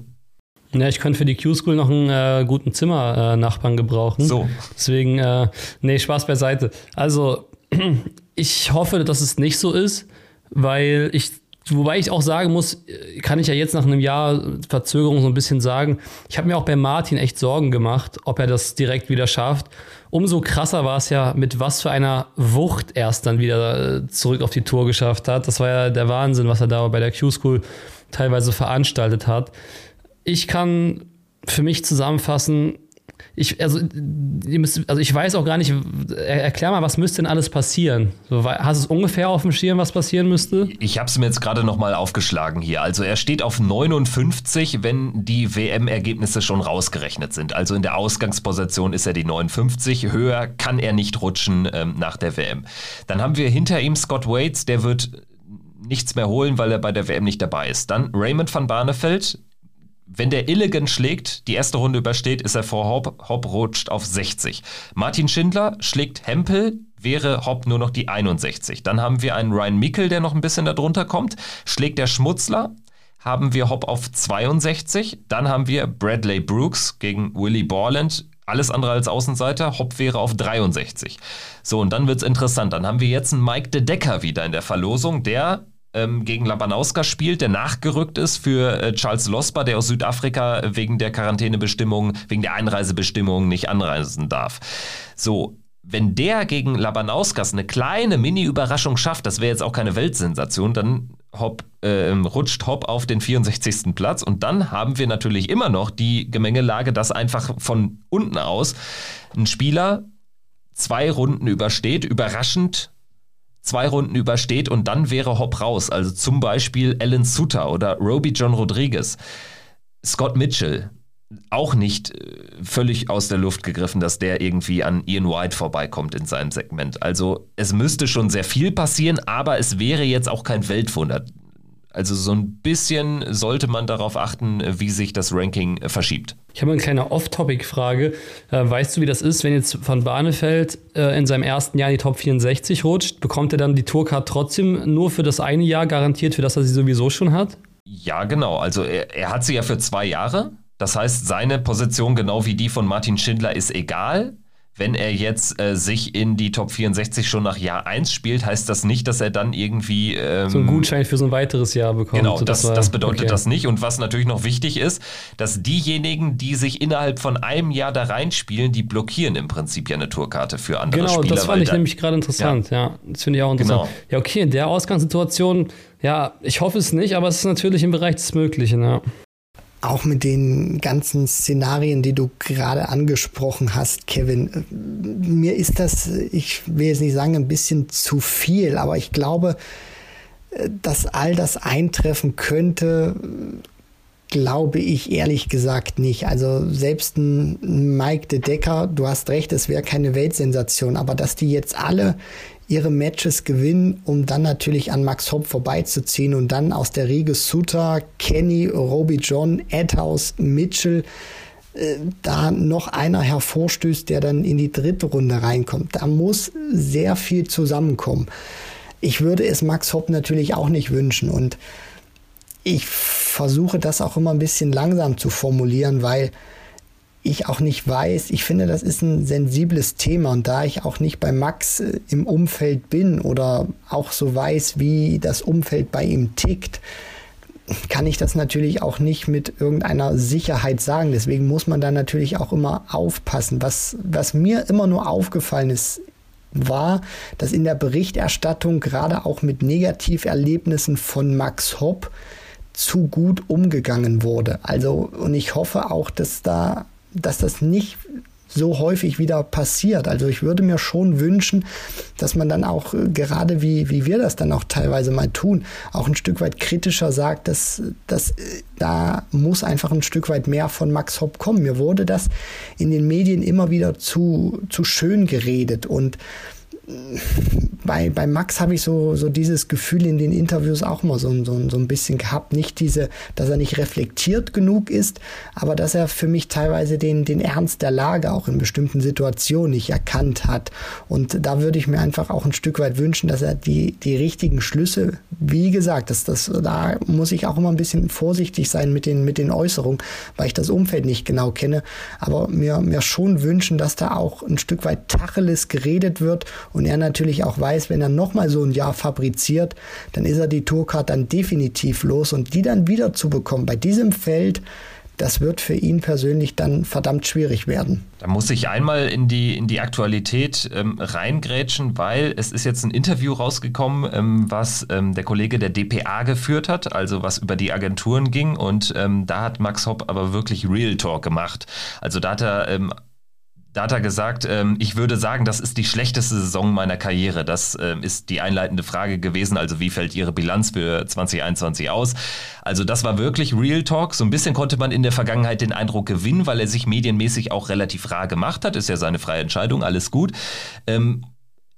Ja, ich könnte für die Q-School noch einen äh, guten Zimmernachbarn äh, gebrauchen. So. Deswegen, äh, nee, Spaß beiseite. Also, ich hoffe, dass es nicht so ist, weil ich Wobei ich auch sagen muss, kann ich ja jetzt nach einem Jahr Verzögerung so ein bisschen sagen, ich habe mir auch bei Martin echt Sorgen gemacht, ob er das direkt wieder schafft umso krasser war es ja, mit was für einer Wucht er es dann wieder äh, zurück auf die Tour geschafft hat. Das war ja der Wahnsinn, was er da bei der Q-School teilweise veranstaltet hat. Ich kann für mich zusammenfassen, ich, also, müsst, also ich weiß auch gar nicht, erklär mal, was müsste denn alles passieren? So, hast du es ungefähr auf dem Schirm, was passieren müsste? Ich habe es mir jetzt gerade nochmal aufgeschlagen hier. Also er steht auf 59, wenn die WM-Ergebnisse schon rausgerechnet sind. Also in der Ausgangsposition ist er die 59. Höher kann er nicht rutschen ähm, nach der WM. Dann haben wir hinter ihm Scott Waits, der wird nichts mehr holen, weil er bei der WM nicht dabei ist. Dann Raymond van Barneveld, wenn der Illigan schlägt, die erste Runde übersteht, ist er vor Hopp. Hopp rutscht auf 60. Martin Schindler schlägt Hempel, wäre Hopp nur noch die 61. Dann haben wir einen Ryan Mickel, der noch ein bisschen darunter kommt. Schlägt der Schmutzler, haben wir Hopp auf 62. Dann haben wir Bradley Brooks gegen Willie Borland. Alles andere als Außenseiter. Hopp wäre auf 63. So, und dann wird es interessant. Dann haben wir jetzt einen Mike de Decker wieder in der Verlosung. Der ähm, gegen Labanauska spielt, der nachgerückt ist für äh, Charles Losper, der aus Südafrika wegen der Quarantänebestimmungen, wegen der Einreisebestimmungen nicht anreisen darf. So, wenn der gegen Labanauskas eine kleine Mini-Überraschung schafft, das wäre jetzt auch keine Weltsensation, dann Hopp, äh, rutscht Hopp auf den 64. Platz und dann haben wir natürlich immer noch die Gemengelage, dass einfach von unten aus ein Spieler zwei Runden übersteht, überraschend zwei Runden übersteht und dann wäre Hopp raus. Also zum Beispiel Alan Suter oder Roby John Rodriguez. Scott Mitchell, auch nicht äh, völlig aus der Luft gegriffen, dass der irgendwie an Ian White vorbeikommt in seinem Segment. Also es müsste schon sehr viel passieren, aber es wäre jetzt auch kein Weltwunder. Also so ein bisschen sollte man darauf achten, wie sich das Ranking äh, verschiebt. Ich habe eine kleine Off-Topic-Frage. Äh, weißt du, wie das ist, wenn jetzt von Barnefeld äh, in seinem ersten Jahr in die Top 64 rutscht? Bekommt er dann die Tourcard trotzdem nur für das eine Jahr garantiert, für das er sie sowieso schon hat? Ja, genau. Also er, er hat sie ja für zwei Jahre. Das heißt, seine Position, genau wie die von Martin Schindler, ist egal. Wenn er jetzt äh, sich in die Top 64 schon nach Jahr 1 spielt, heißt das nicht, dass er dann irgendwie. Ähm, so einen Gutschein für so ein weiteres Jahr bekommt. Genau, das, das, das bedeutet okay. das nicht. Und was natürlich noch wichtig ist, dass diejenigen, die sich innerhalb von einem Jahr da reinspielen, die blockieren im Prinzip ja eine Tourkarte für andere genau, Spieler. Genau, das fand ich nämlich gerade interessant. Ja. ja das finde ich auch interessant. Genau. Ja, okay, in der Ausgangssituation, ja, ich hoffe es nicht, aber es ist natürlich im Bereich des Möglichen, ja auch mit den ganzen Szenarien, die du gerade angesprochen hast, Kevin, mir ist das, ich will jetzt nicht sagen, ein bisschen zu viel, aber ich glaube, dass all das eintreffen könnte, glaube ich ehrlich gesagt nicht. Also selbst ein Mike de Decker, du hast recht, es wäre keine Weltsensation, aber dass die jetzt alle ihre Matches gewinnen, um dann natürlich an Max Hopp vorbeizuziehen und dann aus der Riege Suter, Kenny, Roby John, Edhouse, Mitchell, äh, da noch einer hervorstößt, der dann in die dritte Runde reinkommt. Da muss sehr viel zusammenkommen. Ich würde es Max Hopp natürlich auch nicht wünschen und ich versuche das auch immer ein bisschen langsam zu formulieren, weil ich auch nicht weiß, ich finde, das ist ein sensibles Thema und da ich auch nicht bei Max äh, im Umfeld bin oder auch so weiß, wie das Umfeld bei ihm tickt, kann ich das natürlich auch nicht mit irgendeiner Sicherheit sagen. Deswegen muss man da natürlich auch immer aufpassen. Was, was mir immer nur aufgefallen ist, war, dass in der Berichterstattung gerade auch mit Negativerlebnissen von Max Hopp zu gut umgegangen wurde. Also, und ich hoffe auch, dass da, dass das nicht so häufig wieder passiert. Also ich würde mir schon wünschen, dass man dann auch, äh, gerade wie, wie wir das dann auch teilweise mal tun, auch ein Stück weit kritischer sagt, dass, dass äh, da muss einfach ein Stück weit mehr von Max Hopp kommen. Mir wurde das in den Medien immer wieder zu, zu schön geredet und bei, bei Max habe ich so, so dieses Gefühl in den Interviews auch mal so, so, so ein bisschen gehabt. Nicht diese, dass er nicht reflektiert genug ist, aber dass er für mich teilweise den, den Ernst der Lage auch in bestimmten Situationen nicht erkannt hat. Und da würde ich mir einfach auch ein Stück weit wünschen, dass er die, die richtigen Schlüsse, wie gesagt, das, das, da muss ich auch immer ein bisschen vorsichtig sein mit den, mit den Äußerungen, weil ich das Umfeld nicht genau kenne. Aber mir, mir schon wünschen, dass da auch ein Stück weit Tacheles geredet wird und er natürlich auch weiß, wenn er nochmal so ein Jahr fabriziert, dann ist er die Tourcard dann definitiv los und die dann wieder zu bekommen bei diesem Feld, das wird für ihn persönlich dann verdammt schwierig werden. Da muss ich einmal in die, in die Aktualität ähm, reingrätschen, weil es ist jetzt ein Interview rausgekommen, ähm, was ähm, der Kollege der DPA geführt hat, also was über die Agenturen ging. Und ähm, da hat Max Hopp aber wirklich Real Talk gemacht. Also da hat er ähm, da hat er gesagt, ähm, ich würde sagen, das ist die schlechteste Saison meiner Karriere. Das ähm, ist die einleitende Frage gewesen. Also wie fällt Ihre Bilanz für 2021 aus? Also das war wirklich Real Talk. So ein bisschen konnte man in der Vergangenheit den Eindruck gewinnen, weil er sich medienmäßig auch relativ rar gemacht hat. Ist ja seine freie Entscheidung, alles gut. Ähm,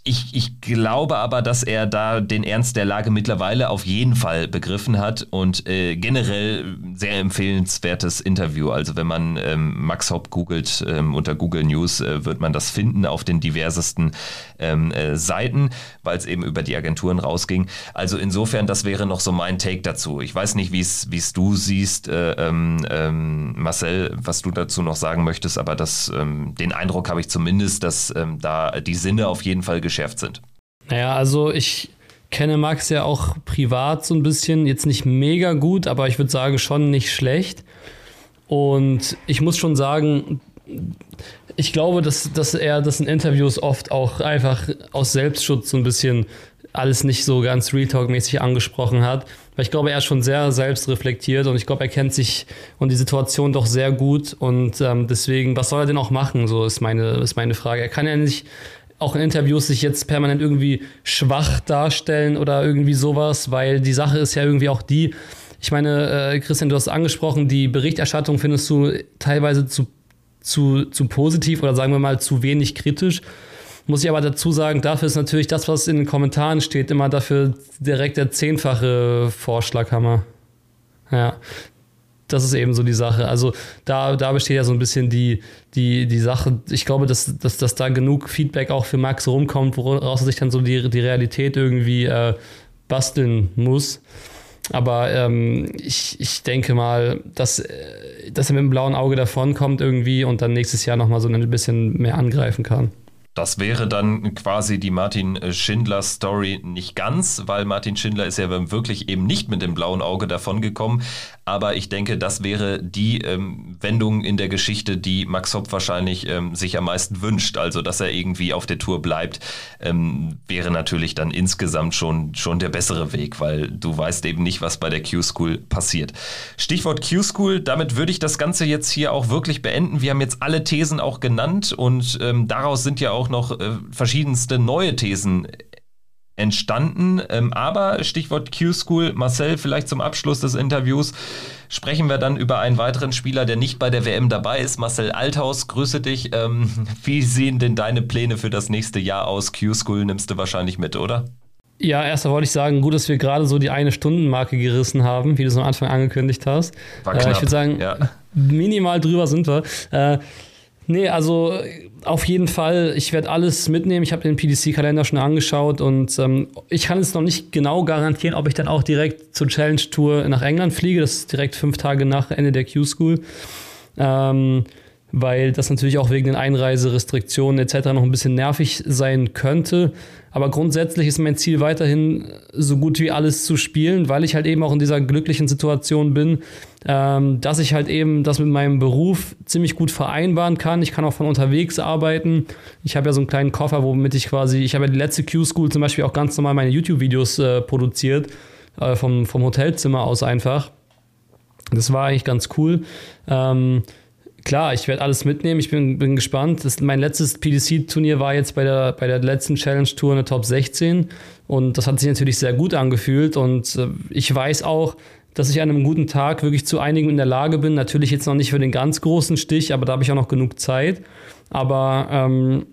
ich, ich glaube aber, dass er da den Ernst der Lage mittlerweile auf jeden Fall begriffen hat und äh, generell sehr empfehlenswertes Interview. Also wenn man ähm, Max Hopp googelt ähm, unter Google News, äh, wird man das finden auf den diversesten ähm, äh, Seiten, weil es eben über die Agenturen rausging. Also insofern, das wäre noch so mein Take dazu. Ich weiß nicht, wie es du siehst, äh, ähm, ähm, Marcel, was du dazu noch sagen möchtest, aber das, ähm, den Eindruck habe ich zumindest, dass da die Sinne auf jeden Fall geschärft sind. Naja, also ich kenne Max ja auch privat so ein bisschen, jetzt nicht mega gut, aber ich würde sagen schon nicht schlecht. Und ich muss schon sagen, ich glaube, dass, dass er das in Interviews oft auch einfach aus Selbstschutz so ein bisschen alles nicht so ganz Real Talk-mäßig angesprochen hat. Weil ich glaube, er ist schon sehr selbstreflektiert und ich glaube, er kennt sich und die Situation doch sehr gut. Und ähm, deswegen, was soll er denn auch machen? So ist meine, ist meine Frage. Er kann ja nicht auch in Interviews sich jetzt permanent irgendwie schwach darstellen oder irgendwie sowas, weil die Sache ist ja irgendwie auch die, ich meine, äh, Christian, du hast angesprochen, die Berichterstattung findest du teilweise zu, zu, zu positiv oder sagen wir mal zu wenig kritisch. Muss ich aber dazu sagen, dafür ist natürlich das, was in den Kommentaren steht, immer dafür direkt der zehnfache Vorschlaghammer. Ja, das ist eben so die Sache. Also da, da besteht ja so ein bisschen die, die, die Sache. Ich glaube, dass, dass, dass da genug Feedback auch für Max rumkommt, woraus er sich dann so die, die Realität irgendwie äh, basteln muss. Aber ähm, ich, ich denke mal, dass, äh, dass er mit dem blauen Auge davonkommt irgendwie und dann nächstes Jahr nochmal so ein bisschen mehr angreifen kann. Das wäre dann quasi die Martin Schindler Story nicht ganz, weil Martin Schindler ist ja wirklich eben nicht mit dem blauen Auge davongekommen. Aber ich denke, das wäre die ähm, Wendung in der Geschichte, die Max Hopp wahrscheinlich ähm, sich am meisten wünscht. Also, dass er irgendwie auf der Tour bleibt, ähm, wäre natürlich dann insgesamt schon, schon der bessere Weg, weil du weißt eben nicht, was bei der Q-School passiert. Stichwort Q-School, damit würde ich das Ganze jetzt hier auch wirklich beenden. Wir haben jetzt alle Thesen auch genannt und ähm, daraus sind ja auch noch äh, verschiedenste neue Thesen entstanden. Ähm, aber Stichwort Q-School, Marcel, vielleicht zum Abschluss des Interviews sprechen wir dann über einen weiteren Spieler, der nicht bei der WM dabei ist. Marcel Althaus, grüße dich. Ähm, wie sehen denn deine Pläne für das nächste Jahr aus? Q-School nimmst du wahrscheinlich mit, oder? Ja, erst wollte ich sagen, gut, dass wir gerade so die eine Stundenmarke gerissen haben, wie du es am Anfang angekündigt hast. War knapp. Äh, ich würde sagen, ja. Minimal drüber sind wir. Äh, nee, also auf jeden Fall, ich werde alles mitnehmen. Ich habe den PDC-Kalender schon angeschaut und ähm, ich kann es noch nicht genau garantieren, ob ich dann auch direkt zur Challenge Tour nach England fliege. Das ist direkt fünf Tage nach Ende der Q-School. Ähm, weil das natürlich auch wegen den Einreiserestriktionen etc. noch ein bisschen nervig sein könnte. Aber grundsätzlich ist mein Ziel weiterhin, so gut wie alles zu spielen, weil ich halt eben auch in dieser glücklichen Situation bin, ähm, dass ich halt eben das mit meinem Beruf ziemlich gut vereinbaren kann. Ich kann auch von unterwegs arbeiten. Ich habe ja so einen kleinen Koffer, womit ich quasi, ich habe ja die letzte Q-School zum Beispiel auch ganz normal meine YouTube-Videos äh, produziert, äh, vom, vom Hotelzimmer aus einfach. Das war eigentlich ganz cool. Ähm, klar, ich werde alles mitnehmen. Ich bin, bin gespannt. Das, mein letztes PDC-Turnier war jetzt bei der, bei der letzten Challenge-Tour eine Top 16. Und das hat sich natürlich sehr gut angefühlt. Und äh, ich weiß auch, dass ich an einem guten Tag wirklich zu einigen in der Lage bin. Natürlich jetzt noch nicht für den ganz großen Stich, aber da habe ich auch noch genug Zeit. Aber ähm,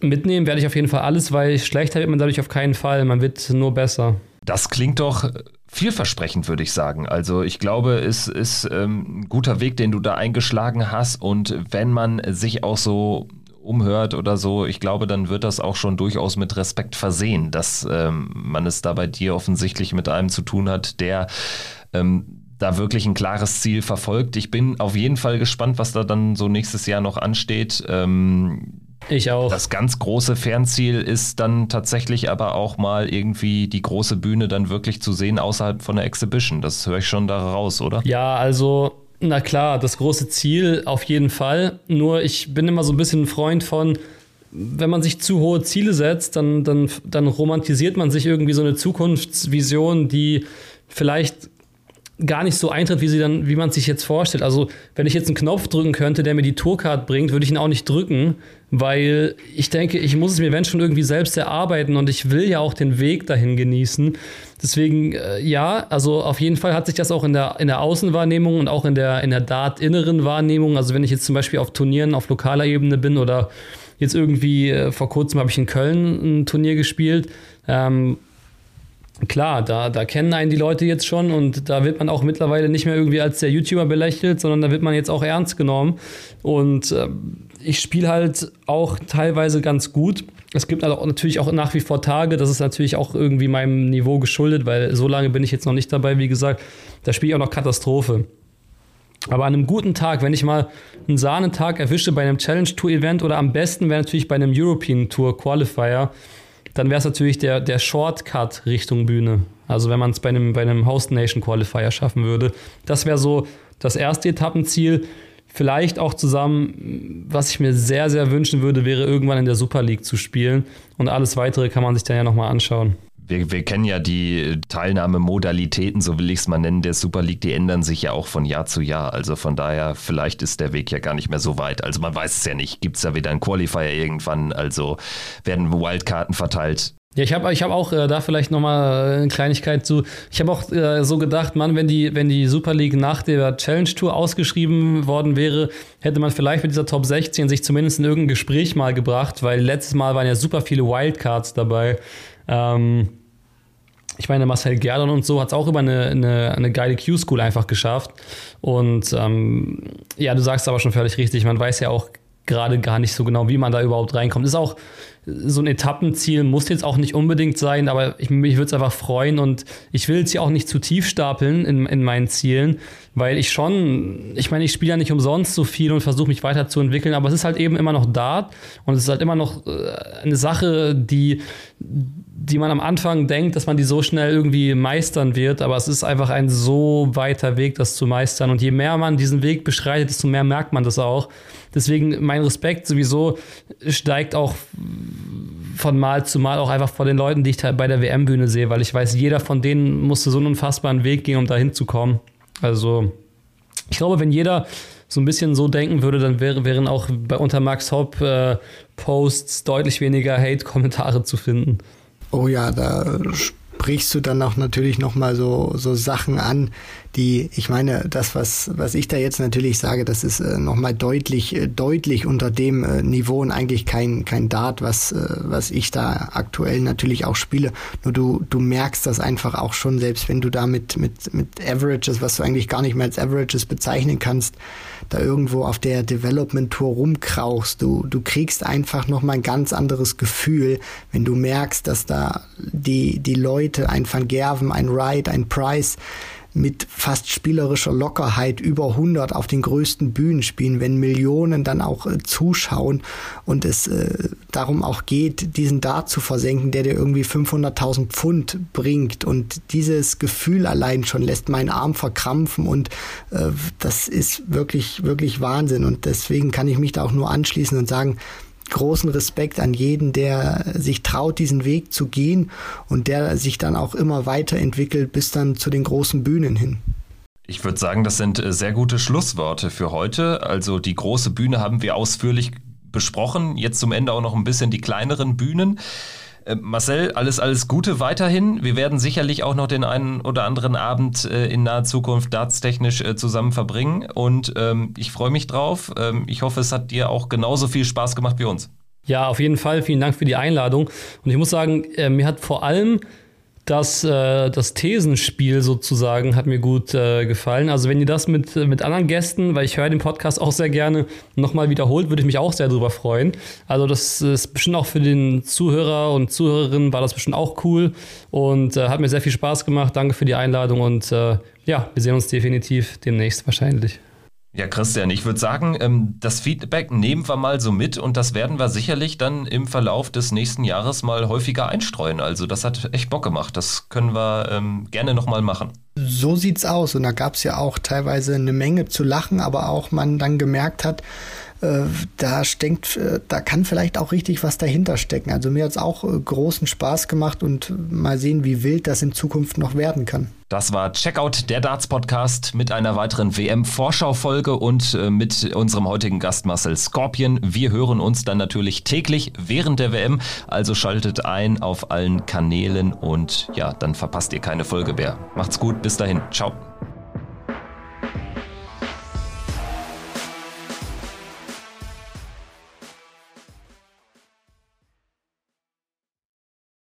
mitnehmen werde ich auf jeden Fall alles, weil schlechter wird man dadurch auf keinen Fall. Man wird nur besser. Das klingt doch vielversprechend, würde ich sagen. Also ich glaube, es ist ähm, ein guter Weg, den du da eingeschlagen hast. Und wenn man sich auch so umhört oder so, ich glaube, dann wird das auch schon durchaus mit Respekt versehen, dass ähm, man es da bei dir offensichtlich mit einem zu tun hat, der ähm, da wirklich ein klares Ziel verfolgt. Ich bin auf jeden Fall gespannt, was da dann so nächstes Jahr noch ansteht. Ähm, ich auch. Das ganz große Fernziel ist dann tatsächlich aber auch mal irgendwie die große Bühne dann wirklich zu sehen außerhalb von der Exhibition. Das höre ich schon da raus, oder? Ja, also na klar, das große Ziel auf jeden Fall. Nur ich bin immer so ein bisschen ein Freund von, wenn man sich zu hohe Ziele setzt, dann, dann, dann romantisiert man sich irgendwie so eine Zukunftsvision, die vielleicht gar nicht so eintritt, wie sie dann, wie man sich jetzt vorstellt. Also, wenn ich jetzt einen Knopf drücken könnte, der mir die Tourcard bringt, würde ich ihn auch nicht drücken, weil ich denke, ich muss es mir wenn schon irgendwie selbst erarbeiten und ich will ja auch den Weg dahin genießen. Deswegen, äh, ja, also auf jeden Fall hat sich das auch in der, in der Außenwahrnehmung und auch in der, in der Dart-inneren Wahrnehmung, also wenn ich jetzt zum Beispiel auf Turnieren auf lokaler Ebene bin oder jetzt irgendwie äh, vor kurzem habe ich in Köln ein Turnier gespielt, ähm, klar, da, da kennen einen die Leute jetzt schon und da wird man auch mittlerweile nicht mehr irgendwie als der YouTuber belächelt, sondern da wird man jetzt auch ernst genommen. Und äh, ich spiele halt auch teilweise ganz gut. Es gibt also natürlich auch nach wie vor Tage, das ist natürlich auch irgendwie meinem Niveau geschuldet, weil so lange bin ich jetzt noch nicht dabei, wie gesagt. Da spiele ich auch noch Katastrophe. Aber an einem guten Tag, wenn ich mal einen Sahnentag erwische bei einem Challenge Tour Event oder am besten wäre natürlich bei einem European Tour Qualifier, dann wäre es natürlich der, der Shortcut Richtung Bühne. Also wenn man es bei einem, bei einem Host Nation Qualifier schaffen würde. Das wäre so das erste Etappenziel. Vielleicht auch zusammen, was ich mir sehr, sehr wünschen würde, wäre irgendwann in der Super League zu spielen. Und alles weitere kann man sich dann ja nochmal anschauen wir, wir kennen ja die Teilnahmemodalitäten, so will ich es mal nennen, der Super League, die ändern sich ja auch von Jahr zu Jahr. Also von daher, vielleicht ist der Weg ja gar nicht mehr so weit. Also man weiß es ja nicht. Gibt es da wieder einen Qualifier irgendwann? Also werden Wildkarten verteilt? Ja, ich habe ich hab auch äh, da vielleicht nochmal äh, eine Kleinigkeit zu. Ich habe auch äh, so gedacht, Mann, wenn die, wenn die Super League nach der Challenge Tour ausgeschrieben worden wäre, hätte man vielleicht mit dieser Top 16 sich zumindest in irgendein Gespräch mal gebracht, weil letztes Mal waren ja super viele Wildcards dabei. Ähm, ich meine, Marcel Gerdon und so hat es auch über eine, eine, eine geile Q-School einfach geschafft. Und ähm, ja, du sagst aber schon völlig richtig, man weiß ja auch gerade gar nicht so genau, wie man da überhaupt reinkommt. Ist auch so ein Etappenziel, muss jetzt auch nicht unbedingt sein, aber ich, mich würde es einfach freuen und ich will es ja auch nicht zu tief stapeln in, in meinen Zielen, weil ich schon, ich meine, ich spiele ja nicht umsonst so viel und versuche mich weiterzuentwickeln, aber es ist halt eben immer noch Dart und es ist halt immer noch äh, eine Sache, die, die man am Anfang denkt, dass man die so schnell irgendwie meistern wird, aber es ist einfach ein so weiter Weg, das zu meistern und je mehr man diesen Weg beschreitet, desto mehr merkt man das auch. Deswegen mein Respekt sowieso steigt auch von Mal zu Mal auch einfach vor den Leuten, die ich bei der WM-Bühne sehe, weil ich weiß, jeder von denen musste so einen unfassbaren Weg gehen, um da hinzukommen. Also, ich glaube, wenn jeder so ein bisschen so denken würde, dann wäre, wären auch bei unter Max Hopp äh, Posts deutlich weniger Hate-Kommentare zu finden. Oh ja, da sprichst du dann auch natürlich nochmal so, so Sachen an, die, ich meine, das, was, was ich da jetzt natürlich sage, das ist äh, nochmal deutlich, äh, deutlich unter dem äh, Niveau und eigentlich kein, kein Dart, was, äh, was ich da aktuell natürlich auch spiele. Nur du, du merkst das einfach auch schon, selbst wenn du da mit, mit, mit Averages, was du eigentlich gar nicht mehr als Averages bezeichnen kannst, da irgendwo auf der Development Tour rumkrauchst. Du, du kriegst einfach nochmal ein ganz anderes Gefühl, wenn du merkst, dass da die, die Leute, ein Van Gerven, ein Wright, ein Price, mit fast spielerischer Lockerheit über 100 auf den größten Bühnen spielen, wenn Millionen dann auch äh, zuschauen und es äh, darum auch geht, diesen Dart zu versenken, der dir irgendwie 500.000 Pfund bringt. Und dieses Gefühl allein schon lässt meinen Arm verkrampfen und äh, das ist wirklich, wirklich Wahnsinn. Und deswegen kann ich mich da auch nur anschließen und sagen, großen Respekt an jeden, der sich traut, diesen Weg zu gehen und der sich dann auch immer weiterentwickelt bis dann zu den großen Bühnen hin. Ich würde sagen, das sind äh, sehr gute Schlussworte für heute. Also die große Bühne haben wir ausführlich besprochen. Jetzt zum Ende auch noch ein bisschen die kleineren Bühnen. Äh, Marcel, alles, alles Gute weiterhin. Wir werden sicherlich auch noch den einen oder anderen Abend äh, in naher Zukunft dartstechnisch äh, zusammen verbringen. Und ähm, ich freue mich drauf. Ähm, ich hoffe, es hat dir auch genauso viel Spaß gemacht wie uns. Ja, auf jeden Fall. Vielen Dank für die Einladung. Und ich muss sagen, mir hat vor allem das, äh, das Thesenspiel sozusagen hat mir gut äh, gefallen. Also wenn ihr das mit, mit anderen Gästen, weil ich höre den Podcast auch sehr gerne, nochmal wiederholt, würde ich mich auch sehr darüber freuen. Also das ist bestimmt auch für den Zuhörer und Zuhörerinnen war das bestimmt auch cool und äh, hat mir sehr viel Spaß gemacht. Danke für die Einladung und äh, ja, wir sehen uns definitiv demnächst wahrscheinlich. Ja, Christian, ich würde sagen, ähm, das Feedback nehmen wir mal so mit und das werden wir sicherlich dann im Verlauf des nächsten Jahres mal häufiger einstreuen. Also das hat echt Bock gemacht. Das können wir ähm, gerne nochmal machen. So sieht's aus. Und da gab es ja auch teilweise eine Menge zu lachen, aber auch man dann gemerkt hat, äh, da steckt, äh, da kann vielleicht auch richtig was dahinter stecken. Also mir hat es auch äh, großen Spaß gemacht und mal sehen, wie wild das in Zukunft noch werden kann. Das war Checkout der Darts Podcast mit einer weiteren WM-Vorschau-Folge und mit unserem heutigen Gast Marcel Scorpion. Wir hören uns dann natürlich täglich während der WM, also schaltet ein auf allen Kanälen und ja, dann verpasst ihr keine Folge mehr. Macht's gut, bis dahin. Ciao.